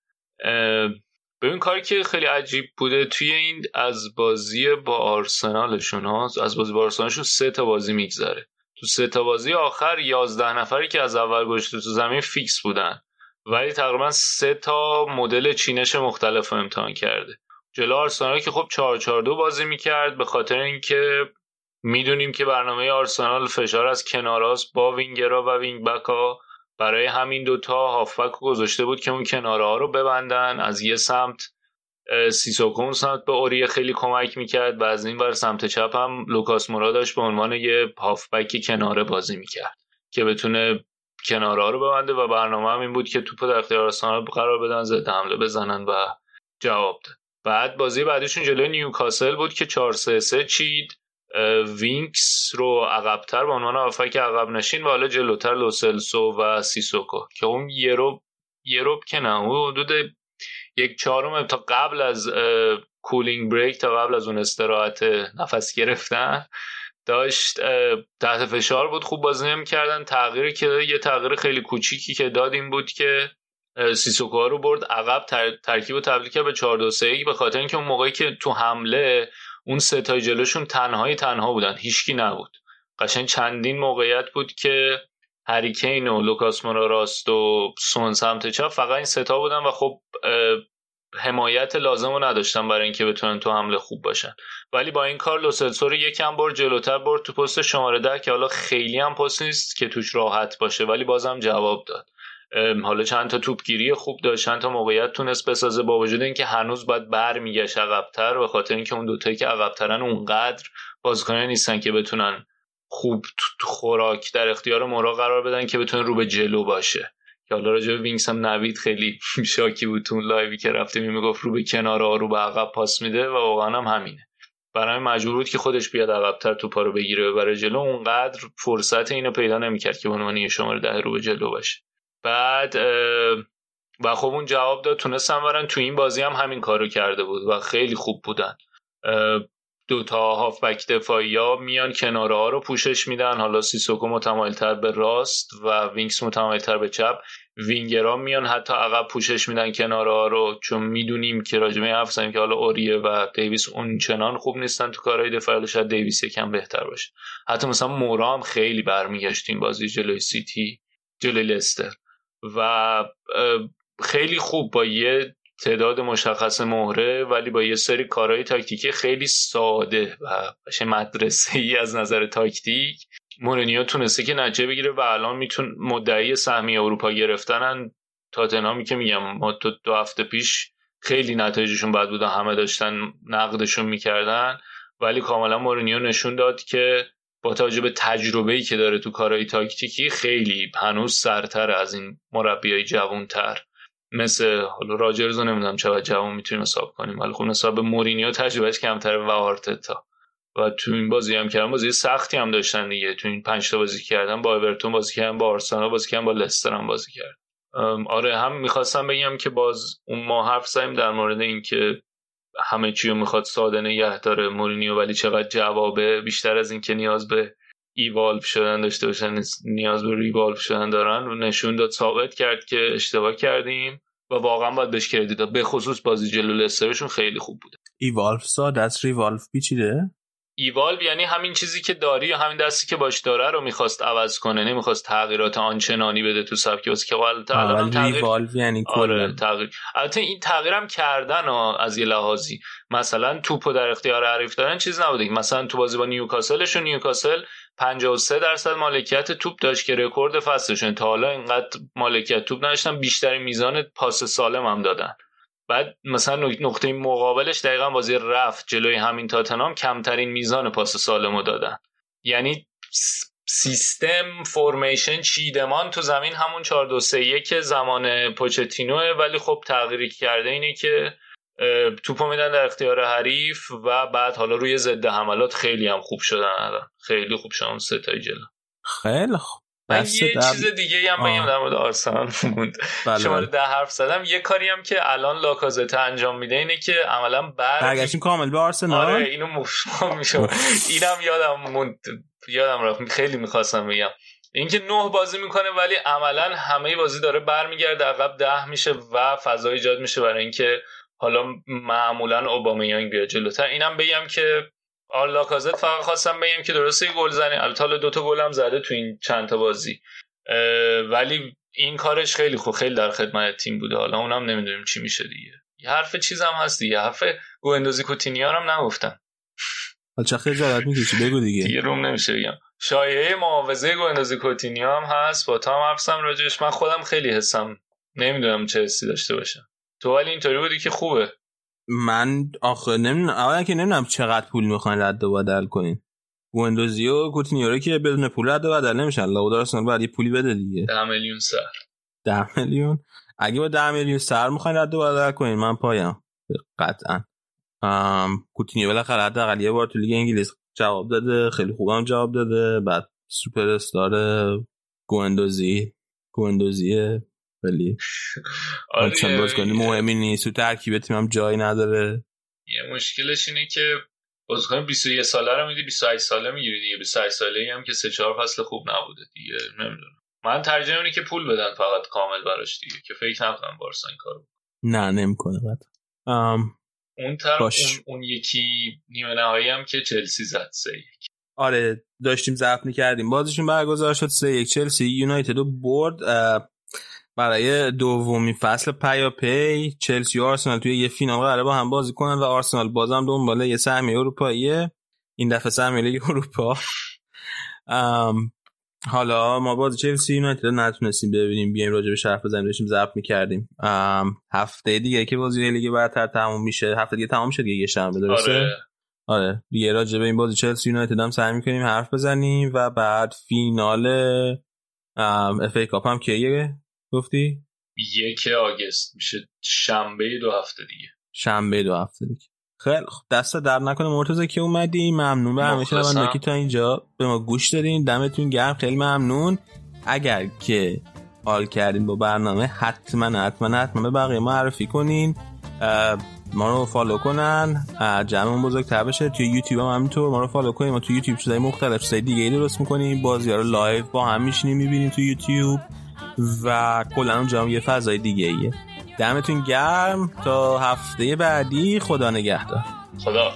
ببین کاری که خیلی عجیب بوده توی این از بازی با آرسنالشون ها از بازی با آرسنالشون سه تا بازی میگذره. تو سه تا بازی آخر 11 نفری که از اول گذشته تو زمین فیکس بودن. ولی تقریبا سه تا مدل چینش مختلف رو امتحان کرده. جلو آرسنال که خب 4 4 2 بازی می‌کرد به خاطر اینکه می‌دونیم که برنامه آرسنال فشار از کناراست با وینگرا و وینگ بکا برای همین دوتا هافبک گذاشته بود که اون کناره ها رو ببندن از یه سمت سیسوکون سمت به اوریه خیلی کمک می‌کرد و از این بر سمت چپ هم لوکاس مورا داشت به عنوان یه هافبک کناره بازی می‌کرد که بتونه کناره ها رو ببنده و برنامه هم این بود که توپ در اختیار آرسنال قرار بدن ضد حمله بزنن و جواب ده. بعد بازی بعدیشون جلوی نیوکاسل بود که 4 3 3 چید وینکس رو عقبتر به عنوان هافبک عقب نشین و حالا جلوتر لوسلسو و سیسوکو که اون یه رو یه رو که نه اون حدود یک چهارم تا قبل از cooling break تا قبل از اون استراحت نفس گرفتن داشت تحت فشار بود. خوب بازی کردن. تغییری که یه تغییر خیلی کوچیکی که داد این بود که سیسوکو رو برد. عقب ترکیب و تبدیل کرد به 4 2 3 به خاطر اینکه اون موقعی که تو حمله اون ستای جلوشون تنهایی تنها بودن. هیچکی نبود. قشنگ چندین موقعیت بود که هریکین و لوکاس مورا راست و سون سمت چپ فقط این ستا بودن و خب حمایت لازم رو نداشتن برای اینکه بتونن تو حمله خوب باشن. ولی با این کار لوسلسو رو یکم بر جلوتر برد تو پست شماره ده که حالا خیلی هم پست نیست که توش راحت باشه ولی بازم جواب داد. حالا چند تا توپگیری خوب داشت چند تا موقعیت تونست بسازه با وجود اینکه هنوز باید برمیگشت عقبتر به خاطر اینکه اون دوتایی که عقبترن اونقدر بازیکنان نیستن که بتونن خوب خوراک در اختیار مورا قرار بدن که بتونه رو به جلو باشه. که حالا راجع به وینکس هم نوید خیلی شاکی بود تو live ی که رفتیم می‌گفت رو به کنار رو به عقب پاس میده و واقعا هم همینه. برای مجبور بود که خودش بیاد عقبتر توپا رو بگیره و برای جلو. اونقدر فرصت اینو پیدا نمی‌کرد که به عنوان شماره ده رو به جلو باشه. بعد و خب اون جواب داد تونستن برن. تو این بازی هم همین کارو کرده بود و خیلی خوب بودن. دو تا هافبک دفاعی ها میان کناره ها رو پوشش میدن. حالا سیسوکو متمایل تر به راست و وینکس متمایل تر به چپ. وینگرا میان حتی عقب پوشش میدن کناره ها رو چون می‌دونیم که راجمه حرف که حالا اوریه و دیویس اون چنان خوب نیستن تو کارهای دفاعی شاید دیویس یکم بهتر باشه. حتی مثلا مورا هم خیلی برمیگشت این بازی جلوی سیتی جلوی لستر. و خیلی خوب با یه تعداد مشخص مهره ولی با یه سری کارهای تاکتیکی خیلی ساده و مدرسه ای از نظر تاکتیک. مورینیو تونسته که نتیجه بگیره و الان میتون مدعی سهمیه اروپا گرفتنن. تاتنامی که میگم ما تو دو هفته پیش خیلی نتایجشون بد بودن همه داشتن نقدشون می‌کردن. ولی کاملا مورینیو نشون داد که با توجه به تجربه ای که داره تو کارهای تاکتیکی خیلی هنوز سرتر از این مربیای جوانتر. مثل حالا راجرز رو نمی‌دونم چقدر جوان می‌تونیم حساب کنیم. ولی خب به مورینیو تجربهش کمتره و آرتتا. و تو این بازی هم کردن بازی سختی هم داشتن دیگه. تو این پنج تا بازی کردن با اورتون بازی کردن با آرسنال بازی کردن با لستر هم بازی کرد آره هم می‌خواستم بگم که باز اون ما حرف زدیم در مورد اینکه همه چی رو می‌خواد ساده نگه داره مورینیو ولی چقدر جوابه بیشتر از اینکه نیاز به ایوالو شدن داشته باشن نیاز به ریوالو شدن دارن. و نشون داد ثابت کرد که اشتباه کردیم. و واقعا باید بهش credit به خصوص بازی جلو لسترشون خیلی خوب بوده. evolve سا دست revolve پیچیده؟ ایوالو یعنی همین چیزی که داری یا همین دستی که باش داره رو می‌خواست عوض کنه نمی‌خواست تغییرات آنچنانی بده تو سبک. بازی که الان تغییر یعنی آره تغییر. البته این تغییرم کردن از یه لحاظی. مثلا توپو در اختیار حریف دارن چیز نبوده. مثلا تو بازی با نیوکاسلشون نیوکاسل 53 درصد مالکیت توپ داشت که رکورد فصلشون. تا حالا اینقدر مالکیت توپ نداشتن بیشترین میزان پاس سالم هم دادن. بعد مثلا نقطه مقابلش دقیقا بازی رفت جلوی همین تاتنام کمترین میزان پاس سالمو دادن. یعنی سیستم فرمیشن چیدمان تو زمین همون 4 2 3 1 زمان پوچتینوه. ولی خب تغییری کرده اینه که توپو میدن در اختیار حریف و بعد حالا روی ضد حملات خیلی هم خوب شدن الان. خیلی خوب شدن ستای جلو. خیلی خوب. من یه در... چیز دیگه هم بگم در مورد آرسنال موند بله شما بله. ده حرف زدم. یه کاری هم که الان لاکازت انجام میده اینه که عملا بر برگشتیم کامل به آرسنال؟ آره اینو مفهوم میشه اینم یادم موند. یادم رفت. خیلی می‌خواستم بگم. اینکه نه بازی می‌کنه ولی عملا همه بازی داره برمیگرده. عقب ده میشه و فضا ایجاد میشه برای اینکه حالا معمولا اوبامیانگ بیاد جلوتر اینم بگم که آر کازت فقط خواستم بگم که درسته گل زنی البته حالا دوتا گل هم زده تو این چند تا بازی. ولی این کارش خیلی خوب خیلی در خدمت تیم بوده. حالا اونم نمی‌دونیم چی میشه دیگه. یه حرف چیزم هست دیگه. حرف گوندوزی کوتینیار هم نگفتم. چه خجالت می‌کشی بگو دیگه. دیگه روم نمیشه بگم. شایعه معاوضه گوندوزی کوتینیو هم هست. با تام حرفسم راجعش. من خودم خیلی حسم نمی‌دونم چه حسی داشته باشم. تو ولی اینطوری بودی که خوبه. من آخه نمی‌دونم اولا که نمی‌دونم چقدر پول می‌خواین رد و بدل کنین. گوندوزی و کوتینیو که بدون پول رد و بدل نمیشن. لابد آرسنال باید یه پولی بده دیگه. 10 میلیون سر. 10 میلیون؟ اگه با 10 میلیون سر می‌خواین رد و بدل کنین من پایم. قطعا. کوتینیو بالاخره حداقل یه بار تو لیگ انگلیس جواب داده خیلی خوبم جواب داده. بعد سوپر استار گوندوزی گوندوزی ولی آره چند باز کنی مهمی نیست. تو ترکیب تیمم جایی نداره. یه مشکلش اینه که بازیکن 21 ساله رو میدی 28 ساله می‌گیری دیگه. 28 ساله هم که سه چهار فصل خوب نبوده دیگه. نمی‌دونم. من ترجیح اینه که پول بدن فقط کامل براش دیگه که فکر نکنم بارسا این کارو نه نمی‌کنه بعد. ام اون طرف اون, اون یکی نیمه نهایی هم که چلسی زد سه یک. آره داشتیم ضبط می‌کردیم. بازیشون برگزار شد سه یک. چلسی یونایتد برد. برای دومی فصل پیا پی چلسی و آرسنال توی یه فینال قراره با هم بازی کنن و آرسنال بازم دنبال یه سهمیه اروپاییه. این دفعه سهمیه لیگ اروپا. حالا ما باز چلسی یونایتد نتونستیم ببینیم. بیایم راجع بهش حرف بزنیم داشتیم ضبط می‌کردیم. هفته دیگه که بازی لیگ برتر تموم میشه. هفته دیگه تموم شد دیگه یه شنبه درسته؟ آره. آره. دیگه راجع به این بازی چلسی یونایتد هم سعی می‌کنیم حرف بزنیم و بعد فینال FA Cup هم کیه؟ گفتی؟ یک August میشه شنبه دو هفته دیگه. شنبه دو هفته دیگه. خیلی خب دستت درد نکنه مرتضی که اومدی. ممنون. به همیشه که تا اینجا. به ما گوش دادین. دمتون گرم. خیلی ممنون. اگر که حال کردین با برنامه حتما حتما حتما به بقیه معرفی کنین. ما رو follow کنن. جمعمون بزرگتر بشه. توی یوتیوب هم همینطور ما رو follow کنیم ما توی یوتیوب چیزای مختلف چیزای دیگه ای درست می‌کنیم. بازی ها رو live با هم میشینیم می‌بینیم توی یوتیوب. و کلا اونجا یه فضای دیگه ایه. دمتون گرم. تا هفته بعدی. خدا نگهدار. خدا